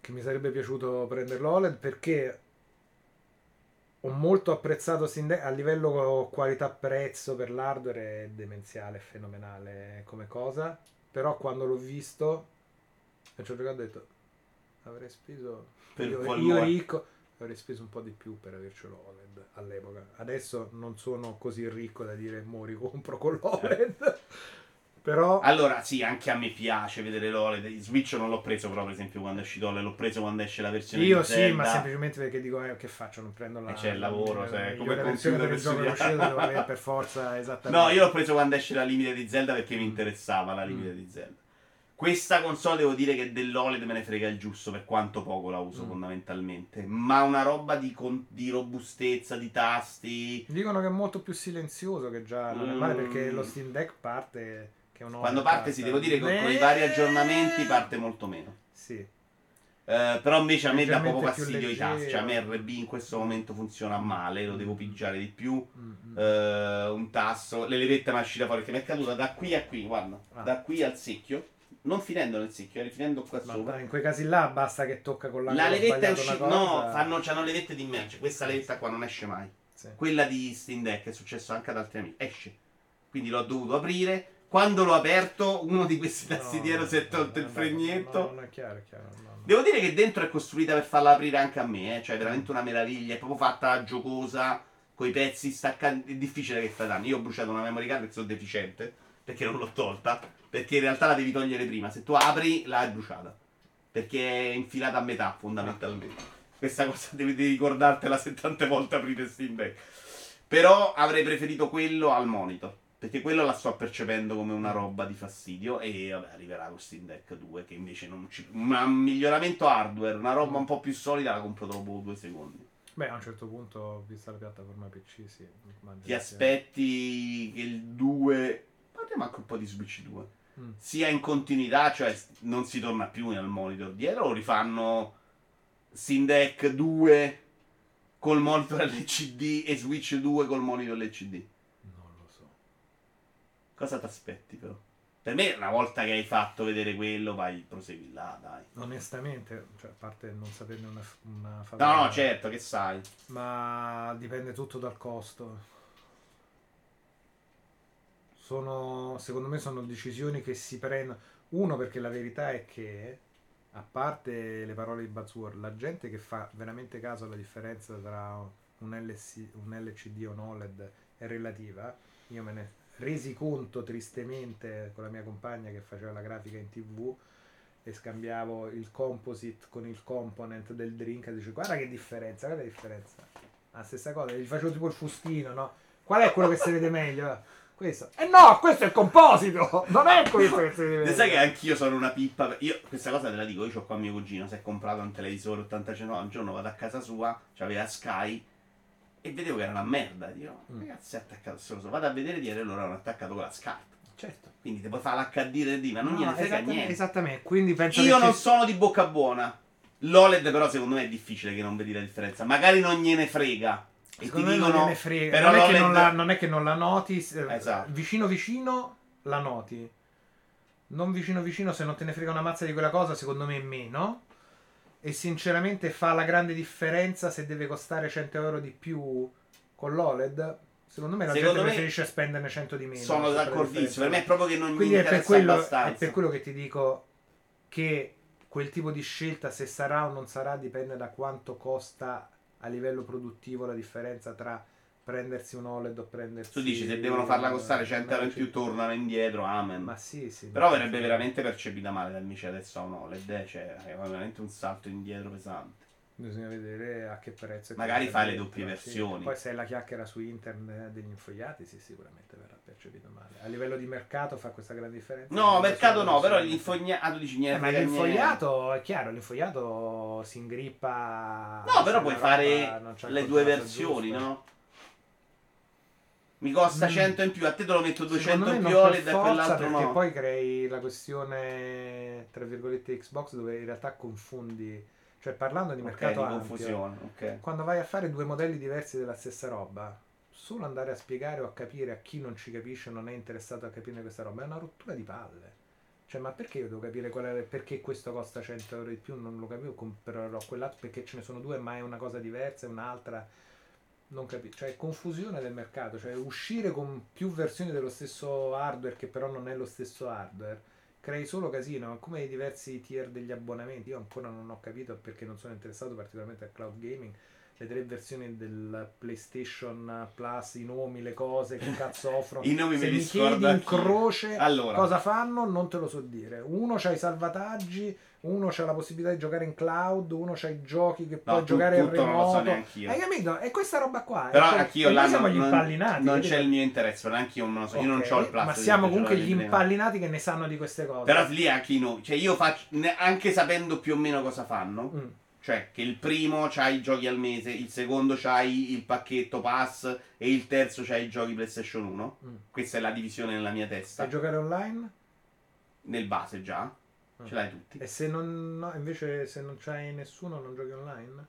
B: Che mi sarebbe piaciuto prendere l'OLED perché ho molto apprezzato Deck a livello qualità-prezzo per l'hardware è demenziale, fenomenale come cosa. Però quando l'ho visto e ci ho giocato ho detto avrei speso
A: Per
B: io, io ricco avrei speso un po' di più per avercelo OLED all'epoca. Adesso non sono così ricco da dire mo ricompro con l'OLED. Però
A: Allora, sì, anche a me piace vedere l'OLED. Switch non l'ho preso però, per esempio, quando è uscito. L'ho preso quando esce la versione
B: io sì,
A: Zelda.
B: ma semplicemente perché dico eh, che faccio, non prendo la
A: Eh, c'è il lavoro,
B: la-
A: come
B: la
A: il
B: versione
A: computer
B: gioco
A: per studiare.
B: uscito avere per forza esattamente.
A: No, io l'ho preso quando esce la limite di Zelda perché mi
B: Mm.
A: interessava la limite
B: Mm.
A: di Zelda. Questa console devo dire che dell'OLED me ne frega il giusto per quanto poco la uso
B: Mm.
A: fondamentalmente. Ma una roba di, con- di robustezza, di tasti.
B: Dicono che è molto più silenzioso che già non è male
A: Mm.
B: perché lo Steam Deck parte
A: Quando parte, sì, devo dire che con,
B: Eh,
A: con i vari aggiornamenti parte molto meno.
B: Sì.
A: Eh, però invece a me dà
B: più
A: fastidio i tasti. Cioè, a me. RB in questo momento funziona male, lo devo pigiare di più.
B: Mm, mm.
A: Eh, un tasto, le levette mi è uscita fuori che mi è caduta da qui a qui, guarda,
B: Ah.
A: da qui al secchio. Non finendo nel secchio, rifinendo qua
B: Ma
A: sopra.
B: in quei casi là basta che tocca con l'angolo
A: La levetta è uscita. No, fanno, c'hanno levette di merce. Questa levetta qua non esce mai.
B: Sì.
A: Quella di Steam Deck è successo anche ad altri amici. Esce. Quindi l'ho dovuto aprire. Quando l'ho aperto, uno di questi tastiero
B: No,
A: si è tolto
B: no,
A: il fregnetto.
B: No, è chiaro, è chiaro.
A: Devo dire che dentro è costruita per farla aprire anche a me, eh. cioè è veramente una meraviglia, è proprio fatta giocosa, con i pezzi staccati, è difficile che fa danni. Io ho bruciato una memory card perché sono deficiente, perché non l'ho tolta, perché in realtà la devi togliere prima, se tu apri la hai bruciata, perché è infilata a metà fondamentalmente. Questa cosa devi, ricordartela se tante volte aprite Steam Deck. Però avrei preferito quello al monitor. Perché quello la sto percependo come una roba di fastidio. E vabbè, arriverà con Steam Deck 2. Che invece non ci. Un miglioramento hardware, una roba un po' più solida, la compro dopo due secondi.
B: Beh, a un certo punto, vista la piattaforma PC, sì.
A: Ti aspetti che il 2. Parliamo anche un po' di Switch 2.
B: Mm.
A: Sia in continuità, cioè non si torna più al monitor dietro, o rifanno Steam Deck 2 col monitor [LAUGHS] LCD e Switch 2 col monitor LCD. Cosa ti aspetti però? Per me, una volta che hai fatto vedere quello, vai, prosegui là, dai.
B: Onestamente, cioè, a parte non saperne una, una
A: No,
B: favola,
A: no, certo, che sai.
B: Ma dipende tutto dal costo. Sono, secondo me sono decisioni che si prendono. Uno, perché la verità è che, a parte le parole di Buzzword, la gente che fa veramente caso alla differenza tra un, LC un LCD o un OLED è relativa. Io me ne resi conto tristemente con la mia compagna che faceva la grafica in tv e scambiavo il composite con il component del drink e dice guarda che differenza, guarda che differenza. La stessa cosa, gli facevo tipo il fustino, no? Qual è quello che si vede meglio? Questo. Eh no, questo è il composito, [LAUGHS] non è questo che si vede meglio.
A: Sai che anch'io sono una pippa. Io questa cosa te la dico, io ho qua mio cugino, si è comprato un televisore 85, un giorno vado a casa sua, c'aveva Sky e vedevo che era una merda. Dico,
B: Mm.
A: ragazzi è attaccato solo so. Vado a vedere dietro e loro erano attaccato con la scarpa.
B: Certo.
A: Quindi ti puoi fare l'HD di ma non
B: No,
A: gliene frega niente.
B: esattamente, quindi penso
A: Io non
B: ci-
A: sono di bocca buona. L'OLED però secondo me è difficile che non vedi la differenza. Magari non gliene frega. E ti
B: Secondo non
A: dicono...
B: gliene frega.
A: però
B: non, è che non, la, non è che non la noti,
A: Esatto.
B: vicino vicino la noti. Non vicino vicino, se non te ne frega una mazza di quella cosa, secondo me meno. E sinceramente fa la grande differenza se deve costare 100 euro di più con l'OLED. Secondo me la
A: Secondo
B: gente
A: me
B: preferisce spenderne 100 di meno.
A: Sono d'accordissimo. Per me è proprio che non mi
B: Quindi è per,
A: interessa
B: quello,
A: abbastanza.
B: è per quello che ti dico che quel tipo di scelta, se sarà o non sarà, dipende da quanto costa a livello produttivo la differenza tra prendersi un OLED o prendersi...
A: Tu dici se devono farla costare 100 euro in più tornano indietro, amen.
B: Ma sì, sì.
A: Però verrebbe veramente percepita male dal Mici adesso a un OLED, eh, cioè è veramente un salto indietro pesante.
B: Bisogna vedere a che prezzo.
A: Magari fai le doppie versioni.
B: Sì. Poi se è la chiacchiera su internet degli infogliati, sì, sicuramente verrà percepito male. A livello di mercato fa questa grande differenza?
A: No, mercato no, però gli infogliati... Ah, dici niente.
B: Eh, ma l'infogliato, è chiaro, l'infogliato si ingrippa...
A: No, però puoi fare le due versioni, giusto. no? Mi costa mm. 100 in più, a te te lo metto 200 in più e quell'altro
B: perché poi crei la questione, tra virgolette, Xbox dove in realtà confondi cioè parlando di mercato okay, di ampio, okay. quando vai a fare due modelli diversi della stessa roba, solo andare a spiegare o a capire a chi non ci capisce, non è interessato a capire questa roba, è una rottura di palle. Cioè, ma perché io devo capire qual è, perché questo costa 100 euro di più? Non lo capivo, comprerò quell'altro perché ce ne sono due, ma è una cosa diversa, è un'altra. Non capisco. Cioè, confusione del mercato, cioè uscire con più versioni dello stesso hardware che però non è lo stesso hardware crei solo casino, come i diversi tier degli abbonamenti. Io ancora non ho capito perché non sono interessato particolarmente al cloud gaming. Le tre versioni del PlayStation Plus, i nomi, le cose, che cazzo [LAUGHS] offrono.
A: I nomi
B: Se
A: me li
B: mi chiedi in croce
A: allora.
B: cosa fanno, non te lo so dire. Uno c'ha i salvataggi, uno c'ha la possibilità di giocare in cloud, uno c'ha i giochi che puoi
A: no,
B: giocare
A: in
B: remoto.
A: Non so
B: Hai capito? E questa roba qua.
A: Però
B: cioè,
A: anch'io là
B: siamo
A: non,
B: gli impallinati.
A: Non c'è il mio interesse, neanche io non lo so. Okay, io non ho il plus.
B: Ma siamo comunque gli impallinati che ne sanno di queste cose.
A: Però lì anche i noi. Cioè io faccio, anche sapendo più o meno cosa fanno. Mm. Cioè, che il primo c'ha i giochi al mese, il secondo c'ha il pacchetto pass e il terzo c'ha i giochi PlayStation 1. Mm. Questa è la divisione nella mia testa.
B: E giocare online?
A: Nel base già. Ce l'hai tutti.
B: E se non, no, invece se non c'hai nessuno non giochi online?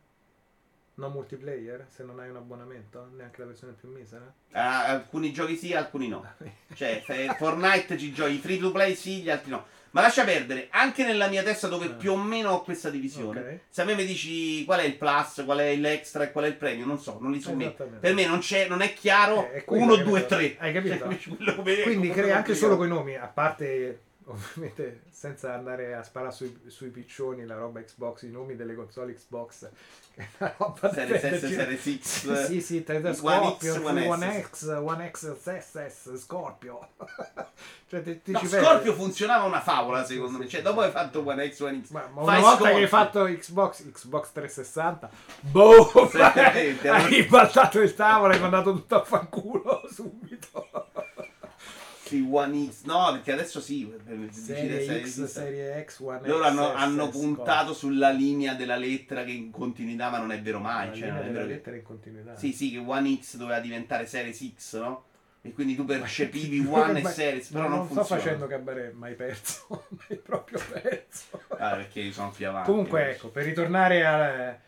B: No multiplayer? Se non hai un abbonamento? Neanche la versione più misera?
A: Uh, alcuni giochi sì, alcuni no. cioè, [LAUGHS] Fortnite ci giochi free to play sì, gli altri no. Ma lascia perdere, anche nella mia testa dove eh. più o meno ho questa divisione. Okay. Se a me mi dici qual è il plus, qual è l'extra e qual è il premium, non so, non li so me. Per me non, c'è, non è chiaro 1, 2, 3.
B: Hai capito? [LAUGHS] Cioè, Quindi crea anche solo con i nomi, a parte ovviamente senza andare a sparare sui, sui, piccioni la roba Xbox, i nomi delle console Xbox,
A: che è una roba Series S, Series X,
B: sì, sì, sì Scorpio, X, One, One X, One X, SS, Scorpio. [LAUGHS]
A: cioè, ti, ti no, Scorpio funzionava una favola secondo me, cioè dopo hai fatto One X, One X.
B: Ma, ma una volta Scorpio. che hai fatto Xbox, Xbox 360, boh, [LAUGHS] hai ribaltato il tavolo, hai mandato tutto a fanculo [LAUGHS] subito.
A: One X, no, perché adesso sì.
B: Serie, serie X, Serie X, One
A: Loro
B: X,
A: hanno, hanno puntato sulla linea della lettera che in continuità, ma non è vero mai. La cioè,
B: linea
A: della
B: lettera in continuità.
A: Sì, sì, che One X doveva diventare Series X, no? E quindi tu percepivi One [LAUGHS] e Series, però non, non
B: sto facendo cabaret, ma hai perso, [LAUGHS] hai proprio perso.
A: Ah, perché io sono più avanti.
B: Comunque, ecco, per ritornare a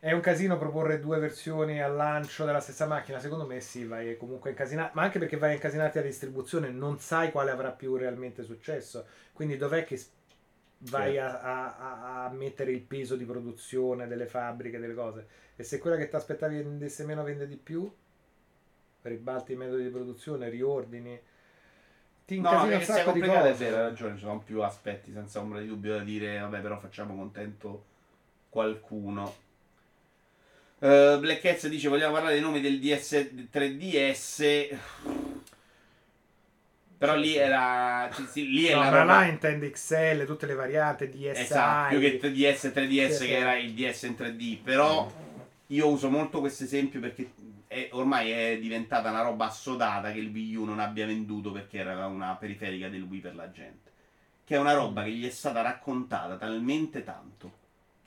B: è un casino proporre due versioni al lancio della stessa macchina. Secondo me sì, vai comunque incasinato. Ma anche perché vai a incasinarti alla distribuzione, non sai quale avrà più realmente successo. Quindi dov'è che vai a, a, a, mettere il peso di produzione delle fabbriche, delle cose? E se quella che ti aspettavi vendesse meno vende di più, ribalti i metodi di produzione, riordini.
A: Ti incasini no, un sacco di cose. È vero, hai ragione, ci sono più aspetti senza ombra di dubbio da dire, vabbè, però facciamo contento qualcuno. Uh, Black Cats dice vogliamo parlare dei nomi del DS 3DS. Però lì era. Sì, lì
B: no, ma roba... là intende XL, tutte le varianti DSi.
A: Esatto, più che DS 3DS sì, che era il DS in 3D. Però io uso molto questo esempio perché è, ormai è diventata una roba assodata che il Wii U non abbia venduto perché era una periferica del Wii per la gente. Che è una roba che gli è stata raccontata talmente tanto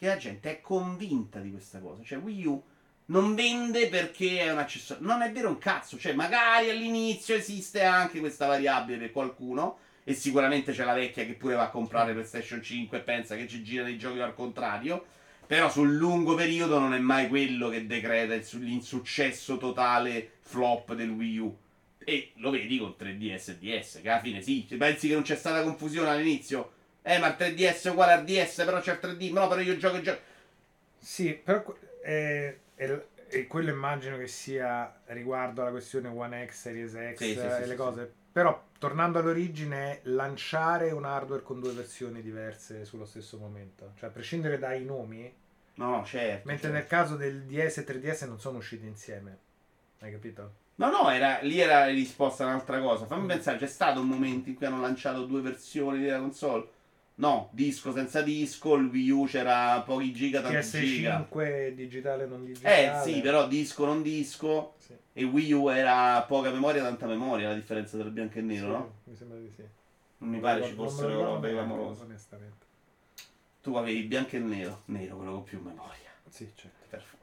A: che la gente è convinta di questa cosa. Cioè, Wii U non vende perché è un accessorio. Non è vero un cazzo. Cioè, magari all'inizio esiste anche questa variabile per qualcuno. E sicuramente c'è la vecchia che pure va a comprare PlayStation 5 e pensa che ci gira dei giochi al contrario. Però sul lungo periodo non è mai quello che decreta l'insuccesso totale flop del Wii U. E lo vedi con 3DS e DS, che alla fine sì, pensi che non c'è stata confusione all'inizio? Eh, ma il 3DS è uguale al DS, però c'è il 3D. No, però io gioco e gioco.
B: Sì, però eh, e, e, quello immagino che sia riguardo alla questione One X, Series X sì, sì, e sì, le cose. Però tornando all'origine lanciare un hardware con due versioni diverse sullo stesso momento. Cioè a prescindere dai nomi.
A: No, certo.
B: Mentre
A: certo.
B: nel caso del DS e 3DS non sono usciti insieme. Hai capito?
A: No, no, era, lì era risposta a un'altra cosa. Fammi pensare, c'è stato un momento in cui hanno lanciato due versioni della console? No, disco senza disco, il Wii U c'era pochi giga, tanti giga.
B: PS5 digitale non digitale.
A: Eh sì, però disco non disco.
B: Sì.
A: E Wii U era poca memoria, tanta memoria, la differenza tra bianco e nero,
B: Sì,
A: no?
B: Mi sembra di sì.
A: Non mi pare ci fossero robe clamorose.
B: Onestamente.
A: Tu avevi bianco e nero. Nero, quello con più memoria.
B: Sì, certo.
A: Per forza.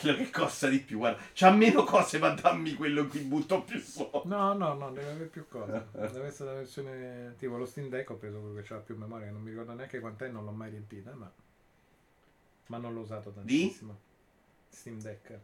A: Quello che costa di più, guarda. C'ha meno cose, ma dammi quello cui butto più soldi.
B: No, no, no, deve avere più cose. Deve essere la versione tipo lo Steam Deck. Ho preso quello che c'ha più memoria. Non mi ricordo neanche quant'è, non l'ho mai riempita. Ma, ma non l'ho usato tantissimo. Steam Deck.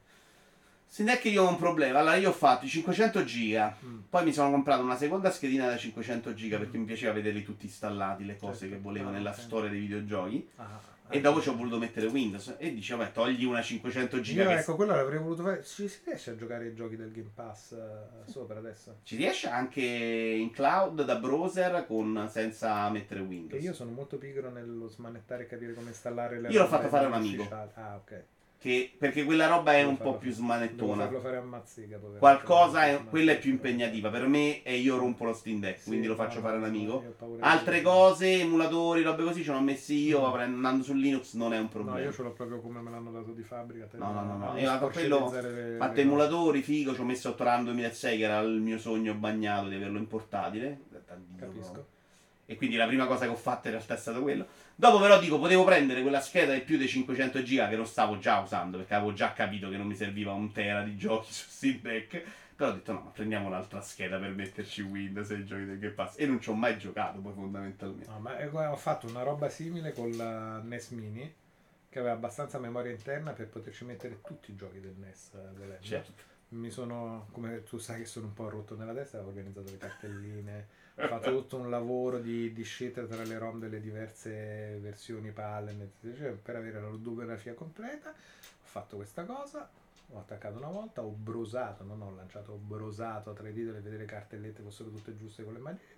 A: È che io ho un problema, allora io ho fatto i 500 giga,
B: Mm.
A: poi mi sono comprato una seconda schedina da 500 giga perché mi piaceva vederli tutti installati, le cose
B: Certo.
A: che volevo
B: Ah,
A: nella
B: ok.
A: storia dei videogiochi.
B: Ah,
A: E dopo ci ho voluto mettere Windows e dice, vabbè, togli una 500 giga
B: Io
A: che
B: ecco, quello l'avrei voluto fare. Ci si riesce a giocare i giochi del Game Pass eh, sopra adesso?
A: ci riesce anche in cloud da browser con, senza mettere Windows.
B: io sono molto pigro nello smanettare e capire come installare le
A: Io l'ho fatto fare a un amico.
B: Ah, ok.
A: Che- perché quella roba è
B: Devo
A: un
B: farlo-
A: po' più
B: Devo
A: smanettona.
B: farlo fare a Mazzica. poveraccio.
A: Qualcosa è, quella è più impegnativa per me e io rompo lo Steam Deck,
B: Sì,
A: quindi lo
B: no,
A: faccio
B: no,
A: fare a un
B: no,
A: amico.
B: ho
A: Altre cose, emulatori, robe così, ce l'ho messi io,
B: Mm.
A: andando su Linux non è un
B: No,
A: problema.
B: io ce l'ho proprio come me l'hanno dato di fabbrica.
A: No, no, no, no. Io a quello
B: le-
A: Ho fatto
B: le
A: emulatori, figo, ci ho messo Ottoran 2006 che era il mio sogno bagnato di averlo in portatile.
B: Capisco.
A: E quindi la prima cosa che ho fatto in realtà è stato quello. Dopo però dico, potevo prendere quella scheda di più dei 500 giga che lo stavo già usando, perché avevo già capito che non mi serviva un tera di giochi [LAUGHS] su Steam Deck. Però ho detto no, ma prendiamo un'altra scheda per metterci Windows e i giochi del Game Pass. E non ci ho mai giocato poi fondamentalmente.
B: No, ma eh, ho fatto una roba simile con la NES Mini che aveva abbastanza memoria interna per poterci mettere tutti i giochi del NES eh, volendo.
A: Certo.
B: Mi sono, come tu sai che sono un po' rotto nella testa, ho organizzato le cartelline, ho fatto tutto un lavoro di, di scelta tra le ROM delle diverse versioni PAL per avere la ludografia completa. Ho fatto questa cosa, ho attaccato una volta, ho brosato, non ho lanciato, ho brosato tra i titoli e vedere le cartellette fossero tutte giuste con le immagini.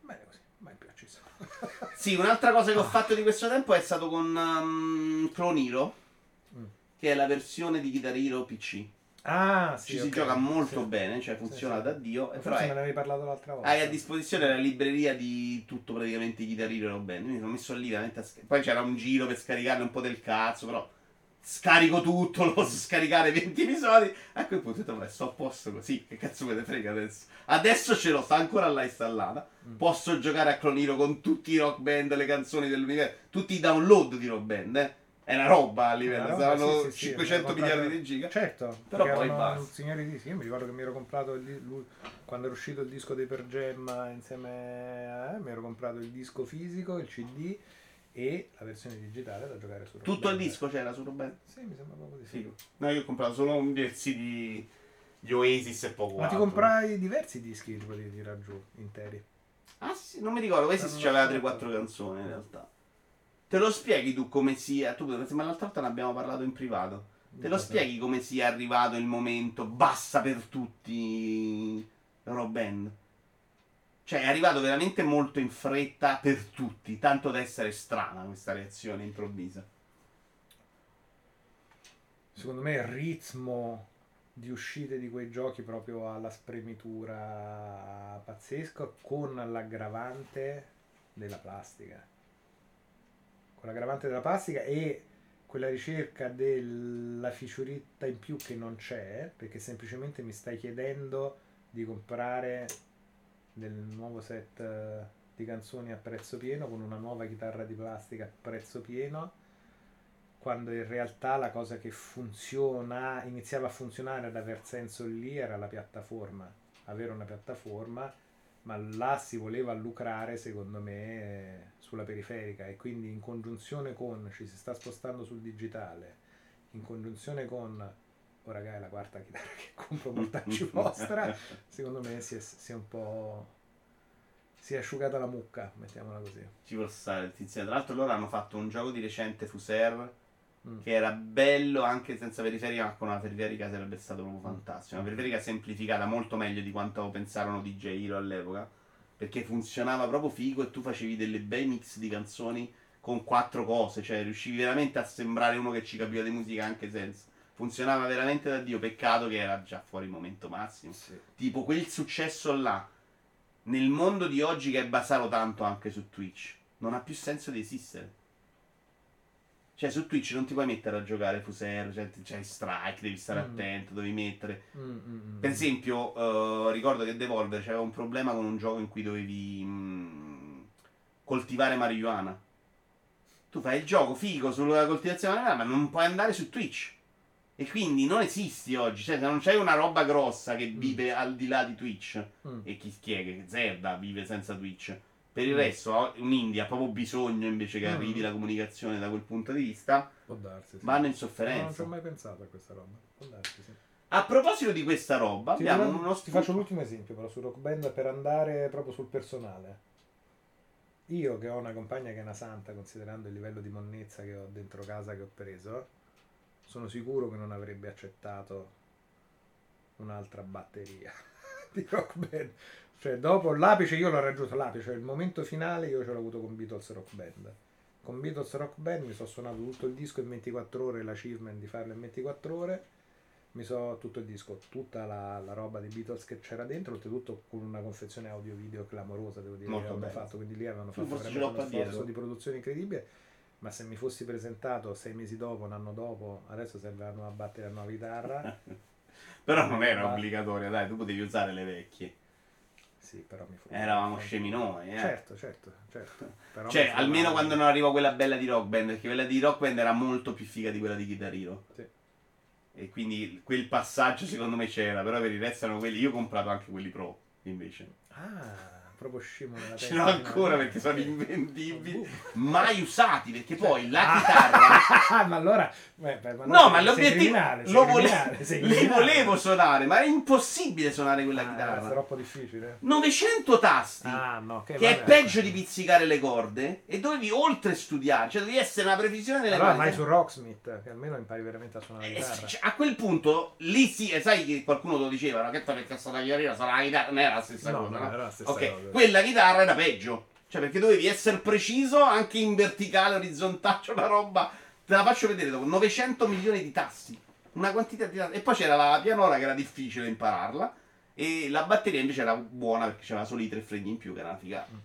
B: Bene così, mai più acceso. [LAUGHS]
A: Sì, un'altra cosa che ho fatto di questo tempo è stato con um, Clone Hero,
B: Mm.
A: che è la versione di Guitar Hero PC.
B: Ah, sì,
A: Ci si
B: ok,
A: gioca molto
B: sì.
A: bene, cioè funziona
B: sì.
A: da Dio. e
B: Forse me ne avevi parlato l'altra volta.
A: hai a disposizione la libreria di tutto praticamente Guitar Hero bene. Mi sono messo lì veramente a scar- Poi c'era un giro per scaricarne un po' del cazzo, però scarico tutto, [LAUGHS] lo posso scaricare 20 episodi. A quel punto ho detto, sto a posto così, che cazzo me ne frega adesso. Adesso ce l'ho, sta ancora là installata.
B: Mm.
A: Posso giocare a Clone Hero con tutti i rock band, le canzoni dell'universo, tutti i download di rock band, eh. È una roba a livello, saranno
B: sì, sì, sì,
A: 500
B: me l'ho comprato-
A: miliardi di giga.
B: Certo,
A: Però poi basta.
B: un signore di sì, io mi ricordo che mi ero comprato il lui- quando era uscito il disco dei Per Jam insieme a mi ero comprato il disco fisico, il CD e la versione digitale da giocare su
A: Tutto il
B: Band.
A: disco c'era su band.
B: Sì, mi sembra proprio di sì.
A: No, io ho comprato solo un DLC di, di Oasis e poco
B: Ma ti
A: altro.
B: comprai diversi dischi che potevi tirare giù interi.
A: Ah sì, non mi ricordo, Oasis c'aveva
B: lo so.
A: 3-4 canzoni in realtà. Te lo spieghi tu come sia, tu, ma l'altra volta ne abbiamo parlato in privato. Te lo spieghi come sia arrivato il momento bassa per tutti rock band? Cioè è arrivato veramente molto in fretta per tutti, tanto da essere strana questa reazione improvvisa.
B: Secondo me il ritmo di uscite di quei giochi proprio alla spremitura pazzesco con l'aggravante della plastica. Con l'aggravante della plastica e quella ricerca della featuretta in più che non c'è, perché semplicemente mi stai chiedendo di comprare del nuovo set eh, di canzoni a prezzo pieno con una nuova chitarra di plastica a prezzo pieno quando in realtà la cosa che funziona, iniziava a funzionare ad aver senso lì era la piattaforma, avere una piattaforma, ma là si voleva lucrare secondo me sulla periferica e quindi in congiunzione con ci si sta spostando sul digitale, in congiunzione con ora che è la quarta chitarra che compro mortacci [LAUGHS] vostra, secondo me si è, si è un po' si è asciugata la mucca, mettiamola così.
A: Ci può stare, Tiziano. Tra l'altro loro hanno fatto un gioco di recente, Fuser,
B: Mm.
A: che era bello anche senza periferica, ma con una periferica sarebbe stato proprio
B: Mm.
A: fantastico. Una periferica semplificata molto meglio di quanto pensarono DJ Hero all'epoca, perché funzionava proprio figo e tu facevi delle bei mix di canzoni con quattro cose, cioè riuscivi veramente a sembrare uno che ci capiva di musica anche senza. funzionava veramente da Dio. Peccato che era già fuori il momento massimo.
B: Sì.
A: Tipo quel successo là, nel mondo di oggi che è basato tanto anche su Twitch, non ha più senso di esistere. Cioè, su Twitch non ti puoi mettere a giocare Fuser, cioè, c'è strike, devi stare
B: Mm.
A: attento, devi mettere.
B: Mm, mm, mm.
A: Per esempio, eh, ricordo che Devolver c'era un problema con un gioco in cui dovevi mm, coltivare marijuana. Tu fai il gioco figo sulla coltivazione di marijuana, ma non puoi andare su Twitch. E quindi non esisti oggi. Cioè, se non c'hai una roba grossa che vive al di là di Twitch.
B: Mm.
A: E chi è che Zelda vive senza Twitch. Per il
B: Mm.
A: resto, un'India ha proprio bisogno invece che
B: Mm.
A: arrivi la comunicazione da quel punto di vista.
B: Può darsi. Sì.
A: Vanno in
B: No, non ci
A: sofferenza.
B: ho mai pensato a questa roba. Può darsi, sì.
A: A proposito di questa roba,
B: Ti,
A: abbiamo uno
B: ti faccio l'ultimo esempio però su Rock Band per andare proprio sul personale. Io che ho una compagna che è una santa, considerando il livello di monnezza che ho dentro casa che ho preso, sono sicuro che non avrebbe accettato un'altra batteria [LAUGHS] di Rock Band. Cioè, dopo l'apice io l'ho raggiunto l'apice, cioè il momento finale io ce l'ho avuto con Beatles Rock Band. Con Beatles Rock Band mi sono suonato tutto il disco in 24 ore, l'achievement di farlo in 24 ore mi so tutto il disco, tutta la, la roba dei Beatles che c'era dentro, oltretutto con una confezione audio-video clamorosa, devo dire,
A: Molto
B: che
A: bella.
B: fatto, quindi lì avevano fatto
A: forse ce
B: veramente uno sforzo
A: dietro.
B: di produzione incredibile, ma se mi fossi presentato sei mesi dopo, un anno dopo, adesso serve nuova batteria, una nuova chitarra, [LAUGHS]
A: Però non era obbligatoria, dai, tu potevi usare le vecchie.
B: Sì, però mi fu...
A: Eravamo scemi noi, eh.
B: Certo, certo, certo. Però
A: Cioè, almeno
B: male.
A: quando non arrivò quella bella di Rock Band, perché quella di Rock Band era molto più figa di quella di Guitar Hero.
B: Sì.
A: E quindi quel passaggio secondo me c'era, però per il resto erano quelli. Io ho comprato anche quelli pro, invece.
B: Ah, proprio scemo nella
A: Ce
B: testa.
A: l'ho
B: fino a-
A: ancora perché sono invendibili,
B: Oh, boh.
A: mai usati, perché poi la
B: Ah,
A: chitarra. [LAUGHS]
B: ma allora... beh, beh, ma
A: No, ma l'obiettivo lo vole-
B: criminale, sei
A: li volevo suonare, ma era impossibile suonare quella
B: Ah,
A: chitarra.
B: troppo difficile.
A: 900 tasti.
B: Ah, no, che,
A: che è
B: vabbè.
A: peggio di pizzicare le corde e dovevi oltre studiare, cioè devi essere una precisione nelle
B: Allora
A: mani.
B: vai su Rocksmith, che almeno impari veramente a suonare la
A: Eh,
B: chitarra.
A: cioè, a quel punto lì sì, e sai che qualcuno lo diceva, no? che fa perché sta la chitarra, sarà la chitarra, non era la stessa
B: No,
A: cosa,
B: no,
A: no?
B: era la stessa
A: ok,
B: cosa.
A: Quella chitarra era peggio, cioè perché dovevi essere preciso anche in verticale, orizzontale, [LAUGHS] c'è una roba, te la faccio vedere dopo, 900 milioni di tasti, una quantità di tasti, e poi c'era la pianola che era difficile impararla, e la batteria invece era buona perché c'era solo i tre fregni in più, che era una figata.
B: Mm.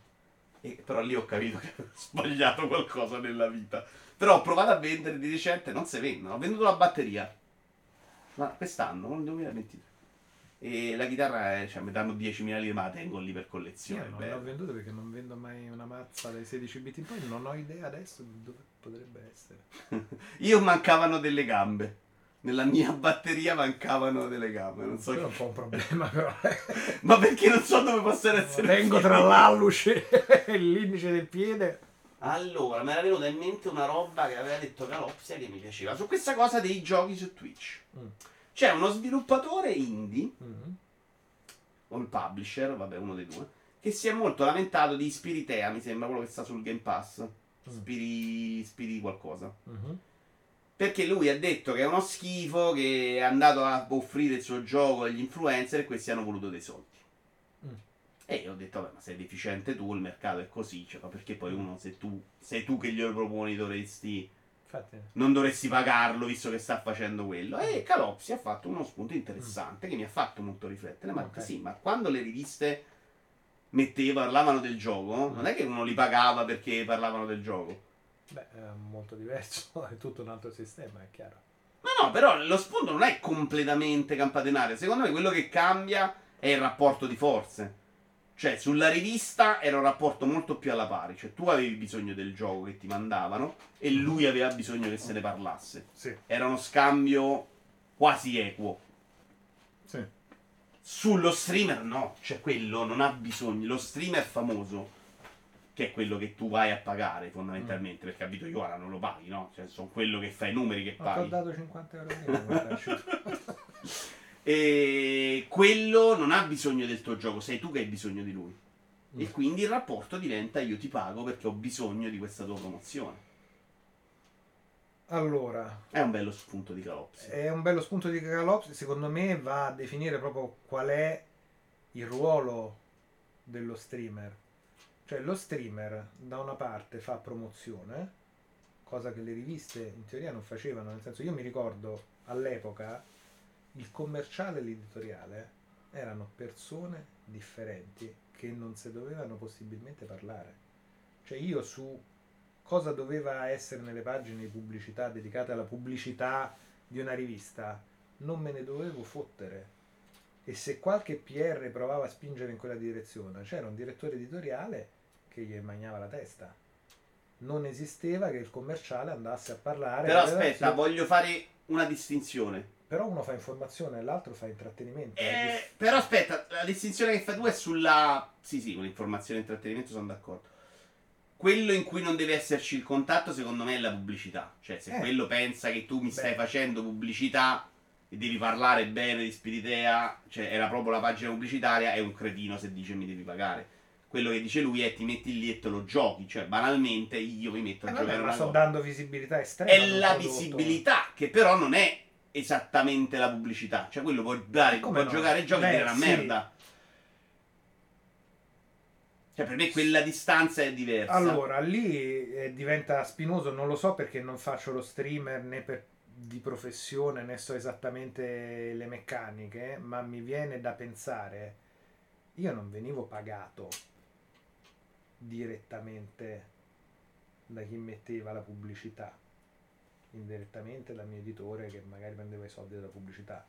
A: E, però lì ho capito che [LAUGHS] avevo sbagliato qualcosa nella vita. Però ho provato a vendere di recente, non si vendono. Ho venduto la batteria. Ma quest'anno, nel 2023. E la chitarra, è, cioè, mi danno 10.000 lire, ma la tengo lì per
B: Io
A: collezione.
B: non
A: bella.
B: l'ho venduto perché non vendo mai una mazza dai 16 bit in poi, non ho idea adesso di dove potrebbe essere. [LAUGHS]
A: Io mancavano delle gambe. Nella mia batteria mancavano delle gambe. Non so
B: Quello è
A: che-
B: un po' un problema però. [LAUGHS]
A: Ma perché non so dove possono essere.
B: Tengo tra l'alluce [LAUGHS] e l'indice del piede.
A: Allora, mi era venuta in mente una roba che aveva detto Calopsia che mi piaceva. Su questa cosa dei giochi su Twitch.
B: Mm.
A: C'è uno sviluppatore indie,
B: Mm.
A: o il publisher, vabbè, uno dei due, che si è molto lamentato di Spiritea, mi sembra quello che sta sul Game Pass.
B: Mm.
A: Spiri, Spiri qualcosa.
B: Mhm.
A: Perché lui ha detto che è uno schifo, che è andato a offrire il suo gioco agli influencer e questi hanno voluto dei soldi.
B: Mm.
A: E io ho detto, vabbè, ma sei deficiente tu, il mercato è così, cioè, perché poi uno, se tu sei tu che glielo proponi, dovresti
B: Infatti,
A: non dovresti pagarlo visto che sta facendo quello. E Calopsi ha fatto uno spunto interessante che mi ha fatto molto riflettere. Ma
B: Ok.
A: sì, ma quando le riviste metteva, parlavano del gioco, non è che uno li pagava perché parlavano del gioco.
B: beh, è molto diverso, [LAUGHS] è tutto un altro sistema, è chiaro.
A: No, no, però lo spunto non è completamente campatenario. Secondo me quello che cambia è il rapporto di forze. Cioè, sulla rivista era un rapporto molto più alla pari. Cioè, tu avevi bisogno del gioco che ti mandavano e lui aveva bisogno che se ne parlasse.
B: Sì,
A: Era uno scambio quasi equo.
B: sì.
A: Sullo streamer no, cioè quello non ha bisogno. Lo streamer famoso, che è quello che tu vai a pagare fondamentalmente, perché abito Ioana non lo paghi, no? Cioè sono quello che fa i numeri che
B: ti ho
A: paghi.
B: dato 50 euro [LAUGHS]
A: E quello non ha bisogno del tuo gioco, sei tu che hai bisogno di lui.
B: Mm.
A: E quindi il rapporto diventa io ti pago perché ho bisogno di questa tua promozione.
B: Allora,
A: È un bello spunto di Calopsi.
B: è un bello spunto di Calopsi, secondo me va a definire proprio qual è il ruolo dello streamer. Cioè lo streamer da una parte fa promozione, cosa che le riviste in teoria non facevano. Nel senso, io mi ricordo all'epoca il commerciale e l'editoriale erano persone differenti che non si dovevano possibilmente parlare. Cioè io su cosa doveva essere nelle pagine di pubblicità dedicate alla pubblicità di una rivista non me ne dovevo fottere. E se qualche PR provava a spingere in quella direzione, c'era un direttore editoriale che gli mangiava la testa. Non esisteva che il commerciale andasse a parlare.
A: Però aspetta, voglio fare una distinzione.
B: Però uno fa informazione e l'altro fa intrattenimento.
A: Eh, però aspetta, la distinzione che fai tu è sulla... Sì, sì, con informazione e intrattenimento sono d'accordo. Quello in cui non deve esserci il contatto, secondo me, è la pubblicità. Cioè, se eh. quello pensa che tu mi stai Beh. facendo pubblicità e devi parlare bene di Spiritea, cioè era proprio la pagina pubblicitaria, è un cretino se dice mi devi pagare. Quello che dice lui è ti metti lì e te lo giochi, cioè banalmente io mi metto a
B: eh
A: giocare
B: vabbè,
A: una
B: sto dando visibilità estrema.
A: È la visibilità che però non è esattamente la pubblicità, cioè quello può, dare, può no? giocare giochi e dire una sì. merda. Cioè, per me quella distanza è diversa.
B: Allora, lì eh, diventa spinoso, non lo so perché non faccio lo streamer né per, di professione né so esattamente le meccaniche, ma mi viene da pensare, io non venivo pagato direttamente da chi metteva la pubblicità, indirettamente dal mio editore che magari prendeva i soldi dalla pubblicità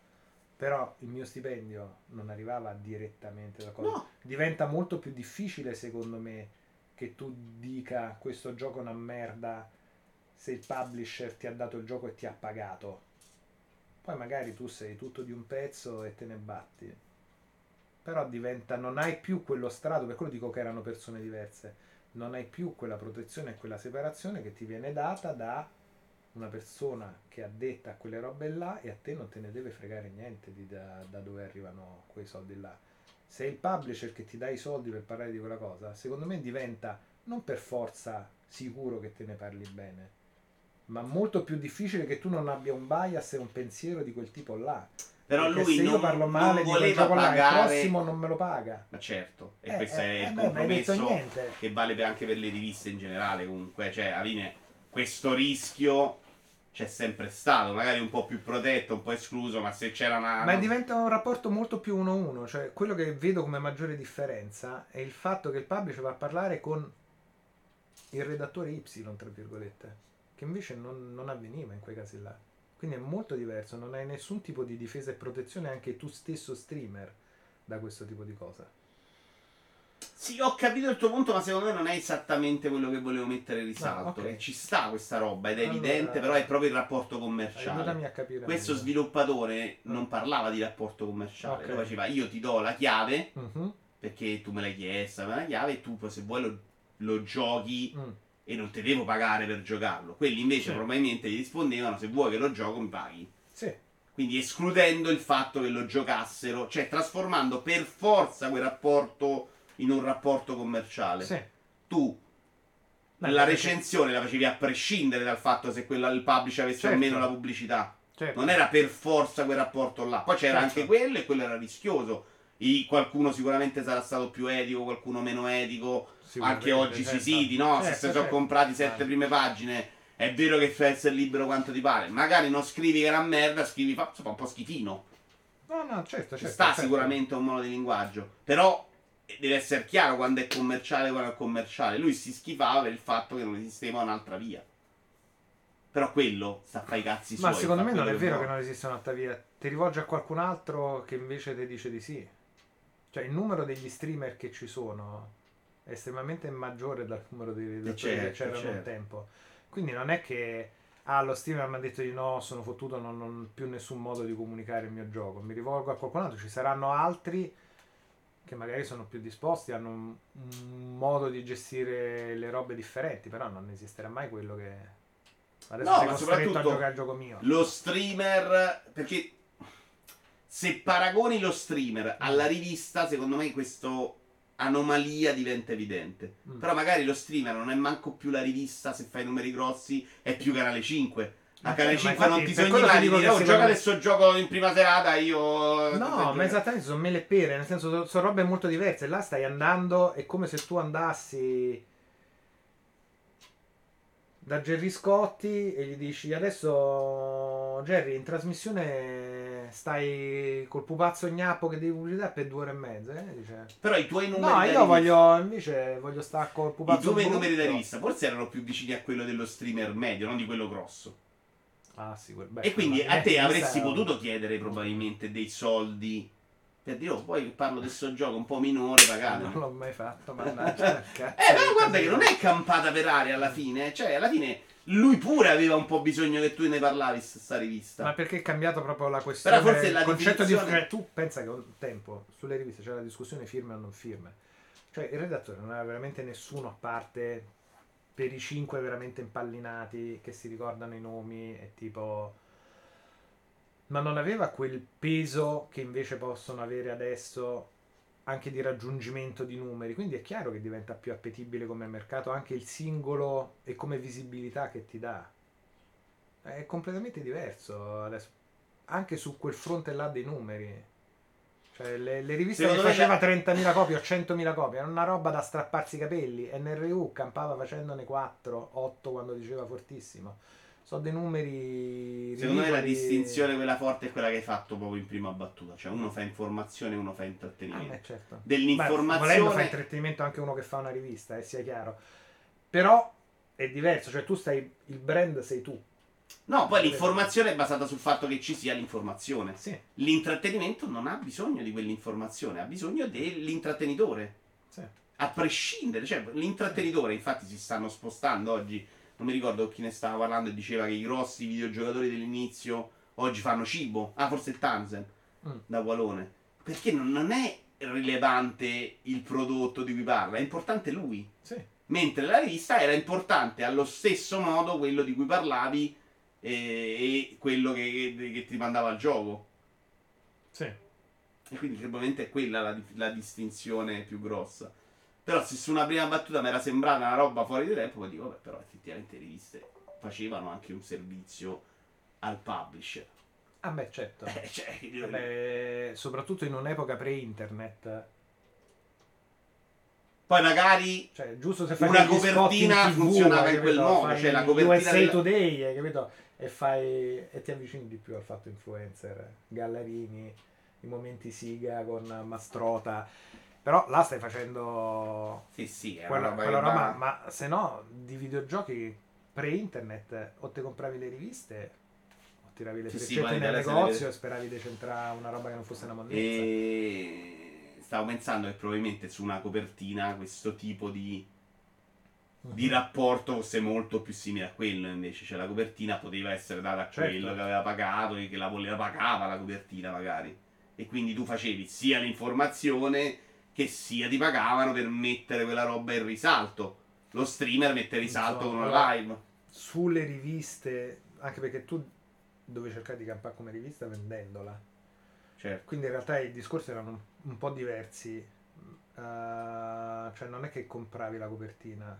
B: però il mio stipendio non arrivava direttamente da cosa. No. Diventa molto più difficile, secondo me, che tu dica questo gioco è una merda se il publisher ti ha dato il gioco e ti ha pagato. Poi magari tu sei tutto di un pezzo e te ne batti. Però diventa, non hai più quello strato, per quello dico che erano persone diverse. Non hai più quella protezione e quella separazione che ti viene data da una persona che ha detta quelle robe là e a te non te ne deve fregare niente di da, da dove arrivano quei soldi là. Se è il publisher che ti dà i soldi per parlare di quella cosa, secondo me diventa non per forza sicuro che te ne parli bene, ma molto più difficile che tu non abbia un bias e un pensiero di quel tipo là.
A: Però
B: Perché
A: lui
B: se
A: non,
B: io parlo male
A: di
B: quel gioco
A: pagare...
B: il prossimo non me lo paga.
A: Ma certo, e
B: eh,
A: questo
B: eh,
A: è il
B: beh,
A: compromesso che vale anche per le riviste in generale comunque, cioè alla fine questo rischio c'è sempre stato, magari un po' più protetto, un po' escluso, ma se c'era una...
B: Ma diventa un rapporto molto più uno a uno, cioè quello che vedo come maggiore differenza è il fatto che il publisher va a parlare con il redattore Y, tra virgolette, che invece non, non avveniva in quei casi là. Quindi è molto diverso, non hai nessun tipo di difesa e protezione anche tu stesso streamer da questo tipo di cosa.
A: Sì, ho capito il tuo punto, ma secondo me non è esattamente quello che volevo mettere in risalto. No, okay. Ci sta questa roba ed è allora, evidente, però è proprio il rapporto commerciale. Questo meglio. sviluppatore no. non parlava di rapporto commerciale, okay. faceva io ti do la chiave uh-huh. perché tu me l'hai chiesta, me la chiave e tu se vuoi lo, lo giochi mm. e non ti devo pagare per giocarlo. Quelli invece sì. probabilmente gli rispondevano se vuoi che lo gioco mi paghi.
B: Sì.
A: Quindi escludendo il fatto che lo giocassero, cioè trasformando per forza quel rapporto in un rapporto commerciale.
B: Sì.
A: Tu Beh, la recensione la facevi a prescindere dal fatto se quella, il publisher avesse certo. o meno la pubblicità. Certo. Non era per forza quel rapporto là. Poi c'era certo. anche quello e quello era rischioso. I, qualcuno sicuramente sarà stato più etico, qualcuno meno etico. Anche oggi sui certo. siti, no? se si sono certo. comprati sette prime pagine, è vero che fai essere libero quanto ti pare. Magari non scrivi che era merda, scrivi fa, un po' schifino.
B: No, no, certo, certo.
A: Sta certo. sicuramente un modo di linguaggio. Però deve essere chiaro quando è commerciale e quando è commerciale. Lui si schifava per il fatto che non esisteva un'altra via. Però quello sta a fare i cazzi
B: suoi.
A: Ma
B: secondo me non è vero che non esiste un'altra via. Ti rivolgi a qualcun altro che invece ti dice di sì. Cioè il numero degli streamer che ci sono è estremamente maggiore dal numero di redattori certo, che c'erano certo. un tempo. Quindi non è che ah, lo streamer mi ha detto di no, sono fottuto, non ho più nessun modo di comunicare il mio gioco. Mi rivolgo a qualcun altro, ci saranno altri che magari sono più disposti, hanno un, un, modo di gestire le robe differenti, però non esisterà mai quello che adesso no, sei costretto a giocare al gioco mio.
A: Lo streamer, perché se paragoni lo streamer mm. alla rivista, secondo me questa anomalia diventa evidente. Mm. Però magari lo streamer non è manco più la rivista, se fai numeri grossi, è più canale 5 a Canale 5 non ti sogni mai di dire, gioca adesso gioco in prima serata, io...
B: No, ma esattamente, sono mele pere, nel senso, sono, sono robe molto diverse. Là stai andando, è come se tu andassi... da Gerry Scotti e gli dici adesso Gerry in trasmissione stai col pupazzo gnappo che devi pubblicità per due ore e mezza eh? Dice,
A: Però i tuoi numeri
B: no io
A: rivista-
B: voglio invece voglio stare col
A: I
B: pupazzo
A: tuoi
B: brutto.
A: numeri da rivista forse erano più vicini a quello dello streamer medio, non di quello grosso.
B: Ah sì beh,
A: e quindi a te
B: eh,
A: avresti
B: questa-
A: potuto chiedere probabilmente dei soldi per dire, oh, poi parlo del suo gioco un po' minore,
B: non
A: pagate.
B: l'ho mai fatto mannaggia [LAUGHS]
A: Eh, però
B: di
A: guarda che non è campata per aria alla fine. Cioè, alla fine lui pure aveva un po' bisogno che tu ne parlavi su sta rivista.
B: Ma perché è cambiato proprio la questione?
A: Però forse la
B: il concetto di
A: definizione-
B: cioè, tu pensa che un tempo sulle riviste c'era la discussione firme o non firme. Cioè il redattore non aveva veramente nessuno a parte per i cinque veramente impallinati che si ricordano i nomi e tipo ma non aveva quel peso che invece possono avere adesso anche di raggiungimento di numeri. Quindi è chiaro che diventa più appetibile come mercato anche il singolo e come visibilità che ti dà. È completamente diverso adesso. Anche su quel fronte là dei numeri. Cioè, le, le riviste
A: Secondo me
B: faceva
A: la-
B: 30.000 copie o 100.000 copie era una roba da strapparsi i capelli. NRU campava facendone 4, 8 quando diceva fortissimo. Sono dei numeri.
A: Secondo me la distinzione quella forte è quella che hai fatto proprio in prima battuta. Cioè, uno fa informazione e uno fa
B: Ah,
A: intrattenimento.
B: beh, certo. Beh, volendo fa
A: Dell'informazione.
B: intrattenimento anche uno che fa una rivista, eh, sia chiaro. Però è diverso, cioè tu stai. Il brand sei tu.
A: No, poi l'informazione è basata sul fatto che ci sia l'informazione.
B: Sì,
A: L'intrattenimento non ha bisogno di quell'informazione, ha bisogno dell'intrattenitore.
B: sì.
A: A prescindere, cioè l'intrattenitore, infatti si stanno spostando oggi. Non mi ricordo chi ne stava parlando e diceva che i grossi videogiocatori dell'inizio oggi fanno cibo. Ah, forse il Tanzen
B: Mm.
A: da Walone. Perché non, non è rilevante il prodotto di cui parla, è importante lui.
B: Sì.
A: Mentre la rivista era importante allo stesso modo quello di cui parlavi e, e quello che, che- che ti mandava al gioco.
B: Sì.
A: E quindi probabilmente è quella la, la distinzione più grossa. Però se su una prima battuta mi era sembrata una roba fuori di tempo, poi dico, vabbè, però effettivamente le riviste facevano anche un servizio al publisher.
B: Ah beh, certo. [LAUGHS]
A: Eh, cioè, io-
B: Vabbè, soprattutto in un'epoca pre-internet.
A: Poi magari
B: Cioè, giusto se
A: Una
B: fai spot
A: copertina
B: in TV,
A: funzionava in quel modo, cioè la copertina
B: USA
A: della-
B: Today, hai capito? E fai e ti avvicini di più al fatto influencer, Gallarini, i momenti Siga con Mastrota. Però là stai facendo
A: Sì, sì, è
B: quella,
A: una
B: quella roba, ma se no di videogiochi pre-internet o te compravi le riviste o tiravi le
A: Sì, sì,
B: freccette
A: vai
B: nel negozio e speravi di centrare una roba che non fosse una monnezza.
A: E stavo pensando che probabilmente su una copertina questo tipo di, di rapporto fosse molto più simile a quello invece. Cioè la copertina poteva essere data a
B: Certo.
A: quello che aveva pagato e che la voleva pagava la copertina magari. E quindi tu facevi sia l'informazione che sia ti pagavano per mettere quella roba in risalto. Lo streamer mette in risalto
B: Insomma,
A: con una live.
B: sulle riviste, anche perché tu dovevi cercare di campare come rivista vendendola.
A: Certo.
B: Quindi in realtà i discorsi erano un, un po' diversi. Eh, cioè non è che compravi la copertina.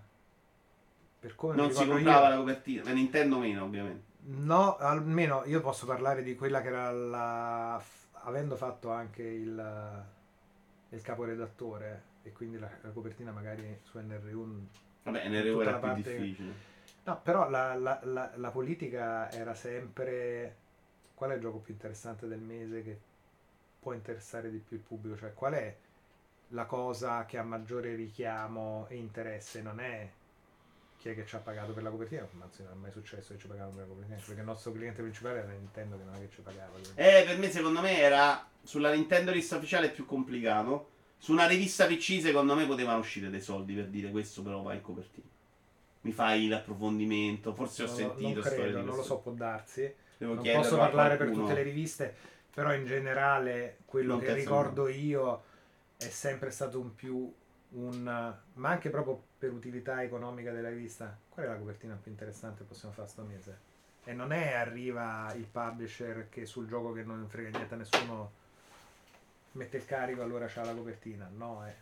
B: Per come
A: Non si comprava
B: io-
A: la copertina, ma Nintendo meno ovviamente.
B: No, almeno io posso parlare di quella che era la... f- avendo fatto anche il, il caporedattore e quindi la, la copertina magari su NRU
A: Vabbè, NRU
B: Tutta
A: era
B: la
A: più
B: parte-
A: difficile.
B: No, però la, la- la- la politica era sempre qual è il gioco più interessante del mese che può interessare di più il pubblico, cioè qual è la cosa che ha maggiore richiamo e interesse, non è chi è che ci ha pagato per la copertina, ma anzi non è mai successo che ci pagavano per la copertina, perché il nostro cliente principale era Nintendo che non è che ci pagava.
A: Eh, per me, secondo me, era sulla Nintendo lista ufficiale più complicato. Su una rivista PC, secondo me, potevano uscire dei soldi per dire questo, però va in copertina. Mi fai l'approfondimento. Forse ho
B: Non lo-
A: sentito
B: non credo, non lo so, può darsi.
A: Devo
B: non posso parlare per tutte le riviste, però in generale quello
A: Non
B: che ricordo io è sempre stato un più un ma anche proprio per utilità economica della rivista. Qual è la copertina più interessante che possiamo fare sto mese? E non è arriva il publisher che sul gioco che non frega niente a nessuno mette il carico allora c'ha la copertina. No, è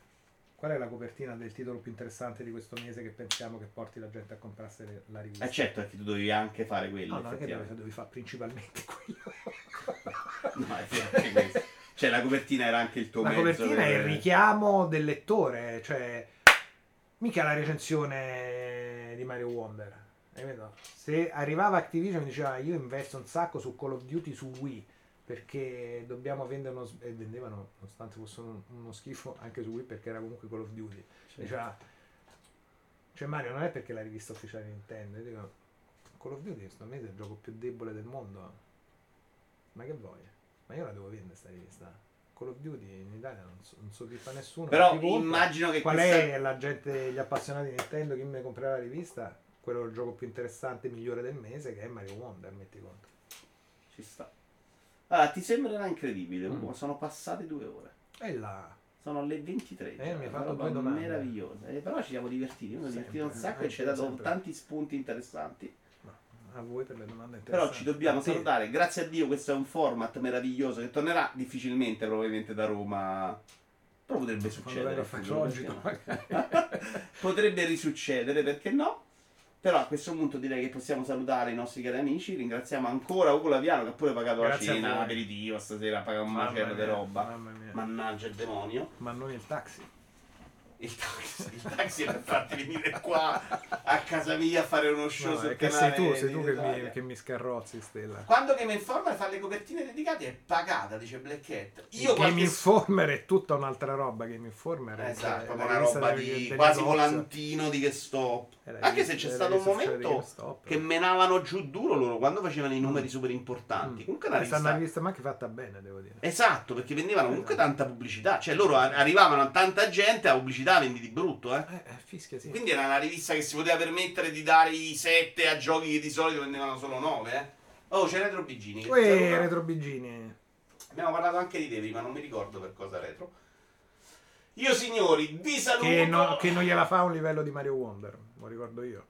B: qual è la copertina del titolo più interessante di questo mese che pensiamo che porti la gente a comprarsi la rivista?
A: Eh certo, perché tu dovevi anche fare quello.
B: No, no, che devi, devi fare principalmente [LAUGHS] quello.
A: No, è vero, anche questo. Cioè, la copertina era anche il tuo
B: La
A: mezzo
B: copertina
A: per-
B: è il richiamo del lettore, cioè mica la recensione di Mario Wonder. Se arrivava Activision e mi diceva io investo un sacco su Call of Duty su Wii perché dobbiamo vendere uno e vendevano nonostante fosse uno, schifo anche su Wii perché era comunque Call of Duty diceva cioè Mario non è perché la rivista ufficiale Nintendo io dico Call of Duty secondo me è il gioco più debole del mondo ma che vuoi? Ma io la devo vendere sta rivista Call of Duty in Italia non, so, non soddisfa nessuno
A: Però
B: non ti compra.
A: immagino che
B: qual
A: questa...
B: è la gente gli appassionati di Nintendo chi mi comprerà la rivista quello è il gioco più interessante migliore del mese che è Mario Wonder metti conto
A: Ci sta. Allora, ti sembrerà incredibile,
B: Mm.
A: Sono passate due ore.
B: e là
A: Sono le 23.
B: Eh, mi hai
A: una
B: fatto due domande.
A: meravigliosa. Eh, però ci siamo divertiti, è
B: Sempre,
A: divertito un sacco e
B: anche
A: ci ha dato
B: sempre.
A: tanti spunti interessanti.
B: A voi per le domande
A: Però ci dobbiamo
B: A te.
A: salutare. Grazie a Dio, questo è un format meraviglioso che tornerà difficilmente, probabilmente da Roma. Però potrebbe succedere. futuro, [LAUGHS] potrebbe risuccedere, perché no? Però a questo punto direi che possiamo salutare i nostri cari amici. Ringraziamo ancora Ugo Laviano che ha pure pagato
B: Grazie
A: la cena,
B: voi.
A: l'aperitivo stasera, ha pagato un macello di roba. Mannaggia il demonio.
B: ma non il taxi
A: Il taxi, il taxi è per farti venire qua a casa mia a fare uno show
B: No,
A: sul
B: che sei tu, sei tu che mi, che mi scarrozzi Stella
A: Quando Game Informer fa le copertine dedicate è pagata, dice Black Cat. Io
B: Game
A: qualche
B: Informer è tutta un'altra roba Game Informer è-
A: Esatto,
B: è la
A: una
B: rivista
A: roba di
B: del
A: quasi
B: negozio.
A: volantino di che sto.
B: È la
A: Anche
B: rivista-
A: se c'è
B: la
A: stato un
B: rivista
A: momento che menavano giù duro loro quando facevano i numeri super importanti.
B: Mm.
A: Comunque
B: Questa è una
A: rivista.
B: rivista ma anche fatta bene devo dire
A: Esatto, perché vendevano comunque
B: Esatto.
A: tanta pubblicità. Cioè loro arrivavano a tanta gente, a pubblicità vendi di brutto, eh.
B: eh, eh, fischia sì
A: Quindi era una rivista che si poteva permettere di dare i 7 a giochi che di solito vendevano solo 9, eh. Oh, c'è Retro Bigini.
B: Uè. Retro Bigini
A: Abbiamo parlato anche di te prima, non mi ricordo per cosa retro. Io signori, vi saluto.
B: che, no- che non gliela fa un livello di Mario Wonder lo ricordo io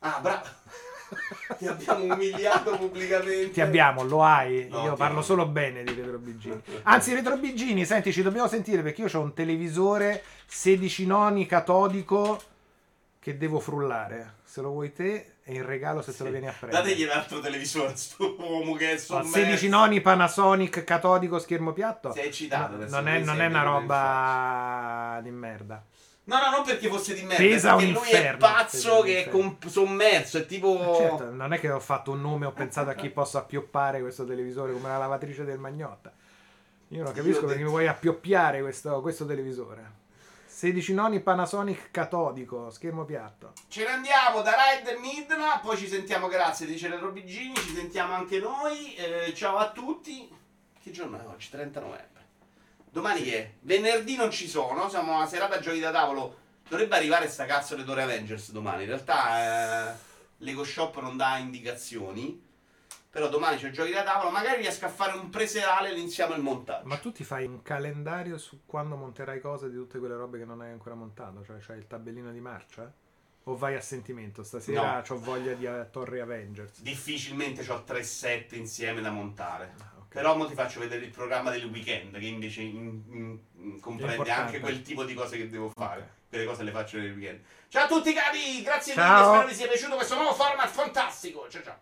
A: Ah, bravo. [LAUGHS] [LAUGHS] ti abbiamo umiliato pubblicamente.
B: Ti abbiamo, lo hai.
A: No,
B: io parlo
A: amo.
B: solo bene di Retro Bigini. Anzi, Retro Bigini, senti, ci dobbiamo sentire perché io ho un televisore 16 noni catodico che devo frullare. Se lo vuoi te, è in regalo se te lo vieni a prendere.
A: Dategli l'altro televisore a sto uomo che è sommerso.
B: 16 noni Panasonic catodico schermo piatto.
A: Sei eccitato
B: No, non, è, non è una roba di merda.
A: No, no, non perché fosse di merda,
B: Pesa
A: perché
B: un
A: lui è
B: inferno,
A: pazzo
B: pesa un
A: che è com- sommerso, è tipo...
B: Certo, non è che ho fatto un nome, ho pensato a chi [LAUGHS] posso appioppare questo televisore come la lavatrice del Magnotta. Io non
A: Io
B: capisco
A: ho
B: perché
A: detto-
B: mi vuoi appioppiare questo, questo televisore. 16 noni Panasonic catodico, schermo piatto.
A: Ce ne andiamo da Ride Midna, poi ci sentiamo, grazie, dice Retro Bigini, ci sentiamo anche noi. eh, ciao a tutti. Che giorno è oggi? 30 novembre. Domani che è? Venerdì non ci sono, siamo a serata giochi da tavolo. Dovrebbe arrivare sta cazzo di Dore Avengers domani. In realtà eh, Lego Shop non dà indicazioni. Però domani c'è giochi da tavolo, magari riesco a fare un preserale e iniziamo il montaggio.
B: Ma tu ti fai un calendario su quando monterai cose di tutte quelle robe che non hai ancora montato? Cioè c'hai il tabellino di marcia? O vai a sentimento? Stasera
A: No.
B: ho voglia di eh, Torre Avengers.
A: Difficilmente ho 3 set insieme da montare. Però mo ti faccio vedere il programma del weekend, che invece in- in- in- comprende anche quel tipo di cose che devo fare.
B: Ok.
A: Quelle cose le faccio nel weekend. Ciao a tutti cari, grazie
B: Ciao.
A: mille, spero vi sia piaciuto questo nuovo format fantastico. Ciao ciao.